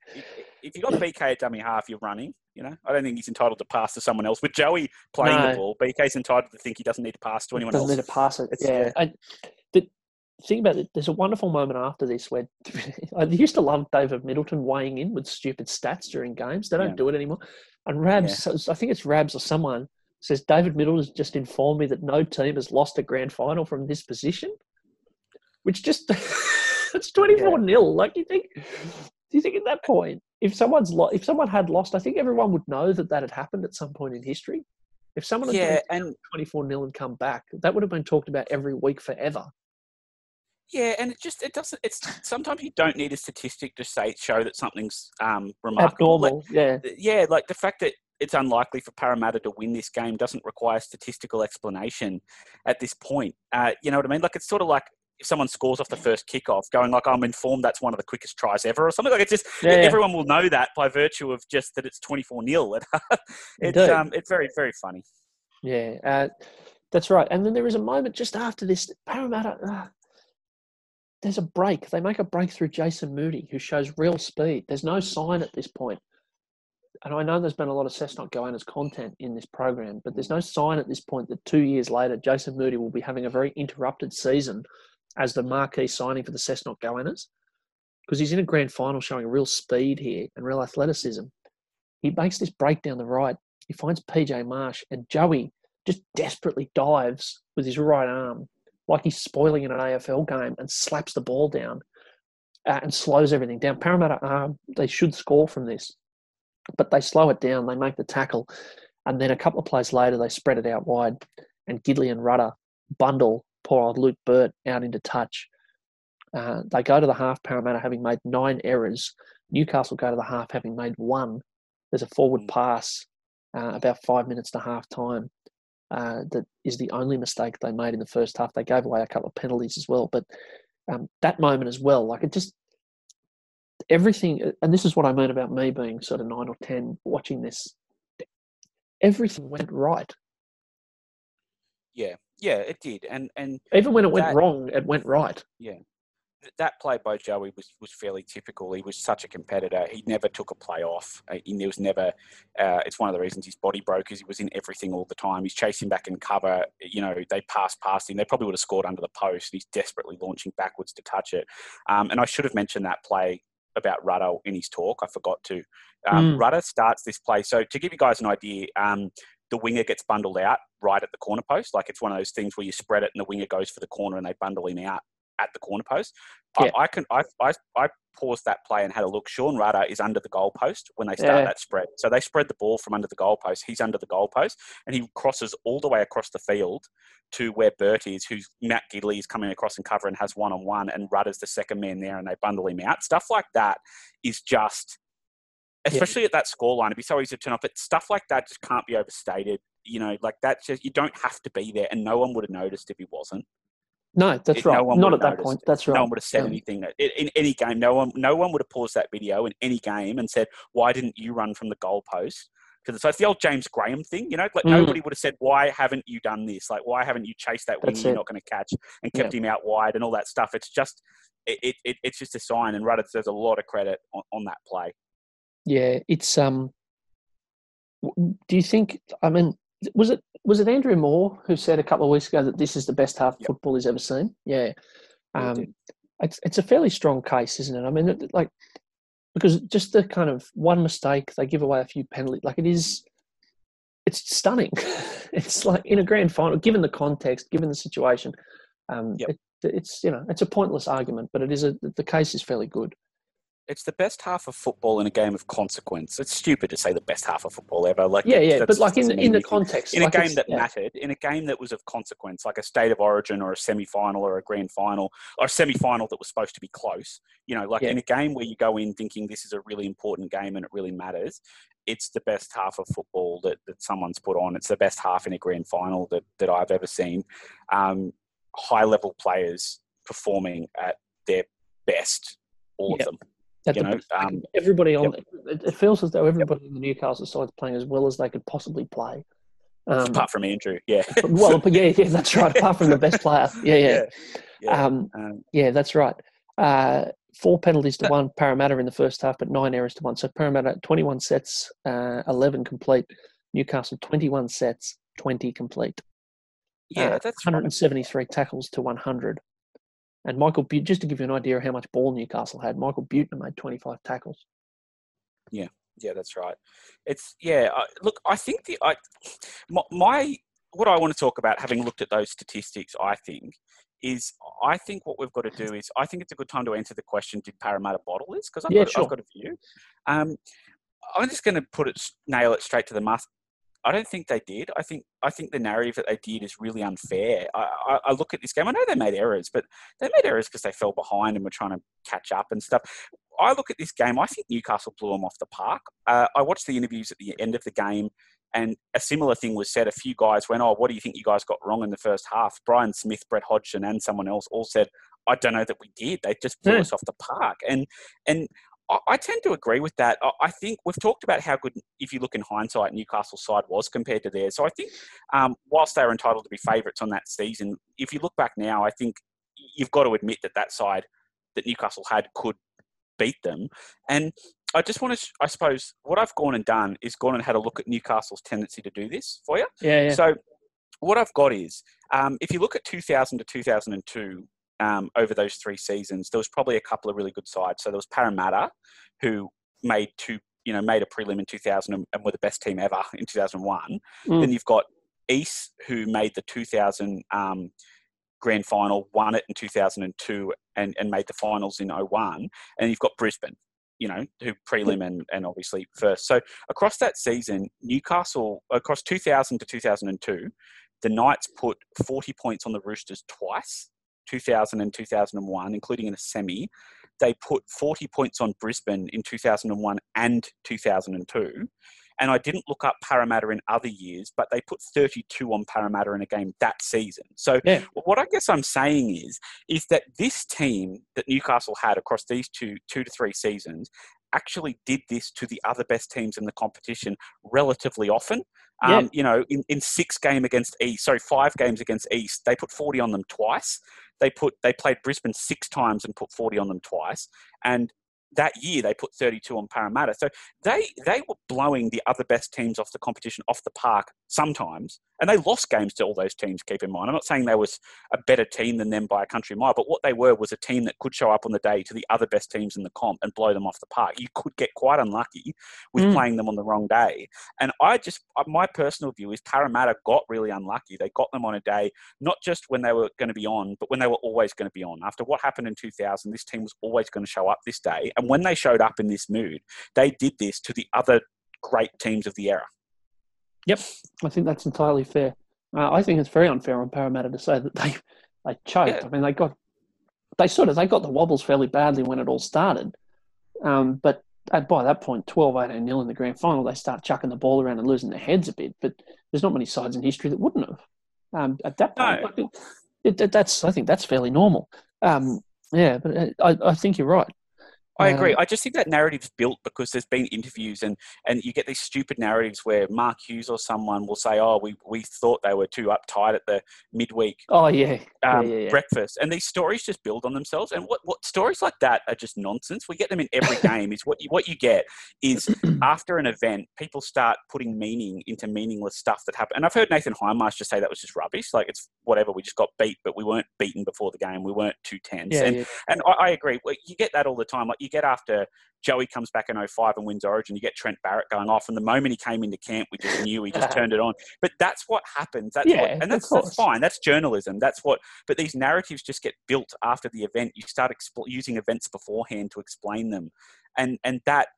Speaker 2: if you got BK at dummy half, you're running. You know, I don't think he's entitled to pass to someone else. With Joey playing
Speaker 1: No.
Speaker 2: the ball, BK's entitled to think he doesn't need to pass to anyone
Speaker 1: doesn't
Speaker 2: else.
Speaker 1: need to pass it.
Speaker 2: It's-
Speaker 1: yeah.
Speaker 2: yeah.
Speaker 1: I, the thing about it, there's a wonderful moment after this where I used to love David Middleton weighing in with stupid stats during games. They don't
Speaker 2: Yeah.
Speaker 1: do it anymore. And Rabs, I think it's Rabs or someone says David Middleton has just informed me that no team has lost a grand final from this position, which just it's 24 nil. Like you think, do you think at that point, if someone's lo- if someone had lost, I think everyone would know that that had happened at some point in history. If someone had
Speaker 2: Yeah, and
Speaker 1: 24 nil and come back, that would have been talked about every week forever.
Speaker 2: yeah, and it just it doesn't. It's sometimes you don't need a statistic to say show that something's um remarkable. Like,
Speaker 1: yeah.
Speaker 2: yeah, like the fact that it's unlikely for Parramatta to win this game doesn't require statistical explanation at this point. Uh, you know what I mean? Like it's sort of like if someone scores off the first kickoff, going like, "I'm informed that's one of the quickest tries ever," or something like it's just
Speaker 1: Yeah, yeah.
Speaker 2: everyone will know that by virtue of just that it's 24 nil. it's um, it's very very funny.
Speaker 1: Yeah, uh, that's right. And then there is a moment just after this. Parramatta, uh, there's a break. They make a break through Jason Moody, who shows real speed. There's no sign at this point. And I know there's been a lot of Cessnock Goannas content in this program, but there's no sign at this point that two years later, Jason Moody will be having a very interrupted season as the marquee signing for the Cessnock Goannas. Because he's in a grand final showing real speed here and real athleticism. He makes this break down the right. He finds PJ Marsh and Joey just desperately dives with his right arm, like he's spoiling in an AFL game, and slaps the ball down uh, and slows everything down. Parramatta, um, they should score from this, but they slow it down. They make the tackle, and then a couple of plays later, they spread it out wide, and Gidley and Rudder bundle poor old Luke Burt out into touch. Uh, they go to the half, Parramatta having made nine errors. Newcastle go to the half having made one. There's a forward
Speaker 2: Mm.
Speaker 1: pass uh, about five minutes to half time. Uh, that is the only mistake they made in the first half. They gave away a couple of penalties as well, but um, that moment as well, like it just everything. And this is what I mean about me being sort of nine or ten watching this. Everything went right.
Speaker 2: Yeah, yeah, it did, and and
Speaker 1: Even when it went wrong, it went right.
Speaker 2: Yeah, that play by Joey was, was fairly typical. He was such a competitor. He never took a play off. Uh, He was never. Uh, it's one of the reasons his body broke. Is he was in everything all the time. He's chasing back in cover. You know, they passed past him. They probably would have scored under the post. He's desperately launching backwards to touch it. Um, and I should have mentioned that play about Rudder in his talk. I forgot to. Um,
Speaker 1: Mm.
Speaker 2: Rudder starts this play. So to give you guys an idea. Um, the winger gets bundled out right at the corner post. Like it's one of those things where you spread it and the winger goes for the corner and they bundle him out at the corner post.
Speaker 1: Yeah.
Speaker 2: I, I can I, I I paused that play and had a look. Sean Rudder is under the goal post when they start
Speaker 1: Yeah.
Speaker 2: that spread. So they spread the ball from under the goal post. He's under the goal post and he crosses all the way across the field to where Burt is, who's Matt Gidley is coming across and cover and has one on one, and Rudder's the second man there, and they bundle him out. Stuff like that is just, especially at that scoreline, it'd be so easy to turn off. But stuff like that just can't be overstated. You know, like that just you don't have to be there, and no one would have noticed if he wasn't.
Speaker 1: No, that's
Speaker 2: It- no
Speaker 1: right.
Speaker 2: one
Speaker 1: Not at that point. That's right.
Speaker 2: No one would have said
Speaker 1: Um,
Speaker 2: anything in, in any game. No one, no one would have paused that video in any game and said, "Why didn't you run from the goalpost?" Because so it's the old James Graham thing, you know. Like
Speaker 1: Mm.
Speaker 2: nobody would have said, "Why haven't you done this?" Like, "Why haven't you chased that winger
Speaker 1: That's
Speaker 2: you're not going to catch and kept him out wide and all that stuff?" It's just, it, it, it it's just a sign. And Rudder deserves a lot of credit on, on that play.
Speaker 1: Yeah, it's um. Do you think? I mean, was it was it Andrew Moore who said a couple of weeks ago that this is the best half
Speaker 2: Yep.
Speaker 1: football he's ever seen? Yeah, um, it's it's a fairly strong case, isn't it? I mean, it, like because just the kind of one mistake they give away a few penalties, like it is, it's stunning. it's like in a grand final, given the context, given the situation, um,
Speaker 2: Yep.
Speaker 1: it, it's you know it's a pointless argument, but it is a the case is fairly good.
Speaker 2: It's the best half of football in a game of consequence. It's stupid to say the best half of football ever. Like,
Speaker 1: Yeah, yeah, but like in in the context,
Speaker 2: in
Speaker 1: like
Speaker 2: a game that
Speaker 1: yeah.
Speaker 2: mattered, in a game that was of consequence, like a state of origin or a semi final or a grand final or a semi final that was supposed to be close. You know, like
Speaker 1: Yeah.
Speaker 2: in a game where you go in thinking this is a really important game and it really matters, it's the best half of football that, that someone's put on. It's the best half in a grand final that, that I've ever seen. Um, high level players performing at their best, all
Speaker 1: Yep.
Speaker 2: of them. You know, um,
Speaker 1: everybody on it, it feels as though everybody in the Newcastle side is playing as well as they could possibly play. Um,
Speaker 2: apart from Andrew, yeah.
Speaker 1: well, yeah, yeah, that's right. Apart from the best player, yeah, yeah,
Speaker 2: yeah.
Speaker 1: Um,
Speaker 2: Um,
Speaker 1: yeah, that's right. Uh, four penalties to one Parramatta in the first half, but nine errors to one. So Parramatta twenty-one sets, uh, eleven complete. Newcastle twenty-one sets, twenty complete.
Speaker 2: yeah,
Speaker 1: uh,
Speaker 2: that's right.
Speaker 1: 173 tackles to 100. And Michael Buettner, just to give you an idea of how much ball Newcastle had, Michael Buettner made 25 tackles.
Speaker 2: Yeah, yeah, that's right. It's yeah. I, look, I think the I my, my what I want to talk about, having looked at those statistics, I think is I think what we've got to do is I think it's a good time to answer the question: Did Parramatta bottle this? Because I've,
Speaker 1: Yeah,
Speaker 2: got,
Speaker 1: sure.
Speaker 2: I've got a view. Um, I'm just going to put it nail it straight to the must. I don't think they did. I think I think the narrative that they did is really unfair. I, I, I look at this game. I know they made errors, but they made errors because they fell behind and were trying to catch up and stuff. I look at this game. I think Newcastle blew them off the park. Uh, I watched the interviews at the end of the game, and a similar thing was said. A few guys went, "Oh, what do you think you guys got wrong in the first half?" Brian Smith, Brett Hodgson, and someone else all said, "I don't know that we did. They just blew
Speaker 1: Yeah.
Speaker 2: us off the park." And and I- tend to agree with that. I- think we've talked about how good, if you look in hindsight, Newcastle side was compared to theirs. So I think, um, whilst they were entitled to be favourites on that season, if you look back now, I think you've got to admit that that side that Newcastle had could beat them. And I just want to, I suppose, what I've gone and done is gone and had a look at Newcastle's tendency to do this for you.
Speaker 1: Yeah, yeah.
Speaker 2: So, what I've got is, um, if you look at 2000 to 2002, um, over those three seasons, there was probably a couple of really good sides. So there was Parramatta, who made two, you know, made a prelim in 2000 and, and were the best team ever in 2001.
Speaker 1: Mm.
Speaker 2: Then you've got East, who made the 2000 um, grand final, won it in 2002, and, and made the finals in 01. And you've got Brisbane, you know, who prelim and, and obviously first. So across that season, Newcastle, across 2000 to 2002, the Knights put 40 points on the Roosters twice, 2000 and 2001, including in a semi. They put 40 points on Brisbane in 2001 and 2002. And I didn't look up Parramatta in other years, but they put 32 on Parramatta in a game that season. So
Speaker 1: Yeah.
Speaker 2: what I guess I'm saying is, is that this team that Newcastle had across these two, two to three seasons actually did this to the other best teams in the competition relatively often.
Speaker 1: Yeah.
Speaker 2: Um, You know, in, in six game against East, sorry, five games against East, they put 40 on them twice. They put they played Brisbane six times and put 40 on them twice. And that year they put 32 on Parramatta. So they they were blowing the other best teams off the competition off the park sometimes, and they lost games to all those teams. Keep in mind, I'm not saying they was a better team than them by a country mile, but what they were was a team that could show up on the day to the other best teams in the comp and blow them off the park. You could get quite unlucky with
Speaker 1: Mm.
Speaker 2: playing them on the wrong day, and I just uh, my personal view is Parramatta got really unlucky. They got them on a day not just when they were going to be on, but when they were always going to be on. After what happened in 2000, this team was always going to show up this day. And when they showed up in this mood, they did this to the other great teams of the era.
Speaker 1: I think that's entirely fair. Uh, I think it's very unfair on Parramatta to say that they they choked.
Speaker 2: Yeah.
Speaker 1: I mean, they got they sort of they got the wobbles fairly badly when it all started, um, but at, by that point, 12 18 nil in the grand final, they start chucking the ball around and losing their heads a bit. But there's not many sides in history that wouldn't have um, at that point.
Speaker 2: No.
Speaker 1: It- it, it- that's I think that's fairly normal. Um, yeah, but uh, I, I think you're right.
Speaker 2: I agree. I just think that narrative's built because there's been interviews and, and you get these stupid narratives where Mark Hughes or someone will say, "Oh, we, we thought they were too uptight at the midweek
Speaker 1: Oh yeah, yeah,
Speaker 2: um,
Speaker 1: yeah, yeah.
Speaker 2: breakfast," and these stories just build on themselves. And what, what stories like that are just nonsense. We get them in every game. Is what you, what you get is after an event, people start putting meaning into meaningless stuff that happened. And I've heard Nathan Hindmarsh just say that was just rubbish. Like it's whatever. We just got beat, but we weren't beaten before the game. We weren't too tense.
Speaker 1: yeah,
Speaker 2: and
Speaker 1: yeah.
Speaker 2: and I, I agree. You get that all the time. Like you get after Joey comes back in 05 and wins Origin, you get Trent Barrett going off, and the moment he came into camp, we just knew he just turned it on. But that's what happens. That's
Speaker 1: Yeah,
Speaker 2: what, and that's, that's fine. That's journalism. That's what. But these narratives just get built after the event. You start expl- using events beforehand to explain them, and and that.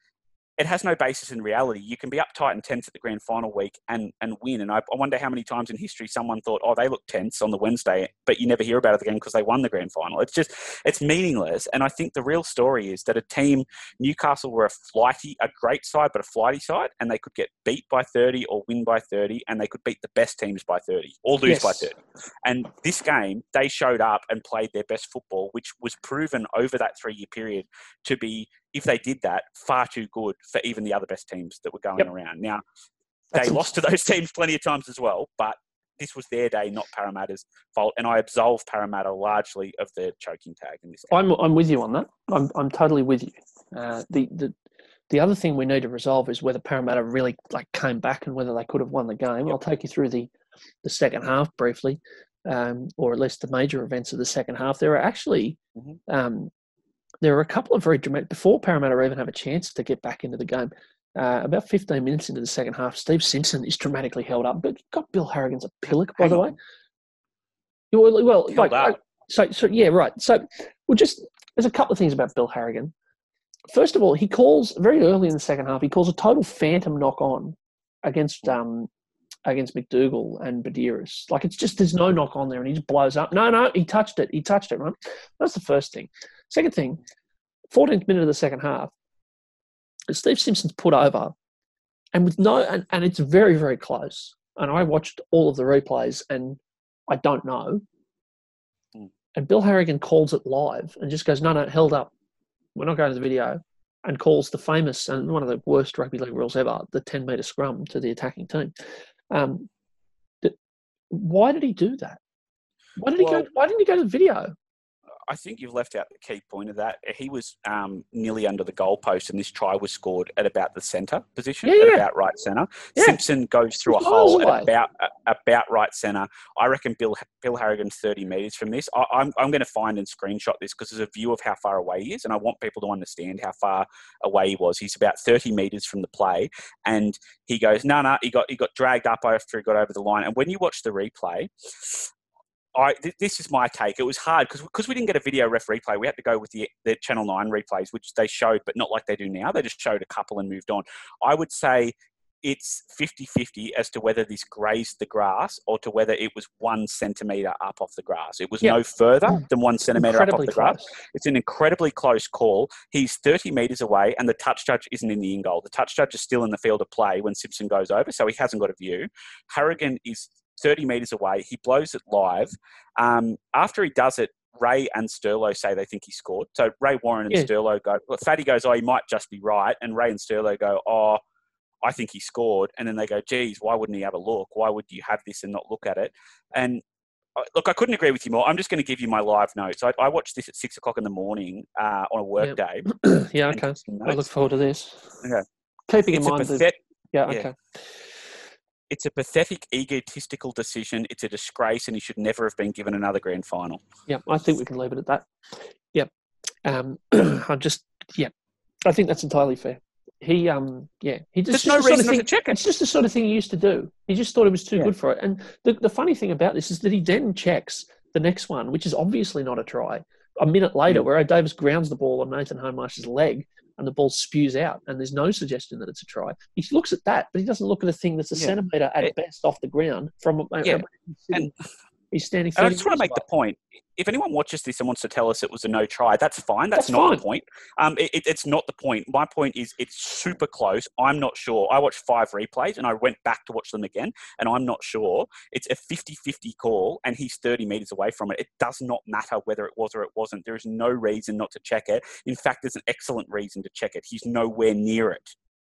Speaker 2: It has no basis in reality. You can be uptight and tense at the grand final week and, and win. And I, I wonder how many times in history someone thought, oh, they look tense on the Wednesday, but you never hear about it again because they won the grand final. It's just, it's meaningless. And I think the real story is that a team, Newcastle were a flighty, a great side, but a flighty side, and they could get beat by 30 or win by 30, and they could beat the best teams by 30 or lose by 30. And this game, they showed up and played their best football, which was proven over that three year period to be, if they did that, far too good for even the other best teams that were going
Speaker 1: Yep.
Speaker 2: around. Now, they
Speaker 1: int-
Speaker 2: lost to those teams plenty of times as well, but this was their day, not Parramatta's fault. And I absolve Parramatta largely of the choking tag in this game.
Speaker 1: I'm I'm with you on that. I'm I'm totally with you. Uh, the the the other thing we need to resolve is whether Parramatta really like came back and whether they could have won the game. I'll take you through the the second half briefly, um, or at least the major events of the second half. There are actually
Speaker 2: Mhm.
Speaker 1: um, there are a couple of very dramatic before Parramatta even have a chance to get back into the game. Uh, about 15 minutes into the second half, Steve Simpson is dramatically held up, but got Bill Harrigan's a pillock, by
Speaker 2: Hang
Speaker 1: the
Speaker 2: on.
Speaker 1: way. Well, well like, so, so yeah, right. So, well, just there's a couple of things about Bill Harrigan. First of all, he calls very early in the second half. He calls a total phantom knock on against um against MacDougall and Buderus. Like it's just there's no knock on there, and he just blows up. No, no, he touched it. He touched it. Right. That's the first thing. Second thing, 14th minute of the second half, Steve Simpson's put over, and with no, and, and it's very very close. And I watched all of the replays, and I don't know.
Speaker 2: Hmm.
Speaker 1: And Bill Harrigan calls it live and just goes, no, no, held up. We're not going to the video. And calls the famous and one of the worst rugby league rules ever, the 10 metre scrum to the attacking team. Um, why did he do that? Why did he go? Why didn't he go to the video?
Speaker 2: I think you've left out the key point of that. He was um, nearly under the goalpost, and this try was scored at about the centre position,
Speaker 1: Yeah,
Speaker 2: at
Speaker 1: yeah.
Speaker 2: about right centre.
Speaker 1: Yeah.
Speaker 2: Simpson goes through a hole at about a- about right centre. I reckon Bill Bill Harrigan's thirty metres from this. I, I'm I'm going to find and screenshot this because there's a view of how far away he is, and I want people to understand how far away he was. He's about thirty metres from the play, and he goes, no, no, he got he got dragged up after he got over the line. And when you watch the replay, I th- this is my take. It was hard because because we didn't get a video ref replay. We had to go with the the Channel Nine replays, which they showed, but not like they do now. They just showed a couple and moved on. I would say it's 50-50 as to whether this grazed the grass or to whether it was one centimeter up off the grass. It was
Speaker 1: Yeah.
Speaker 2: no further mm. than one centimeter up off
Speaker 1: Incredibly
Speaker 2: the grass. It's an incredibly close call. He's 30 metres away, and the touch judge isn't in the in goal. The touch judge is still in the field of play when Simpson goes over, so he hasn't got a view. Harrigan is 30 metres away. He blows it live. Um, after he does it, Ray and Sterlo say they think he scored. So Ray Warren and
Speaker 1: Yeah.
Speaker 2: Sterlo go. Well, Fatty goes, "Oh, he might just be right," and Ray and Sterlo go, "Oh, I think he scored." And then they go, "Geez, why wouldn't he have a look? Why would you have this and not look at it?" And uh, look, I couldn't agree with you more. I'm just going to give you my live notes. I, I watched this at six o'clock in the morning uh, on a work
Speaker 1: Yep.
Speaker 2: day.
Speaker 1: yeah, okay. I look forward to this.
Speaker 2: Okay.
Speaker 1: Keeping in
Speaker 2: It's a
Speaker 1: mind that.
Speaker 2: pathet-
Speaker 1: Yeah,
Speaker 2: yeah.
Speaker 1: okay.
Speaker 2: It's a pathetic, egotistical decision. It's a disgrace, and he should never have been given another grand final.
Speaker 1: Yeah, I think we can leave it at that. Yep. Um, I'm just, yeah, I think that's entirely fair. He, um, yeah, he just
Speaker 2: There's
Speaker 1: just
Speaker 2: no
Speaker 1: the sort of
Speaker 2: reason
Speaker 1: thing,
Speaker 2: to check it.
Speaker 1: It's just the sort of thing he used to do. He just thought it was too
Speaker 2: Yeah.
Speaker 1: good for it. And the, the funny thing about this is that he then checks the next one, which is obviously not a try. A minute later,
Speaker 2: Mm.
Speaker 1: where Davis grounds the ball on Nathan Hindmarsh's leg and the ball spews out, and there's no suggestion that it's a try. He looks at that, but he doesn't look at a thing that's a
Speaker 2: Yeah.
Speaker 1: centimetre at
Speaker 2: It-
Speaker 1: best off the ground from.
Speaker 2: Yeah.
Speaker 1: He's, sitting, he's standing.
Speaker 2: I just want to make the point: if anyone watches this and wants to tell us it was a no try, that's fine. That's,
Speaker 1: That's
Speaker 2: not
Speaker 1: fine.
Speaker 2: the point. Um, it, it- it's not the point. My point is it's super close. I'm not sure. I watched five replays and I went back to watch them again, and I'm not sure. It's a 50-50 call, and he's 30 meters away from it. It does not matter whether it was or it wasn't. There is no reason not to check it. In fact, there's an excellent reason to check it. He's nowhere near it.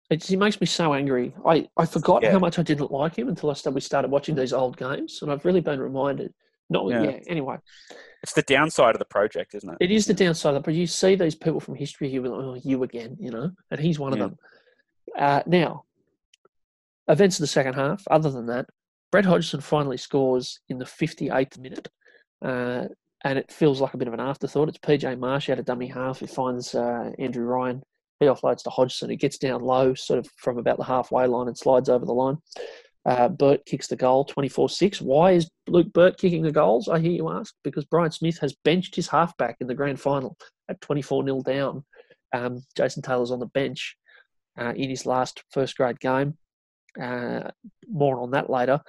Speaker 1: It, he makes me so angry. I, I forgot
Speaker 2: Yeah.
Speaker 1: how much I didn't like him until I started, we started watching these old games, and I've really been reminded. Not yeah.
Speaker 2: Yeah.
Speaker 1: Anyway,
Speaker 2: It's the downside of the project, isn't it?
Speaker 1: it is the downside. But you see these people from history, you like, oh, you again, you know, and he's one
Speaker 2: Yeah.
Speaker 1: of them. Uh, now, events of the second half. Other than that, Brett Hodgson finally scores in the 58th minute, uh, and it feels like a bit of an afterthought. It's PJ Marsh out of dummy half. He finds uh, Andrew Ryan. He offloads to Hodgson. It gets down low, sort of from about the halfway line, and slides over the line. Uh, Burt kicks the goal, 24-6. Why is Luke Burt kicking the goals? I hear you ask. Because Brian Smith has benched his halfback in the grand final at 24-0 down. Um, Jason Taylor's on the bench uh, in his last first grade game. Uh, more on that later.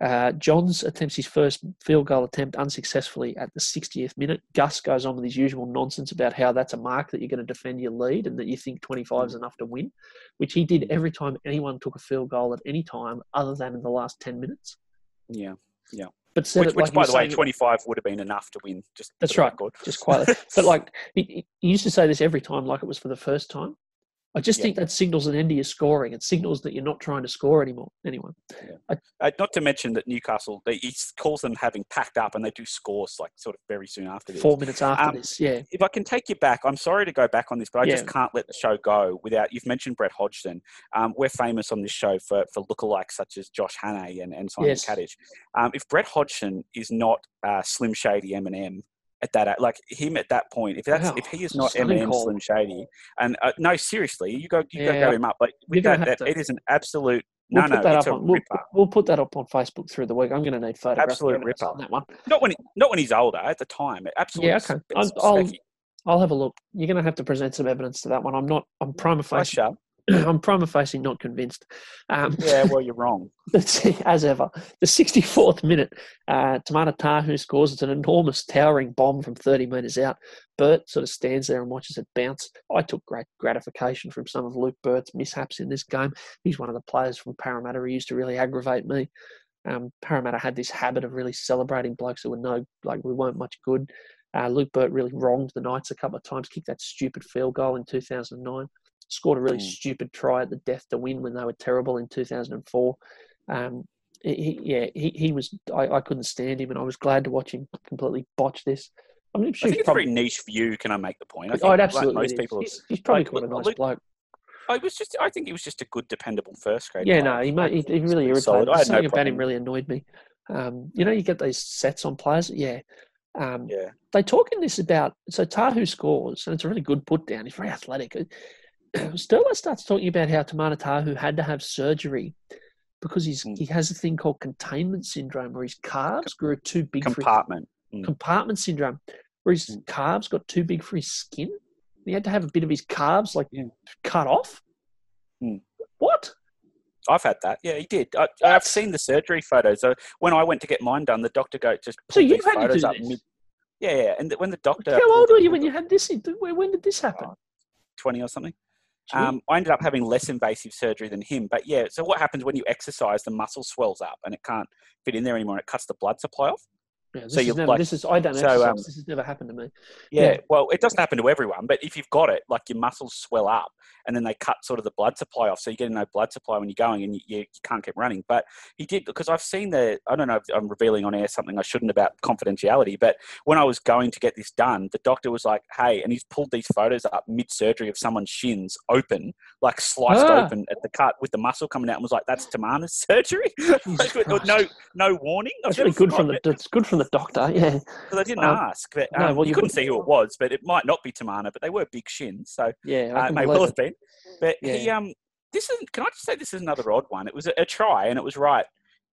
Speaker 1: Uh, Johns attempts his first field goal attempt unsuccessfully at the 60th minute. Gus goes on with his usual nonsense about how that's a mark that you're going to defend your lead and that you think 25 is enough to win, which he did every time anyone took a field goal at any time other than in the last 10 minutes.
Speaker 2: Yeah.
Speaker 1: Yeah. But
Speaker 2: Which,
Speaker 1: it
Speaker 2: which
Speaker 1: like
Speaker 2: by the way,
Speaker 1: saying
Speaker 2: 25 would have been enough to win. Just
Speaker 1: That's right. just quietly. but like he, he used to say this every time, like it was for the first time. I just
Speaker 2: Yeah.
Speaker 1: think that signals an end to your scoring. It signals that you're not trying to score anymore. Anyway,
Speaker 2: Uh, not to mention that Newcastle, they, he calls them having packed up, and they do scores like sort of very soon after this.
Speaker 1: four minutes after
Speaker 2: Um,
Speaker 1: this, yeah,
Speaker 2: If I can take you back, I'm sorry to go back on this, but I just can't let the show go without. You've mentioned Brett Hodgson. Um, we're famous on this show for, for lookalikes such as Josh Hannay and, and Simon
Speaker 1: Yes.
Speaker 2: Um, if Brett Hodgson is not uh, Slim Shady Eminem at that, like him at that point, if that's
Speaker 1: Wow,
Speaker 2: if he is not Eminem. Slim Shady, and uh, no, seriously, you go you go
Speaker 1: Yeah.
Speaker 2: grab him up. But
Speaker 1: You're
Speaker 2: with that, that
Speaker 1: to.
Speaker 2: it is an absolute
Speaker 1: we'll
Speaker 2: no,
Speaker 1: put
Speaker 2: no,
Speaker 1: that up on we'll, we'll put that up on Facebook through the week. I'm going to need photographic
Speaker 2: Absolute ripper.
Speaker 1: on that one.
Speaker 2: Not when he, not when he's older. At the time, absolutely.
Speaker 1: Yeah, okay. I'll, I'll. I'll have a look. You're going to have to present some evidence to that one. I'm not. I'm prima facie.
Speaker 2: shove.
Speaker 1: I'm prima facie not convinced. Um,
Speaker 2: Yeah, well, you're wrong.
Speaker 1: As ever. The 64th minute, uh, Timana Tahu scores. It's an enormous towering bomb from 30 metres out. Burt sort of stands there and watches it bounce. I took great gratification from some of Luke Burt's mishaps in this game. He's one of the players from Parramatta who used to really aggravate me. Um, Parramatta had this habit of really celebrating blokes that were no, like we weren't much good. Uh, Luke Burt really wronged the Knights a couple of times, kicked that stupid field goal in 2009, scored a really
Speaker 2: Mm.
Speaker 1: stupid try at the death to win when they were terrible in 2004. Um, he, yeah, he, he was. I, I couldn't stand him, and I was glad to watch him completely botch this. I'm
Speaker 2: I
Speaker 1: sure
Speaker 2: think it's
Speaker 1: probably.
Speaker 2: very niche view. Can I make the point? I think
Speaker 1: Oh, it
Speaker 2: like
Speaker 1: absolutely
Speaker 2: most
Speaker 1: is.
Speaker 2: people.
Speaker 1: He's, he's probably
Speaker 2: like,
Speaker 1: quite a nice
Speaker 2: look-
Speaker 1: bloke.
Speaker 2: I was just. I think he was just a good, dependable first grade.
Speaker 1: Yeah,
Speaker 2: player.
Speaker 1: no, he, ma- he, he really irritated.
Speaker 2: solid. I had no
Speaker 1: Something about him really annoyed me. Um, you know, you get these sets on players. Yeah. Um,
Speaker 2: Yeah,
Speaker 1: they talk in this about so Tahu scores, and it's a really good put down. He's very athletic. Sterlo starts talking about how Timana Tahu had to have surgery because he's
Speaker 2: Mm.
Speaker 1: he has a thing called containment syndrome, where his calves grew too big for his
Speaker 2: compartment. Mm.
Speaker 1: compartment syndrome, where his
Speaker 2: Mm.
Speaker 1: calves got too big for his skin. He had to have a bit of his calves like
Speaker 2: Yeah.
Speaker 1: cut off.
Speaker 2: Mm.
Speaker 1: What?
Speaker 2: I've had that. Yeah, he did. I, I've seen the surgery photos. So when I went to get mine done, the doctor go just
Speaker 1: So you had to do
Speaker 2: up.
Speaker 1: this?
Speaker 2: Yeah, yeah. And when the doctor,
Speaker 1: How old were you when you had this? When when did this happen?
Speaker 2: twenty or something? Um, I ended up having less invasive surgery than him. But yeah, so what happens when you exercise? The muscle swells up and it can't fit in there anymore. And it cuts the blood supply off.
Speaker 1: Yeah, this
Speaker 2: So you
Speaker 1: never,
Speaker 2: like-
Speaker 1: this is I don't
Speaker 2: so, um,
Speaker 1: this has never happened to me.
Speaker 2: Yeah,
Speaker 1: Yeah.
Speaker 2: well, it doesn't happen to everyone, but if you've got it, like your muscles swell up and then they cut sort of the blood supply off. So you're getting no blood supply when you're going and you, you can't keep running. But he did, because I've seen the, I don't know if I'm revealing on air something I shouldn't about confidentiality, but when I was going to get this done, the doctor was like, hey, and he's pulled these photos up mid surgery of someone's shins open, like sliced
Speaker 1: Ah.
Speaker 2: open at the cut with the muscle coming out and was like, that's Timana's surgery.
Speaker 1: Jesus
Speaker 2: With
Speaker 1: Christ.
Speaker 2: no, no warning.
Speaker 1: That's really good from the.
Speaker 2: it.
Speaker 1: It's good from the doctor. Yeah.
Speaker 2: Because I didn't
Speaker 1: Um,
Speaker 2: ask, but
Speaker 1: no,
Speaker 2: um,
Speaker 1: well,
Speaker 2: you
Speaker 1: you
Speaker 2: couldn't see who it was, but it might not be Timana, but they were big shins, so
Speaker 1: Yeah.
Speaker 2: Uh, it may well have been. But he, um, this is. Can I just say this is another odd one? It was a, a try, and it was right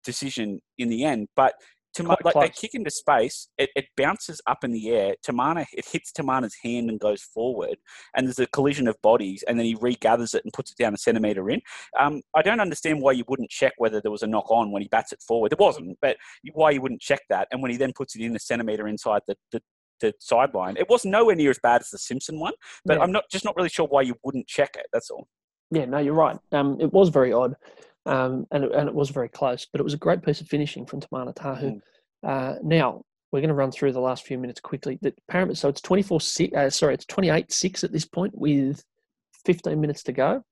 Speaker 2: decision in the end, but. Tama-
Speaker 1: Quite
Speaker 2: like they kick into space, it, it bounces up in the air. Timana, it hits Timana's hand and goes forward, and there's a collision of bodies, and then he regathers it and puts it down a centimeter in. Um, I don't understand why you wouldn't check whether there was a knock on when he bats it forward. There wasn't, but why you wouldn't check that. And when he then puts it in a centimeter inside the, the, the sideline, it was nowhere near as bad as the Simpson one. But
Speaker 1: Yeah.
Speaker 2: I'm not just not really sure why you wouldn't check it. That's all.
Speaker 1: Yeah, no, you're right. Um, it was very odd, um, and it, and it was very close, but it was a great piece of finishing from Timana Tahu.
Speaker 2: Mm.
Speaker 1: Uh, now we're going to run through the last few minutes quickly. The Paramount, so it's 24 six. Uh, sorry, it's 28 six at this point with 15 minutes to go.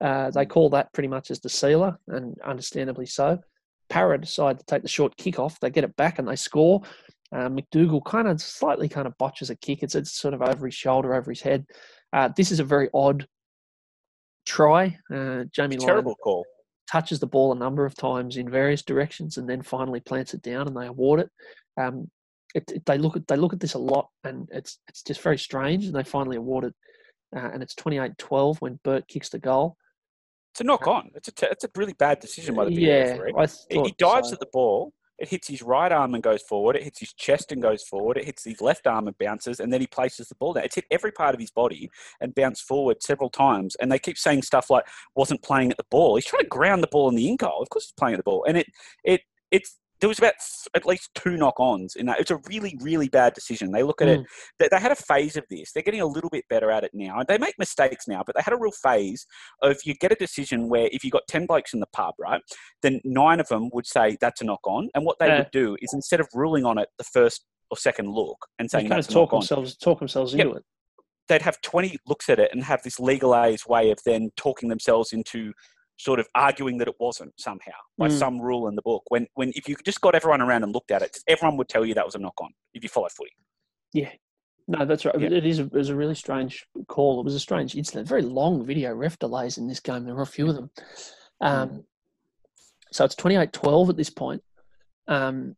Speaker 1: Uh, they call that pretty much as the sealer, and understandably so. Para decide to take the short kick off. They get it back and they score. Uh, MacDougall kind of slightly kind of botches a kick. It's, it's sort of over his shoulder, over his head. Uh, this is a very odd try. Uh, Jamie Lyon
Speaker 2: Terrible call.
Speaker 1: Touches the ball a number of times in various directions and then finally plants it down and they award it. Um, it, it- they look at they look at this a lot and it's it's just very strange and they finally award it. Uh, and it's 28-12 when Burt kicks the goal.
Speaker 2: It's a knock on. It's a it's a really bad decision by the
Speaker 1: yeah,
Speaker 2: referee. He dives
Speaker 1: so.
Speaker 2: at the ball. It hits his right arm and goes forward. It hits his chest and goes forward. It hits his left arm and bounces, and then he places the ball down. It's hit every part of his body and bounced forward several times. And they keep saying stuff like "wasn't playing at the ball." He's trying to ground the ball in the in goal. Of course, he's playing at the ball. And it it it's there was about at least two knock-ons in that. It's a really really bad decision. They look at it. Mm. They, they had a phase of this. They're getting a little bit better at it now. They make mistakes now, but they had a real phase of you get a decision where if you got ten blokes in the pub, right, then nine of them would say that's a knock on, and what they
Speaker 1: Yeah.
Speaker 2: would do is instead of ruling on it the first or second look and
Speaker 1: They
Speaker 2: saying
Speaker 1: kind
Speaker 2: that's
Speaker 1: of talk themselves talk themselves
Speaker 2: Yep.
Speaker 1: into it.
Speaker 2: they'd have twenty looks at it and have this legalized way of then talking themselves into sort of arguing that it wasn't somehow by
Speaker 1: Mm.
Speaker 2: some rule in the book. When when if you just got everyone around and looked at it, everyone would tell you that was a knock on if you follow footy. Yeah.
Speaker 1: No, that's right.
Speaker 2: Yeah.
Speaker 1: It is. A, it was a really strange call. It was a strange incident. Very long video ref delays in this game. There were a few of them. Um, so it's 28-12 at this point. Um,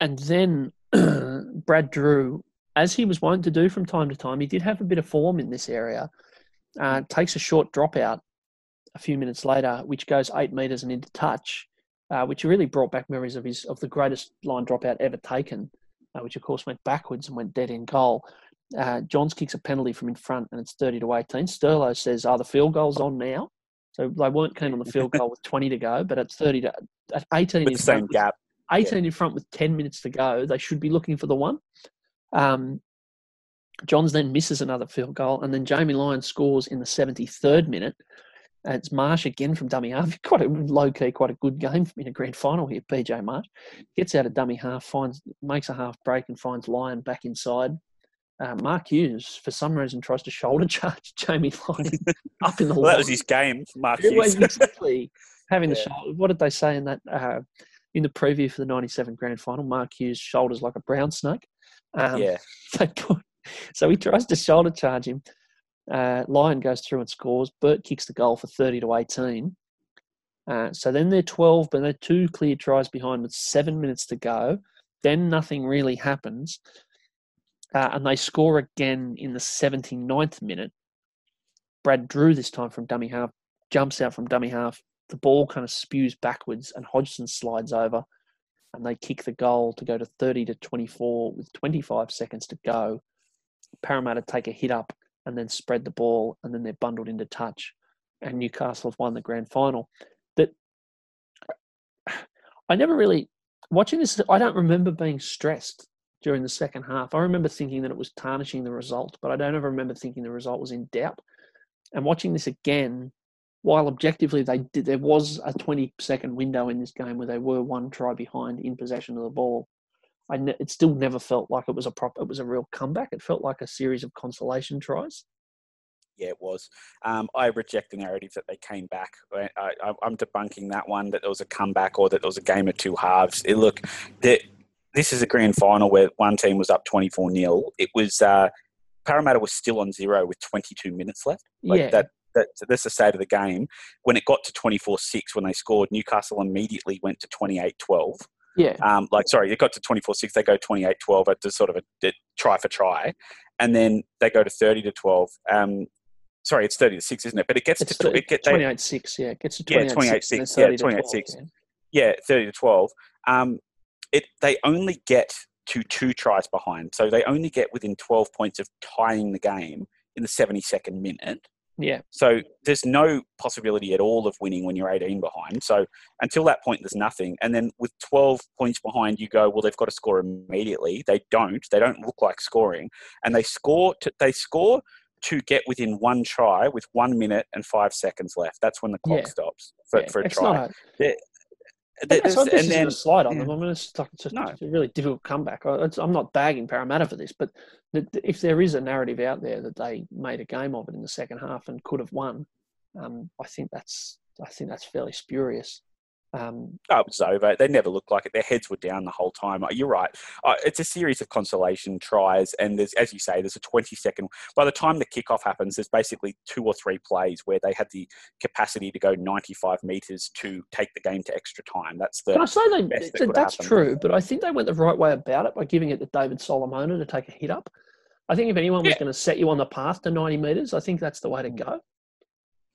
Speaker 1: and then Brad Drew, as he was wont to do from time to time, he did have a bit of form in this area. Uh, takes a short dropout a few minutes later, which goes eight meters and into touch, uh, which really brought back memories of his of the greatest line dropout ever taken, uh, which of course went backwards and went dead in goal. Uh, Johns kicks a penalty from in front, and it's thirty to eighteen. Sterlo says, "Are the field goals on now?" So they weren't keen on the field goal with twenty to go, but at thirty to at eighteen
Speaker 2: With
Speaker 1: in
Speaker 2: the same
Speaker 1: front,
Speaker 2: gap.
Speaker 1: 18 in front with 10 minutes to go. They should be looking for the one. Um, Johns then misses another field goal, and then Jamie Lyon scores in the 73rd minute. It's Marsh again from dummy half. Quite a low key, quite a good game in a grand final here. PJ Marsh gets out of dummy half, finds makes a half break, and finds Lyon back inside. Uh, Mark Hughes, for some reason, tries to shoulder charge Jamie Lyon up in the
Speaker 2: Well, that was his game, Mark
Speaker 1: Yeah,
Speaker 2: Hughes.
Speaker 1: exactly. Having the shoulder. What did they say in that uh, in the preview for the '97 Grand Final? Mark Hughes shoulders like a brown snake. Um,
Speaker 2: yeah.
Speaker 1: they put- so he tries to shoulder charge him. Uh, Lyon goes through and scores. Burt kicks the goal for 30 to 18. Uh, so then they're 12, but they're two clear tries behind with seven minutes to go. Then nothing really happens. Uh, and they score again in the 79th minute. Brad Drew, this time from dummy half, jumps out from dummy half. The ball kind of spews backwards, and Hodgson slides over, and they kick the goal to go to 30 to 24 with 25 seconds to go. Parramatta take a hit up and then spread the ball, and then they're bundled into touch. And Newcastle have won the grand final. That I never really watching this. I don't remember being stressed during the second half. I remember thinking that it was tarnishing the result, but I don't ever remember thinking the result was in doubt. And watching this again, while objectively they did, there was a 20 second window in this game where they were one try behind in possession of the ball. I ne- it still never felt like it was a proper, it was a real comeback. It felt like a series of consolation tries.
Speaker 2: Yeah, it was. Um, I reject the narrative that they came back. I, I, I'm debunking that one that there was a comeback or that there was a game of two halves. It, look, the, this is a grand final where one team was up 24 0. It was uh, Parramatta was still on zero with 22 minutes left. Like
Speaker 1: yeah,
Speaker 2: that, that, that's the state of the game. When it got to 24 6, when they scored, Newcastle immediately went to 28 12.
Speaker 1: Yeah,
Speaker 2: Um, like, sorry, it got to 24 6, they go 28 12 at the sort of a, a try for try. And then they go to 30 to 12. Um, sorry, it's 30 to 6, isn't it? But it gets
Speaker 1: it's
Speaker 2: to, it get, they,
Speaker 1: 28 6. Yeah, it gets to
Speaker 2: Yeah,
Speaker 1: 28
Speaker 2: 28-6,
Speaker 1: 6.
Speaker 2: yeah, 28-6. yeah, 30 to 12. Um, it, they only get to two tries behind. So they only get within 12 points of tying the game in the 72nd minute.
Speaker 1: Yeah,
Speaker 2: So there's no possibility at all of winning when you're 18 behind. So until that point, there's nothing. And then with 12 points behind, you go, well, they've got to score immediately. They don't. They don't look like scoring, and they score. To, they score to get within one try with one minute and five seconds left. That's when the clock
Speaker 1: Yeah.
Speaker 2: stops for,
Speaker 1: yeah.
Speaker 2: for a
Speaker 1: it's
Speaker 2: try.
Speaker 1: not But not, this
Speaker 2: and then
Speaker 1: a slight on
Speaker 2: yeah.
Speaker 1: them. I mean, it's, like, it's, just,
Speaker 2: No.
Speaker 1: it's a really difficult comeback. I, it's, I'm not bagging Parramatta for this, but the, the- if there is a narrative out there that they made a game of it in the second half and could have won, um, I think that's I think that's fairly spurious. Um,
Speaker 2: Oh, it was over. They never looked like it. Their heads were down the whole time. Uh, You're right. Uh, it's a series of consolation tries, and there's, as you say, there's a 20 second. By the time the kickoff happens, there's basically two or three plays where they had the capacity to go 95 meters to take the game to extra time. That's the
Speaker 1: can I say they,
Speaker 2: that
Speaker 1: that that's
Speaker 2: happen.
Speaker 1: true, but I think they went the right way about it by giving it to David Solomona to take a hit up. I think if anyone was going to set you on the path to 90 metres, I think that's the way to go.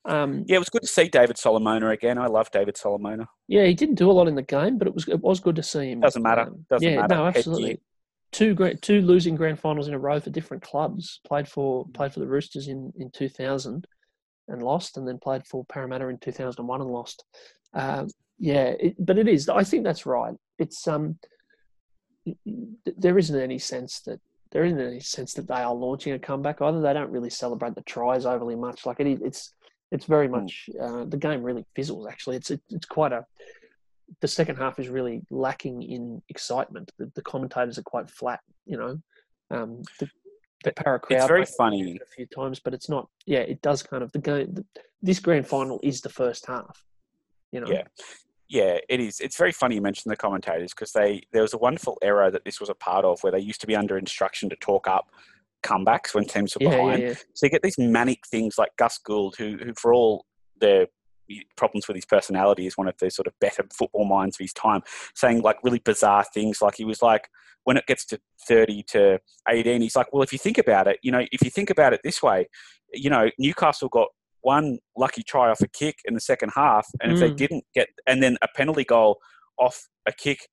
Speaker 1: Um,
Speaker 2: yeah. It was good to see David Solomona again. I love David Solomona.
Speaker 1: Yeah, he didn't do a lot in the game, but it was it was good to see him.
Speaker 2: Doesn't matter.
Speaker 1: Um,
Speaker 2: Doesn't
Speaker 1: yeah,
Speaker 2: matter.
Speaker 1: no, absolutely. Two great, two losing grand finals in a row for different clubs. Played for played for the Roosters in in two thousand and lost, and then played for Parramatta in two thousand and one and lost. Um, yeah, it, but it is. I think that's right. It's um, there isn't any sense that there isn't any sense that they are launching a comeback either. They don't really celebrate the tries overly much. Like it, it's it's very much uh, the game really fizzles. Actually, it's it, it's quite a the second half is really lacking in excitement. The, the commentators are quite flat. You know, um, the, the para crowd.
Speaker 2: It's very funny.
Speaker 1: a few times, but it's not. Yeah, it does kind of the game. The, this grand final is the first half. You know.
Speaker 2: Yeah. Yeah, it is. It's very funny you mentioned the commentators because they there was a wonderful era that this was a part of where they used to be under instruction to talk up comebacks when teams were
Speaker 1: Yeah,
Speaker 2: behind.
Speaker 1: yeah, yeah.
Speaker 2: So you get these manic things like Gus Gould, who, who for all their problems with his personality, is one of the sort of better football minds of his time, saying like really bizarre things. Like he was like, when it gets to 30 to 18, he's like, well, if you think about it, you know, if you think about it this way, you know, Newcastle got one lucky try off a kick in the second half, and if they
Speaker 1: Mm.
Speaker 2: didn't get, and then a penalty goal off a kick,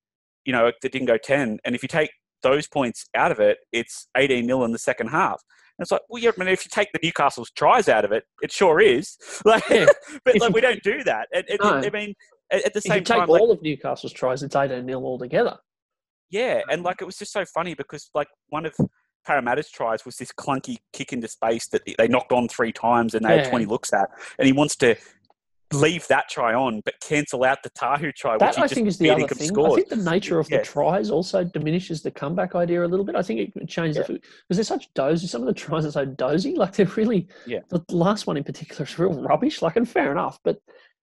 Speaker 2: you know, that didn't go 10, and if you take those points out of it, it's 18 nil in the second half. And it's like, well, yeah, I mean, if you take the Newcastle's tries out of it, it sure is. Like,
Speaker 1: Yeah.
Speaker 2: but like, we don't do that. And, and-
Speaker 1: No.
Speaker 2: I mean, at, the
Speaker 1: If
Speaker 2: same
Speaker 1: you take
Speaker 2: time, like,
Speaker 1: all of Newcastle's tries, it's 18 nil altogether.
Speaker 2: yeah, and like it was just so funny because like one of Parramatta's tries was this clunky kick into space that they knocked on three times and they
Speaker 1: Yeah.
Speaker 2: had 20 looks at, and he wants to leave that try on but cancel out the Tahu try, which
Speaker 1: That I
Speaker 2: just
Speaker 1: think is the other thing. I think the nature of
Speaker 2: Yeah.
Speaker 1: the tries also diminishes the comeback idea a little bit. I think it changes
Speaker 2: Yeah.
Speaker 1: the because they're such dozy. Some of the tries are so dozy. Like they're really.
Speaker 2: Yeah.
Speaker 1: The last one in particular is real rubbish. Like and fair enough, but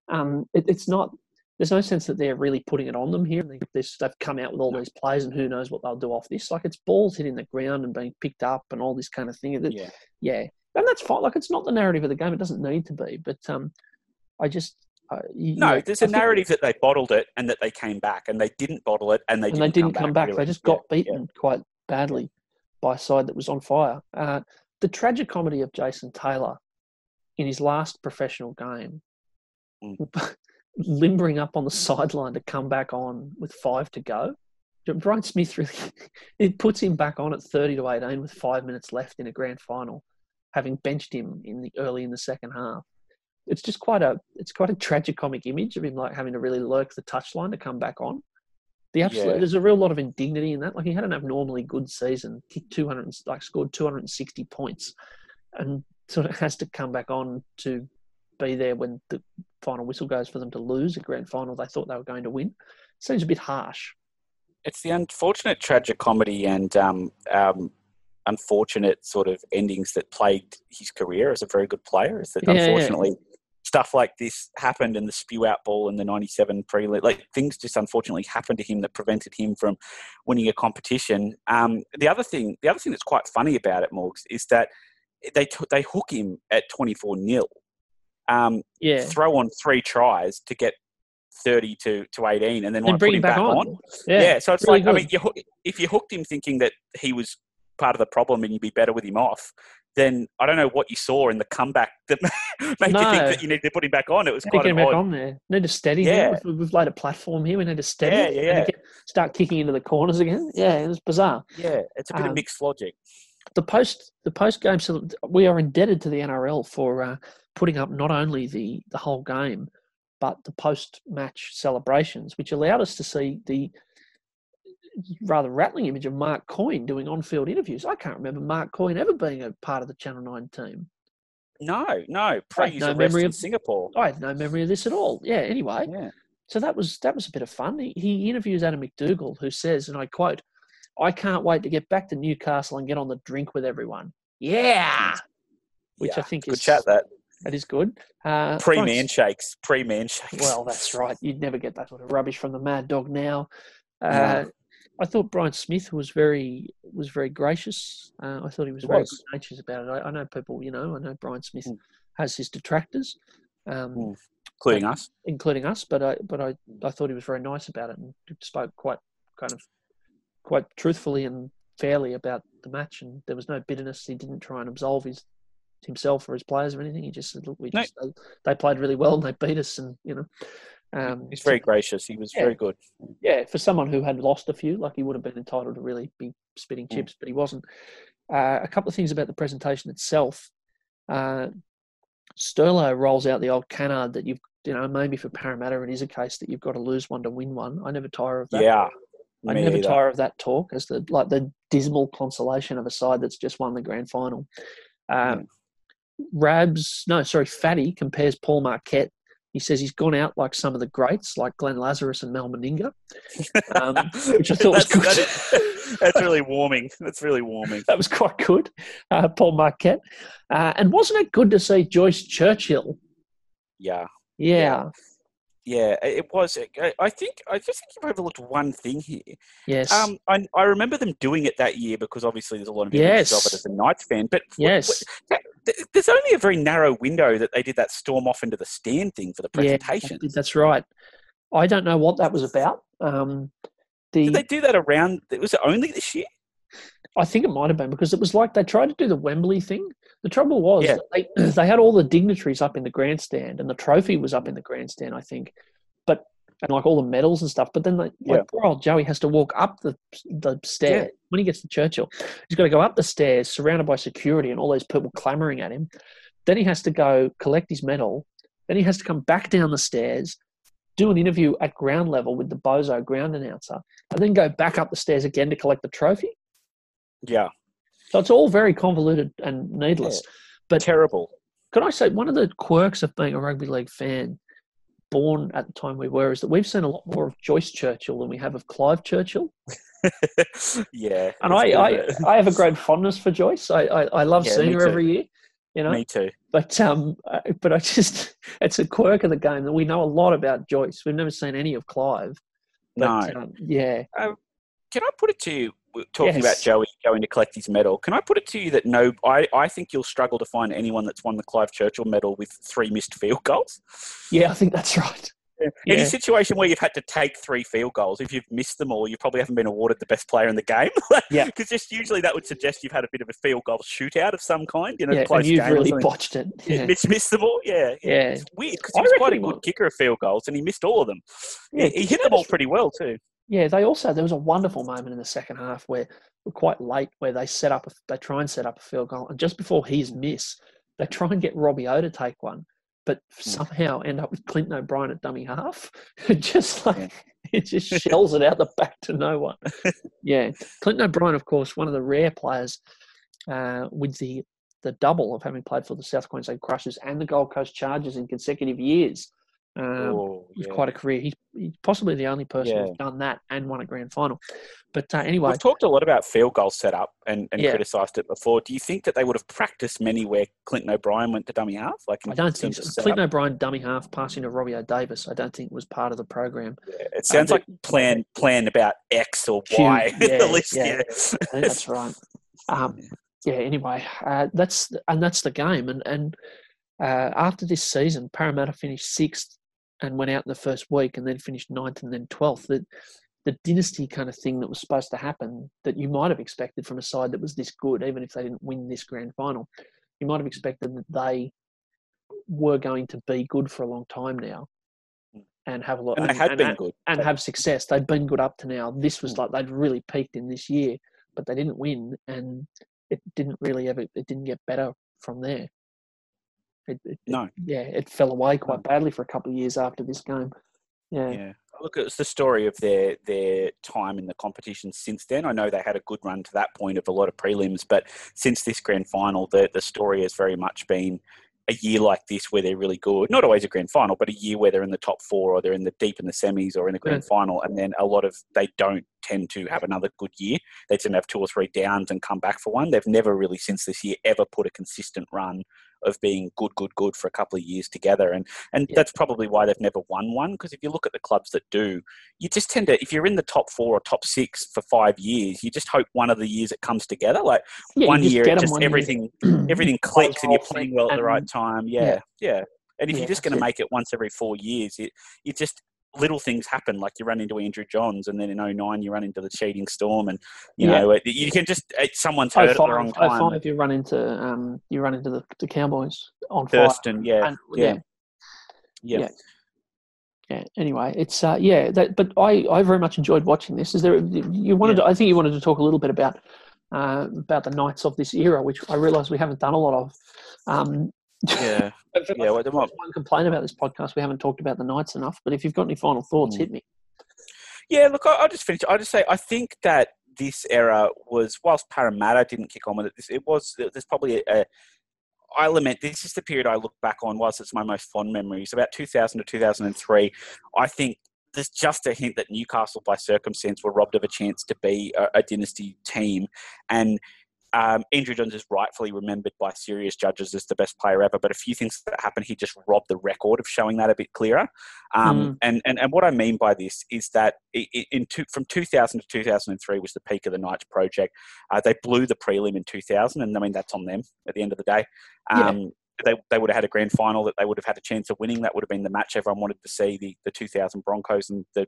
Speaker 1: um, it, it's not. There's no sense that they're really putting it on them here. They, they've come out with all
Speaker 2: No.
Speaker 1: these plays, and who knows what they'll do off this. Like it's balls hitting the ground and being picked up, and all this kind of thing. It-
Speaker 2: Yeah.
Speaker 1: yeah, and that's fine. Like it's not the narrative of the game. It doesn't need to be. But um, I just. Uh, you
Speaker 2: No,
Speaker 1: know,
Speaker 2: there's a narrative that they bottled it and that they came back, and they didn't bottle it and they
Speaker 1: and
Speaker 2: didn't,
Speaker 1: they didn't come back.
Speaker 2: really.
Speaker 1: They just
Speaker 2: Yeah,
Speaker 1: got beaten quite badly by a side that was on fire. Uh, the tragic comedy of Jason Taylor in his last professional game,
Speaker 2: Mm.
Speaker 1: limbering up on the sideline to come back on with five to go. Brian Smith really it puts him back on at 30 to 18 with five minutes left in a grand final, having benched him in the early in the second half. It's just quite a it's quite a tragic comic image of him like having to really lurk the touchline to come back on. The absolute
Speaker 2: Yeah.
Speaker 1: there's a real lot of indignity in that. Like he had an abnormally good season, kicked 200 like scored 260 points, and sort of has to come back on to be there when the final whistle goes for them to lose a grand final they thought they were going to win. Seems a bit harsh.
Speaker 2: it's the unfortunate tragic comedy and um, um, unfortunate sort of endings that plagued his career as a very good player. Is that
Speaker 1: Yeah, yeah.
Speaker 2: Stuff like this happened and the spew out ball in the 97 pre like things just unfortunately happened to him that prevented him from winning a competition um, the other thing the other thing that's quite funny about it morgs is that they t- they hook him at 24 nil um,
Speaker 1: Yeah.
Speaker 2: throw on three tries to get 30 to, to 18 and then
Speaker 1: And
Speaker 2: want to
Speaker 1: bring
Speaker 2: put
Speaker 1: him back, on.
Speaker 2: yeah.
Speaker 1: Yeah.
Speaker 2: so it's
Speaker 1: really
Speaker 2: like I mean, you, if you hooked him thinking that he was part of the problem and you'd be better with him off, then I don't know what you saw in the comeback that made you think that you need to put him back on. It was quite
Speaker 1: get him back
Speaker 2: odd.
Speaker 1: on there. Need to steady
Speaker 2: Yeah.
Speaker 1: him. We've, we've laid a platform here. We need to steady
Speaker 2: Yeah, yeah, yeah.
Speaker 1: get- start kicking into the corners again. Yeah, it was bizarre.
Speaker 2: Yeah, it's a bit
Speaker 1: Um,
Speaker 2: of mixed logic.
Speaker 1: the post the post game so we are indebted to the NRL for uh, putting up not only the the whole game but the post match celebrations which allowed us to see the rather rattling image of Mark Coyne doing on-field interviews. I can't remember Mark Coyne ever being a part of the Channel 9 team.
Speaker 2: No, no, pre
Speaker 1: no memory of-
Speaker 2: Singapore.
Speaker 1: I had no memory of this at all. Yeah, anyway,
Speaker 2: Yeah.
Speaker 1: so that was that was a bit of fun. He, he interviews Adam MacDougall, who says, and I quote, "I can't wait to get back to Newcastle and get on the drink with everyone." Yeah, which
Speaker 2: Yeah,
Speaker 1: I think
Speaker 2: Good
Speaker 1: is
Speaker 2: chat that.
Speaker 1: that is good. Uh,
Speaker 2: pre man shakes. Pre man shakes.
Speaker 1: Well, that's right. You'd never get that sort of rubbish from the Mad Dog now.
Speaker 2: No.
Speaker 1: I thought Brian Smith was very was very gracious. Uh, I thought he was very good natured about it. I, I know people, you know, I know Brian Smith
Speaker 2: Mm.
Speaker 1: has his detractors, um,
Speaker 2: Mm. including us.
Speaker 1: including us, but I but I, I thought he was very nice about it and spoke quite kind of quite truthfully and fairly about the match. And there was no bitterness. He didn't try and absolve his himself or his players or anything. He just said, "Look, we
Speaker 2: No.
Speaker 1: just they, they played really well and they beat us." And you know, um,
Speaker 2: He's very gracious. He was
Speaker 1: Yeah.
Speaker 2: very good.
Speaker 1: yeah, for someone who had lost a few, like he would have been entitled to really be spitting
Speaker 2: Mm.
Speaker 1: chips, but he wasn't. Uh, a couple of things about the presentation itself. Uh, Sterlo rolls out the old canard that you've, you know, maybe for Parramatta it is a case that you've got to lose one to win one. I never tire of that.
Speaker 2: Yeah.
Speaker 1: I never
Speaker 2: either.
Speaker 1: tire of that talk as the like the dismal consolation of a side that's just won the grand final. Um, Rabs, no, sorry, Fatty compares Paul Marquet. He says he's gone out like some of the greats, like Glenn Lazarus and Mal Meninga. Um, which I thought was
Speaker 2: that's,
Speaker 1: good.
Speaker 2: that that's really warming. That's really warming.
Speaker 1: that was quite good, uh, Paul Marquet. Uh, and wasn't it good to see Joyce Churchill?
Speaker 2: Yeah.
Speaker 1: Yeah,
Speaker 2: Yeah, it was. I- I think I just think you've overlooked one thing here.
Speaker 1: yes,
Speaker 2: Um, I, I remember them doing it that year because obviously there's a lot of images of
Speaker 1: Yes.
Speaker 2: it as a Knights fan. But what-
Speaker 1: yes.
Speaker 2: what- th- there's only a very narrow window that they did that storm off into the stand thing for the
Speaker 1: Yeah,
Speaker 2: presentation.
Speaker 1: that's right. I don't know what that was about. Um, the
Speaker 2: Did they do that around? Was it only this year?
Speaker 1: I think it might have been because it was like they tried to do the Wembley thing. The trouble was
Speaker 2: Yeah.
Speaker 1: they they had all the dignitaries up in the grandstand and the trophy was up in the grandstand, I think. But and like all the medals and stuff. But then like,
Speaker 2: Yeah.
Speaker 1: like poor old Joey has to walk up the the stair when he gets to Churchill. He's got to go up the stairs surrounded by security and all those people clamoring at him. Then he has to go collect his medal. Then he has to come back down the stairs, do an interview at ground level with the Bozo ground announcer, and then go back up the stairs again to collect the trophy.
Speaker 2: Yeah,
Speaker 1: So it's all very convoluted and needless. But
Speaker 2: terrible.
Speaker 1: Can I say one of the quirks of being a rugby league fan, born at the time we were, is that we've seen a lot more of Joyce Churchill than we have of Clive Churchill.
Speaker 2: yeah,
Speaker 1: And I, I, I have a great fondness for Joyce. I, I, I love
Speaker 2: Yeah,
Speaker 1: seeing her
Speaker 2: too.
Speaker 1: every year. You know,
Speaker 2: me too.
Speaker 1: but um, but I just it's a quirk of the game that we know a lot about Joyce. We've never seen any of Clive. But,
Speaker 2: no,
Speaker 1: um, yeah,
Speaker 2: can I put it to you? We're Talking about
Speaker 1: Yes.
Speaker 2: Joey going to collect his medal, can I put it to you that no, I, I think you'll struggle to find anyone that's won the Clive Churchill medal with three missed field goals.
Speaker 1: yeah, I think that's right.
Speaker 2: Any
Speaker 1: Yeah.
Speaker 2: situation where you've had to take three field goals, if you've missed them all, you probably haven't been awarded the best player in the game.
Speaker 1: Yeah.
Speaker 2: Because just usually that would suggest you've had a bit of a field goal shootout of some kind. You know,
Speaker 1: Yeah,
Speaker 2: close
Speaker 1: and you've really botched it. Yeah,
Speaker 2: Miss, missed them all, yeah.
Speaker 1: yeah.
Speaker 2: It's weird because he was quite a good kicker of field goals, and he missed all of them.
Speaker 1: Yeah,
Speaker 2: he, he hit them all pretty well too.
Speaker 1: Yeah, they also there was a wonderful moment in the second half where we're quite late where they set up a, they try and set up a field goal and just before his miss they try and get Robbie O to take one, but somehow end up with Clinton O'Brien at dummy half. just like
Speaker 2: Yeah.
Speaker 1: it just shells it out the back to no one. yeah, Clinton O'Brien, of course, one of the rare players uh, with the the double of having played for the South Queensland Crushers and the Gold Coast Chargers in consecutive years. Um,
Speaker 2: Oh, yeah.
Speaker 1: quite a career. He's, he's possibly the only person
Speaker 2: Yeah.
Speaker 1: who's done that and won a grand final. But uh, anyway,
Speaker 2: We've talked a lot about field goal setup and, and
Speaker 1: Yeah.
Speaker 2: criticised it before. Do you think that they would have practiced many where Clinton O'Brien went to dummy half? Like
Speaker 1: I don't think so. Clinton O'Brien dummy half passing to Robbie O'Davis. I don't think was part of the program.
Speaker 2: Yeah, It sounds
Speaker 1: Uh,
Speaker 2: like plan plan about X or
Speaker 1: Huge,
Speaker 2: Y.
Speaker 1: yeah,
Speaker 2: at least,
Speaker 1: yeah.
Speaker 2: yeah.
Speaker 1: That's right. Um, yeah. Anyway, uh, that's and that's the game. And and uh, after this season, Parramatta finished sixth and went out in the first week, and then finished ninth and then twelfth. The the dynasty kind of thing that was supposed to happen that you might have expected from a side that was this good, even if they didn't win this grand final, you might have expected that they were going to be good for a long time now. And have a lot,
Speaker 2: And they had
Speaker 1: and-
Speaker 2: been
Speaker 1: and-
Speaker 2: good.
Speaker 1: and have success. They'd been good up to now. This was
Speaker 2: Mm.
Speaker 1: like they'd really peaked in this year, but they didn't win, and it didn't really ever. It didn't get better from there. It, it, it-
Speaker 2: No.
Speaker 1: yeah, it fell away quite badly for a couple of years after this game. Yeah,
Speaker 2: Yeah. Look, it's the story of their their time in the competition since then. I know they had a good run to that point of a lot of prelims, but since this grand final, the the story has very much been a year like this where they're really good. Not always a grand final, but a year where they're in the top four or they're in the deep in the semis or in the grand final, and then a lot of they don't tend to have another good year. They tend to have two or three downs and come back for one. They've never really since this year ever put a consistent run of being good, good, good for a couple of years together. And and
Speaker 1: Yeah.
Speaker 2: that's probably why they've never won one. Because if you look at the clubs that do, you just tend to if you're in the top four or top six for five years, you just hope one of the years it comes together. Like
Speaker 1: yeah.
Speaker 2: one year,
Speaker 1: get
Speaker 2: it
Speaker 1: 'em
Speaker 2: just
Speaker 1: one year.
Speaker 2: everything everything clicks and you're playing well at the right time.
Speaker 1: yeah.
Speaker 2: Yeah, yeah. And if you're just going to make it once every four years, it it just little things happen. Like you run into Andrew Johns, and then in 09 you run into the cheating storm, and you
Speaker 1: Yeah.
Speaker 2: know you can just it, someone's
Speaker 1: Oh
Speaker 2: hurt at the
Speaker 1: five,
Speaker 2: wrong
Speaker 1: oh
Speaker 2: time.
Speaker 1: five, you run into um, you run into the, the Cowboys on fire.
Speaker 2: Yeah,
Speaker 1: And,
Speaker 2: yeah,
Speaker 1: yeah,
Speaker 2: yeah.
Speaker 1: yeah. Anyway, it's uh, yeah. That, but I, I very much enjoyed watching this. Is there you wanted? To, I think you wanted to talk a little bit about uh, about the Knights of this era, which I realise we haven't done a lot of. Um,
Speaker 2: yeah. Yeah, well, might-
Speaker 1: one complaint about this podcast, we haven't talked about the Knights enough. But if you've got any final thoughts,
Speaker 2: Mm.
Speaker 1: hit me.
Speaker 2: Yeah, look, I- I'll just finish. I'll just say I think that this era was, whilst Parramatta didn't kick on with it, this, it was, there's probably a, a, I lament, this is the period I look back on, whilst it's my most fond memories, about 2000 to 2003. I think there's just a hint that Newcastle, by circumstance, were robbed of a chance to be a, a dynasty team. And um, Andrew Johns is rightfully remembered by serious judges as the best player ever, but a few things that happened, he just robbed the record of showing that a bit clearer. Um, and, and and what I mean by this is that in two, from 2000 to 2003 was the peak of the Knights project. Uh, they blew the prelim in 2000, and I mean that's on them at the end of the day.
Speaker 1: Yeah.
Speaker 2: Um, They, they would have had a grand final that they would have had a chance of winning. That would have been the match everyone wanted to see the, the 2000 Broncos and the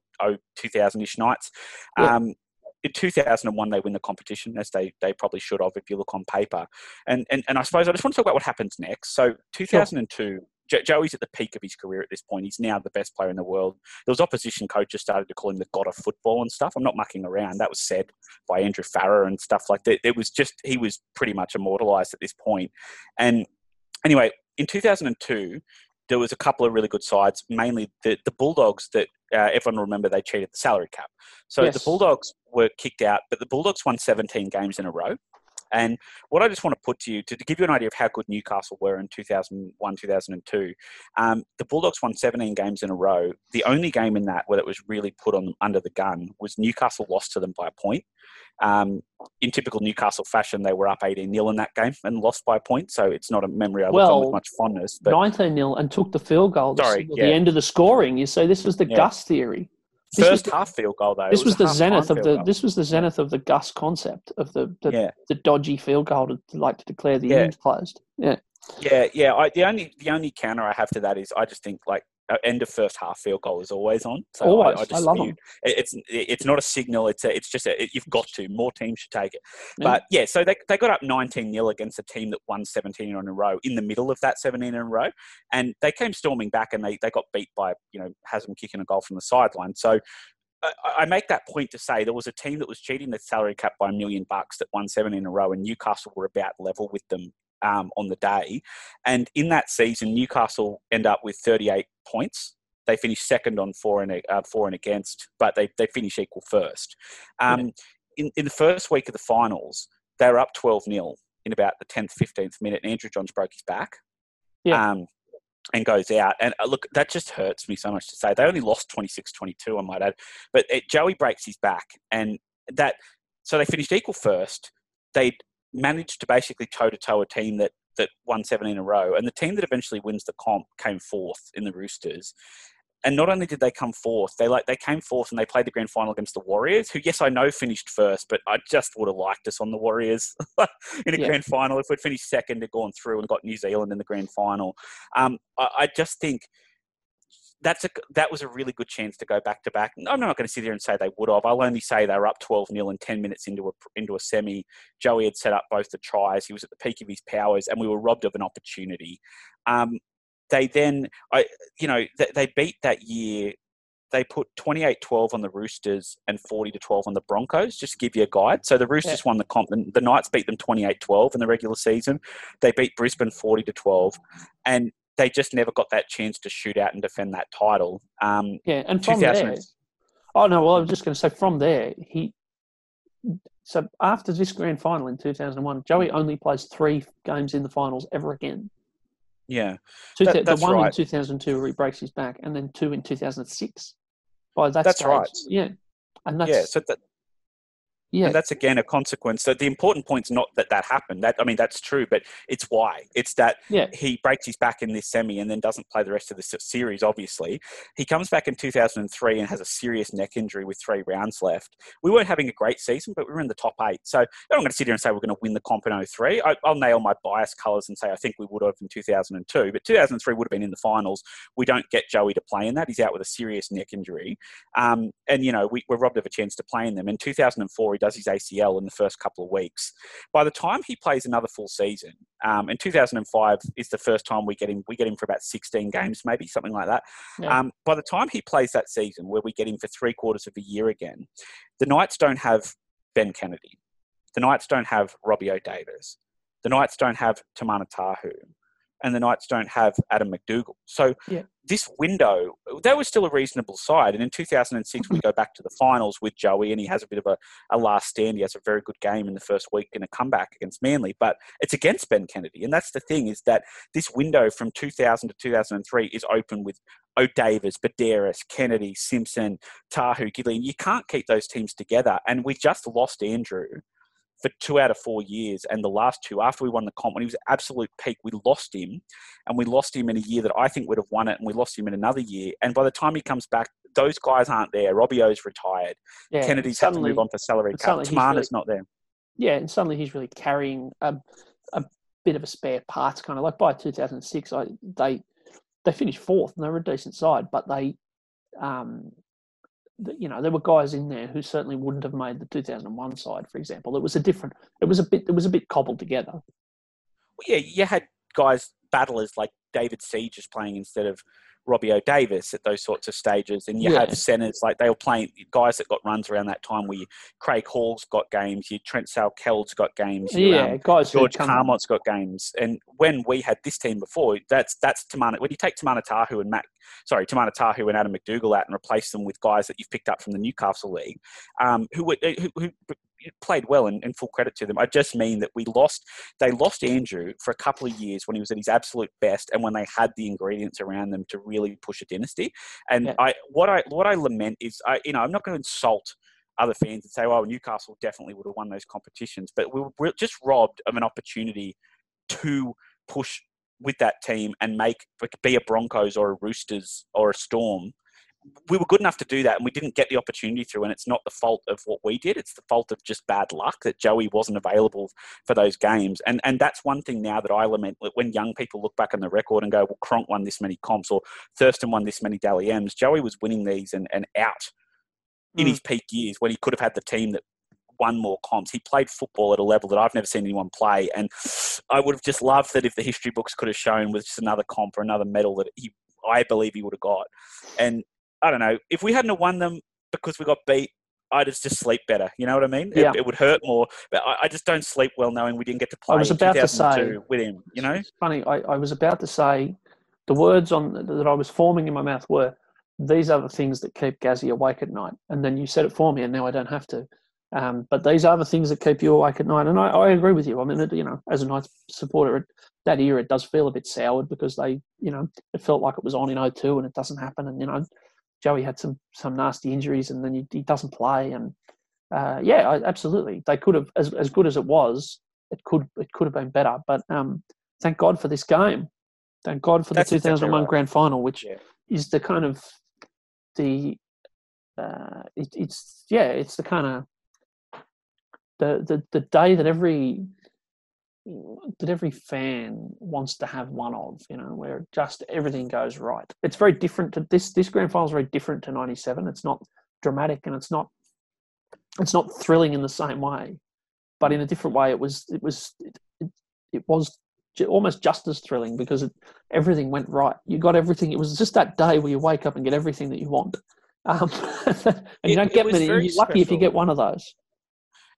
Speaker 2: 2000 ish Knights.
Speaker 1: Yeah.
Speaker 2: Um, in 2001, they win the competition, as they, they probably should have if you look on paper. And, and, and I suppose I just want to talk about what happens next. So, 2002, Jo- Joey's at the peak of his career at this point. He's now the best player in the world. There was opposition coaches started to call him the god of football and stuff. I'm not mucking around. That was said by Andrew Farrar and stuff like that. It was just he was pretty much immortalised at this point. And anyway, in 2002, there was a couple of really good sides. Mainly the the Bulldogs that uh, everyone will remember they cheated the salary cap. So the Bulldogs were kicked out, but the Bulldogs won 17 games in a row. And what I just want to put to you, to, to give you an idea of how good Newcastle were in 2001, 2002, um, the Bulldogs won 17 games in a row. The only game in that where it was really put on under the gun was Newcastle lost to them by a point. Um, in typical Newcastle fashion, they were up 18 0 in that game and lost by a point. So it's not a memory I look on with much fondness. But
Speaker 1: 19 0 and took the field goal.
Speaker 2: Sorry, yeah.
Speaker 1: the end of the scoring. You say this was the
Speaker 2: Yeah.
Speaker 1: Gus theory. This was
Speaker 2: first
Speaker 1: the-
Speaker 2: half field goal, though.
Speaker 1: This was,
Speaker 2: a
Speaker 1: the zenith of the.
Speaker 2: goal.
Speaker 1: This was the zenith of the Gus concept of the the,
Speaker 2: Yeah.
Speaker 1: the dodgy field goal to, to like to declare the
Speaker 2: Yeah.
Speaker 1: innings closed. Yeah,
Speaker 2: Yeah, yeah. I, the only the only counter I have to that is I just think like Uh, end of first half field goal is always on. So
Speaker 1: Always.
Speaker 2: I,
Speaker 1: I
Speaker 2: just
Speaker 1: love
Speaker 2: view- it- It's it's not a signal. It's a, it's just a, you've got to. More teams should take it.
Speaker 1: Yeah.
Speaker 2: But yeah, so they, they got up 19 0 against a team that won 17 in a row in the middle of that 17 in a row, and they came storming back and they, they got beat by you know Hazem kicking a goal from the sideline. So. I- I make that point to say there was a team that was cheating the salary cap by a million bucks that won seven in a row, and Newcastle were about level with them um, on the day. And in that season, Newcastle end up with 38 points. They finish second on four and uh, four and against, but they they finish equal first. Um, in in the first week of the finals, they were up 12 0 in about the 10th 15th minute, and Andrew Johns broke his back.
Speaker 1: Yeah.
Speaker 2: Um, and goes out. And uh, look, that just hurts me so much to say. They only lost 26 22, I might add. But it, Joey breaks his back. And that, so they finished equal first. They managed to basically toe to toe a team that, that won seven in a row. And the team that eventually wins the comp came fourth in the Roosters. And not only did they come fourth, they like they came fourth and they played the grand final against the Warriors, who yes I know finished first, but I just would have liked us on the Warriors in a yeah. grand final if we'd finished second and gone through and got New Zealand in the grand final. Um, I, I just think that's a that was a really good chance to go back to back. I'm not going to sit here and say they would have. I'll only say they were up 12 0 and 10 minutes into a into a semi. Joey had set up both the tries. He was at the peak of his powers, and we were robbed of an opportunity. Um, they then, I you know, they, they beat that year. They put 28-12 on the Roosters and 40 to 12 on the Broncos. Just to give you a guide. So the Roosters yeah. won the comp. The Knights beat them 28-12 in the regular season. They beat Brisbane 40 to 12, and they just never got that chance to shoot out and defend that title. Um,
Speaker 1: yeah, and from there, oh no, well I was just going to say from there he. So after this grand final in 2001, Joey only plays three games in the finals ever again.
Speaker 2: Yeah,
Speaker 1: Two, that, the one right. in 2002 where he breaks his back, and then two in 2006. By that
Speaker 2: that's
Speaker 1: stage,
Speaker 2: right.
Speaker 1: Yeah, and that's
Speaker 2: yeah. So that yeah, and that's again a consequence. So the important point's not that that happened. That I mean, that's true, but it's why. It's that
Speaker 1: yeah.
Speaker 2: he breaks his back in this semi and then doesn't play the rest of the series. Obviously, he comes back in 2003 and has a serious neck injury with three rounds left. We weren't having a great season, but we were in the top eight. So I'm not going to sit here and say we're going to win the comp in 03. I, will nail my bias colours and say I think we would have in 2002, but 2003 would have been in the finals. We don't get Joey to play in that. He's out with a serious neck injury, um, and you know we, we're robbed of a chance to play in them. In 2004, he does his ACL in the first couple of weeks. By the time he plays another full season, um, in 2005 is the first time we get him. We get him for about 16 games, maybe something like that. Yeah. Um, by the time he plays that season, where we get him for three quarters of a year again, the Knights don't have Ben Kennedy. The Knights don't have Robbie O'Davis. The Knights don't have Timana Tahu and the Knights don't have Adam MacDougall. So
Speaker 1: yeah.
Speaker 2: this window, they were still a reasonable side. And in 2006, we go back to the finals with Joey, and he has a bit of a, a last stand. He has a very good game in the first week in a comeback against Manly, but it's against Ben Kennedy. And that's the thing is that this window from 2000 to 2003 is open with O'Davis, Buderus, Kennedy, Simpson, Tahu, Gillian. You can't keep those teams together. And we just lost Andrew for two out of four years. And the last two, after we won the comp, when he was absolute peak, we lost him. And we lost him in a year that I think would have won it. And we lost him in another year. And by the time he comes back, those guys aren't there. Robbie O's retired.
Speaker 1: Yeah,
Speaker 2: Kennedy's had to move on for salary cap. Timana's really, not there.
Speaker 1: Yeah, and suddenly he's really carrying a, a bit of a spare parts kind of like by 2006 I, they they finished fourth and they were a decent side but they um, you know, there were guys in there who certainly wouldn't have made the 2001 side, for example. It was a different, it was a bit, it was a bit cobbled together.
Speaker 2: Well, yeah, you had guys, battlers like David Seegers playing instead of Robbie O'Davis at those sorts of stages. And you yeah. had centres like they were playing guys that got runs around that time where you, Craig Hall's got games, you Trent Salkeld's got games,
Speaker 1: you, yeah, um, guys
Speaker 2: George Carmont's got games. And when we had this team before, that's that's Timana. When you take Timana Tahu and Matt, sorry, Timana Tahu and Adam MacDougall out and replace them with guys that you've picked up from the Newcastle League, um, who, who, who played well and, and, full credit to them. I just mean that we lost, they lost Andrew for a couple of years when he was at his absolute best and when they had the ingredients around them to really push a dynasty. And yeah. I, what I, what I lament is, I, you know, I'm not going to insult other fans and say, "Oh, Newcastle definitely would have won those competitions," but we were just robbed of an opportunity to push with that team and make be a Broncos or a Roosters or a Storm we were good enough to do that and we didn't get the opportunity through and it's not the fault of what we did it's the fault of just bad luck that joey wasn't available for those games and and that's one thing now that i lament when young people look back on the record and go well cronk won this many comps or thurston won this many dally m's joey was winning these and, and out in mm. his peak years when he could have had the team that won more comps. He played football at a level that I've never seen anyone play, and I would have just loved that if the history books could have shown with just another comp or another medal that he, I believe he would have got. And I don't know. If we hadn't have won them because we got beat, I'd have just sleep better. You know what I mean?
Speaker 1: Yeah.
Speaker 2: It, it would hurt more. But I, I, just don't sleep well knowing we didn't get to play. I was about to say with him. You know,
Speaker 1: it's funny. I, I was about to say the words on that I was forming in my mouth were, "These are the things that keep Gazzy awake at night." And then you said it for me, and now I don't have to. Um, but these are the things that keep you awake at night, and I, I agree with you. I mean, it, you know, as a Knights supporter, it, that year it does feel a bit soured because they, you know, it felt like it was on in 02 and it doesn't happen, and you know, Joey had some some nasty injuries, and then he, he doesn't play, and uh, yeah, I, absolutely, they could have as as good as it was, it could it could have been better, but um, thank God for this game, thank God for
Speaker 2: That's
Speaker 1: the 2001
Speaker 2: right.
Speaker 1: grand final, which
Speaker 2: Yeah.
Speaker 1: is the kind of the uh, it, it's yeah, it's the kind of the, the the day that every that every fan wants to have one of, you know, where just everything goes right. It's very different to this. This grand final is very different to '97. It's not dramatic and it's not it's not thrilling in the same way, but in a different way. It was it was it, it, it was almost just as thrilling because it, everything went right. You got everything. It was just that day where you wake up and get everything that you want. Um, and you don't get many. You're lucky if you get one of those.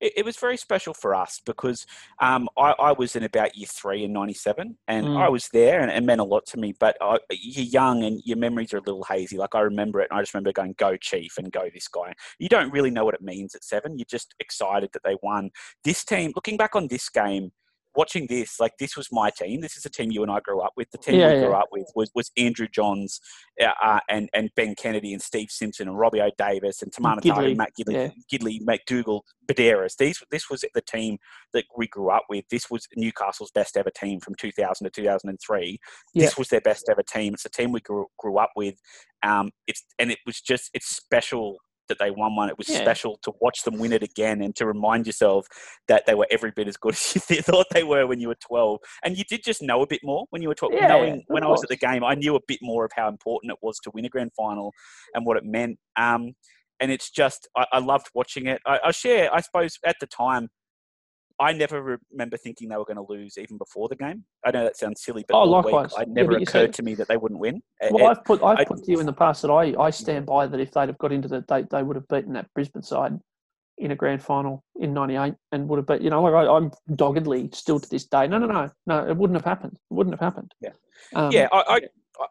Speaker 2: It, it was very special for us because um, I, I was in about year three in 97 and
Speaker 1: Mm.
Speaker 2: I was there and it meant a lot to me. But I, you're young and your memories are a little hazy. Like I remember it and I just remember going, go Chief and go this guy. You don't really know what it means at seven. You're just excited that they won. This team, looking back on this game, watching this, like this was my team. This is a team you and I grew up with. The team
Speaker 1: Yeah,
Speaker 2: we grew up with was, was Andrew Johns uh, uh, and, and Ben Kennedy and Steve Simpson and Robbie O'Davis and Timana
Speaker 1: Gidley,
Speaker 2: Tahu, Matt Gidley,
Speaker 1: yeah.
Speaker 2: Gidley, MacDougall, Buderus. These this was the team that we grew up with. This was Newcastle's best ever team from 2000 to 2003.
Speaker 1: Yeah.
Speaker 2: This was their best ever team. It's a team we grew, grew up with. Um, it's and it was just it's special that they won one. It was
Speaker 1: Yeah.
Speaker 2: special to watch them win it again and to remind yourself that they were every bit as good as you thought they were when you were 12. And you did just know a bit more when you were 12.
Speaker 1: Yeah,
Speaker 2: Knowing when I was at the game, I knew a bit more of how important it was to win a grand final and what it meant. Um, and it's just I, I loved watching it. I, I share, I suppose, at the time, I never remember thinking they were going to lose even before the game. I know that sounds silly, but
Speaker 1: Oh,
Speaker 2: all week,
Speaker 1: likewise.
Speaker 2: it never
Speaker 1: but you
Speaker 2: occurred
Speaker 1: said-
Speaker 2: to me that they wouldn't win.
Speaker 1: Well, I've put I've
Speaker 2: I-
Speaker 1: put to you in the past that I, I stand by that if they'd have got into the they, they would have beaten that Brisbane side in a grand final in '98 and would have beat you know like I, I'm doggedly still to this day no no no no it wouldn't have happened it wouldn't have happened
Speaker 2: Yeah.
Speaker 1: um,
Speaker 2: yeah, I, I,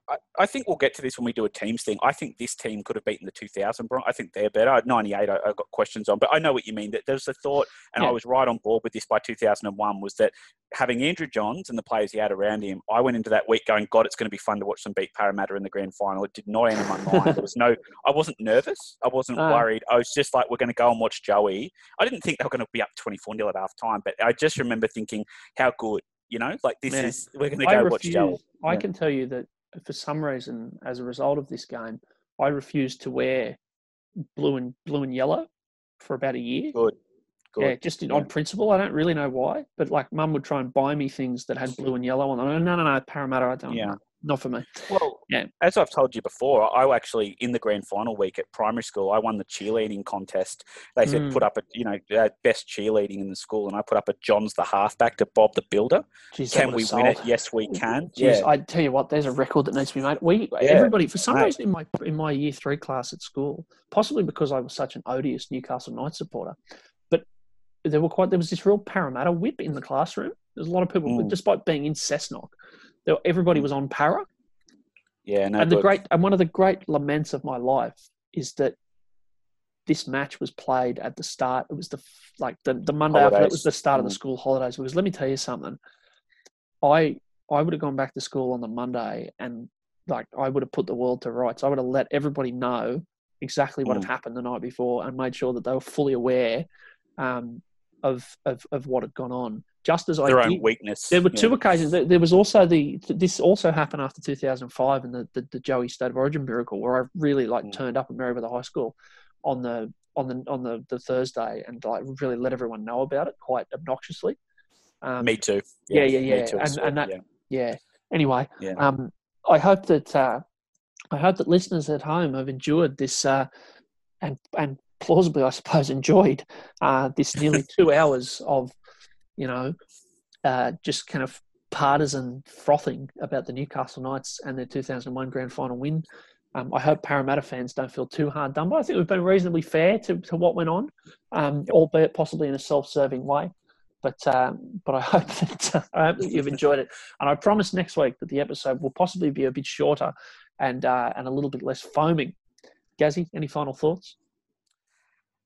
Speaker 2: I, I think we'll get to this when we do a teams thing. I think this team could have beaten the 2000 Bron. I think they're better. 98, I, I got questions on, but I know what you mean. That there's a thought, and
Speaker 1: Yeah.
Speaker 2: I was right on board with this by 2001. Was that having Andrew Johns and the players he had around him? I went into that week going, God, it's going to be fun to watch them beat Parramatta in the grand final. It did not enter my mind. There was no, I wasn't nervous. I wasn't
Speaker 1: No.
Speaker 2: worried. I was just like, we're going to go and watch Joey. I didn't think they were going to be up 24 0 at half time, but I just remember thinking, how good, you know, like this
Speaker 1: Yeah.
Speaker 2: is, we're going to
Speaker 1: I
Speaker 2: go watch
Speaker 1: refuse.
Speaker 2: Joey.
Speaker 1: I
Speaker 2: Yeah.
Speaker 1: can tell you that for some reason, as a result of this game, I refused to wear blue and blue and yellow for about a year.
Speaker 2: Good. Good.
Speaker 1: Yeah, just in,
Speaker 2: Yeah.
Speaker 1: on principle. I don't really know why, but like mum would try and buy me things that had blue and yellow on them. No, no, no, no Parramatta, I don't.
Speaker 2: Yeah.
Speaker 1: Not for me.
Speaker 2: Well,
Speaker 1: Yeah.
Speaker 2: as I've told you before, I actually in the grand final week at primary school, I won the cheerleading contest. They said
Speaker 1: Mm.
Speaker 2: put up a you know uh, best cheerleading in the school, and I put up a John's the halfback to Bob the Builder.
Speaker 1: Jeez,
Speaker 2: Can we
Speaker 1: sold.
Speaker 2: win it? Yes, we can.
Speaker 1: Jeez,
Speaker 2: yeah,
Speaker 1: I tell you what, there's a record that needs to be made. We
Speaker 2: Yeah,
Speaker 1: everybody for some
Speaker 2: mate.
Speaker 1: reason in my in my year three class at school, possibly because I was such an odious Newcastle Knights supporter, but there were quite there was this real Parramatta whip in the classroom. There's a lot of people,
Speaker 2: Mm.
Speaker 1: despite being in Cessnock, everybody was on Para.
Speaker 2: yeah. No
Speaker 1: and the great and one of the great laments of my life is that this match was played at the start. It was the like the, the Monday after that was the start of the
Speaker 2: Mm.
Speaker 1: school holidays. Because let me tell you something, I I would have gone back to school on the Monday and like I would have put the world to rights. I would have let everybody know exactly what
Speaker 2: Mm.
Speaker 1: had happened the night before and made sure that they were fully aware um, of, of of what had gone on. Just as
Speaker 2: their
Speaker 1: I
Speaker 2: own
Speaker 1: did,
Speaker 2: weakness.
Speaker 1: there were
Speaker 2: yeah.
Speaker 1: two occasions. There, was also the this also happened after 2005 and the, the, the Joey State of Origin miracle, where I really like
Speaker 2: Mm.
Speaker 1: turned up at Merewether High School on the on the on the, the Thursday and like really let everyone know about it quite obnoxiously. Um,
Speaker 2: Me too.
Speaker 1: Yeah, yeah,
Speaker 2: me
Speaker 1: yeah.
Speaker 2: too,
Speaker 1: And- and that-
Speaker 2: yeah.
Speaker 1: yeah. Anyway,
Speaker 2: Yeah.
Speaker 1: um, I hope that uh, I hope that listeners at home have enjoyed this uh, and and plausibly, I suppose, enjoyed uh, this nearly two hours of you know uh, just kind of partisan frothing about the Newcastle Knights and their 2001 grand final win. Um, I hope Parramatta fans don't feel too hard done by. I think we've been reasonably fair to, to what went on, um, albeit possibly in a self-serving way. But um, but I hope that uh, I hope that you've enjoyed it, and I promise next week that the episode will possibly be a bit shorter and uh, and a little bit less foaming. Gazzy, any final thoughts?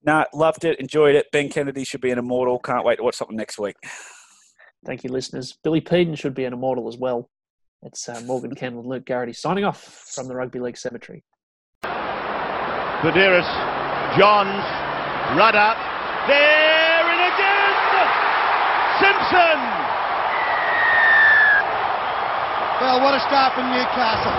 Speaker 2: Nah, loved it, enjoyed it. Ben Kennedy should be an immortal. Can't wait to watch something next week.
Speaker 1: Thank you, listeners. Billy Peden should be an immortal as well. It's uh, Morgan Campbell and Luke Garrity signing off from the Rugby League Cemetery.
Speaker 3: Buderus, Johns, Rudder, there and again! Simpson!
Speaker 4: Well, what a start from Newcastle.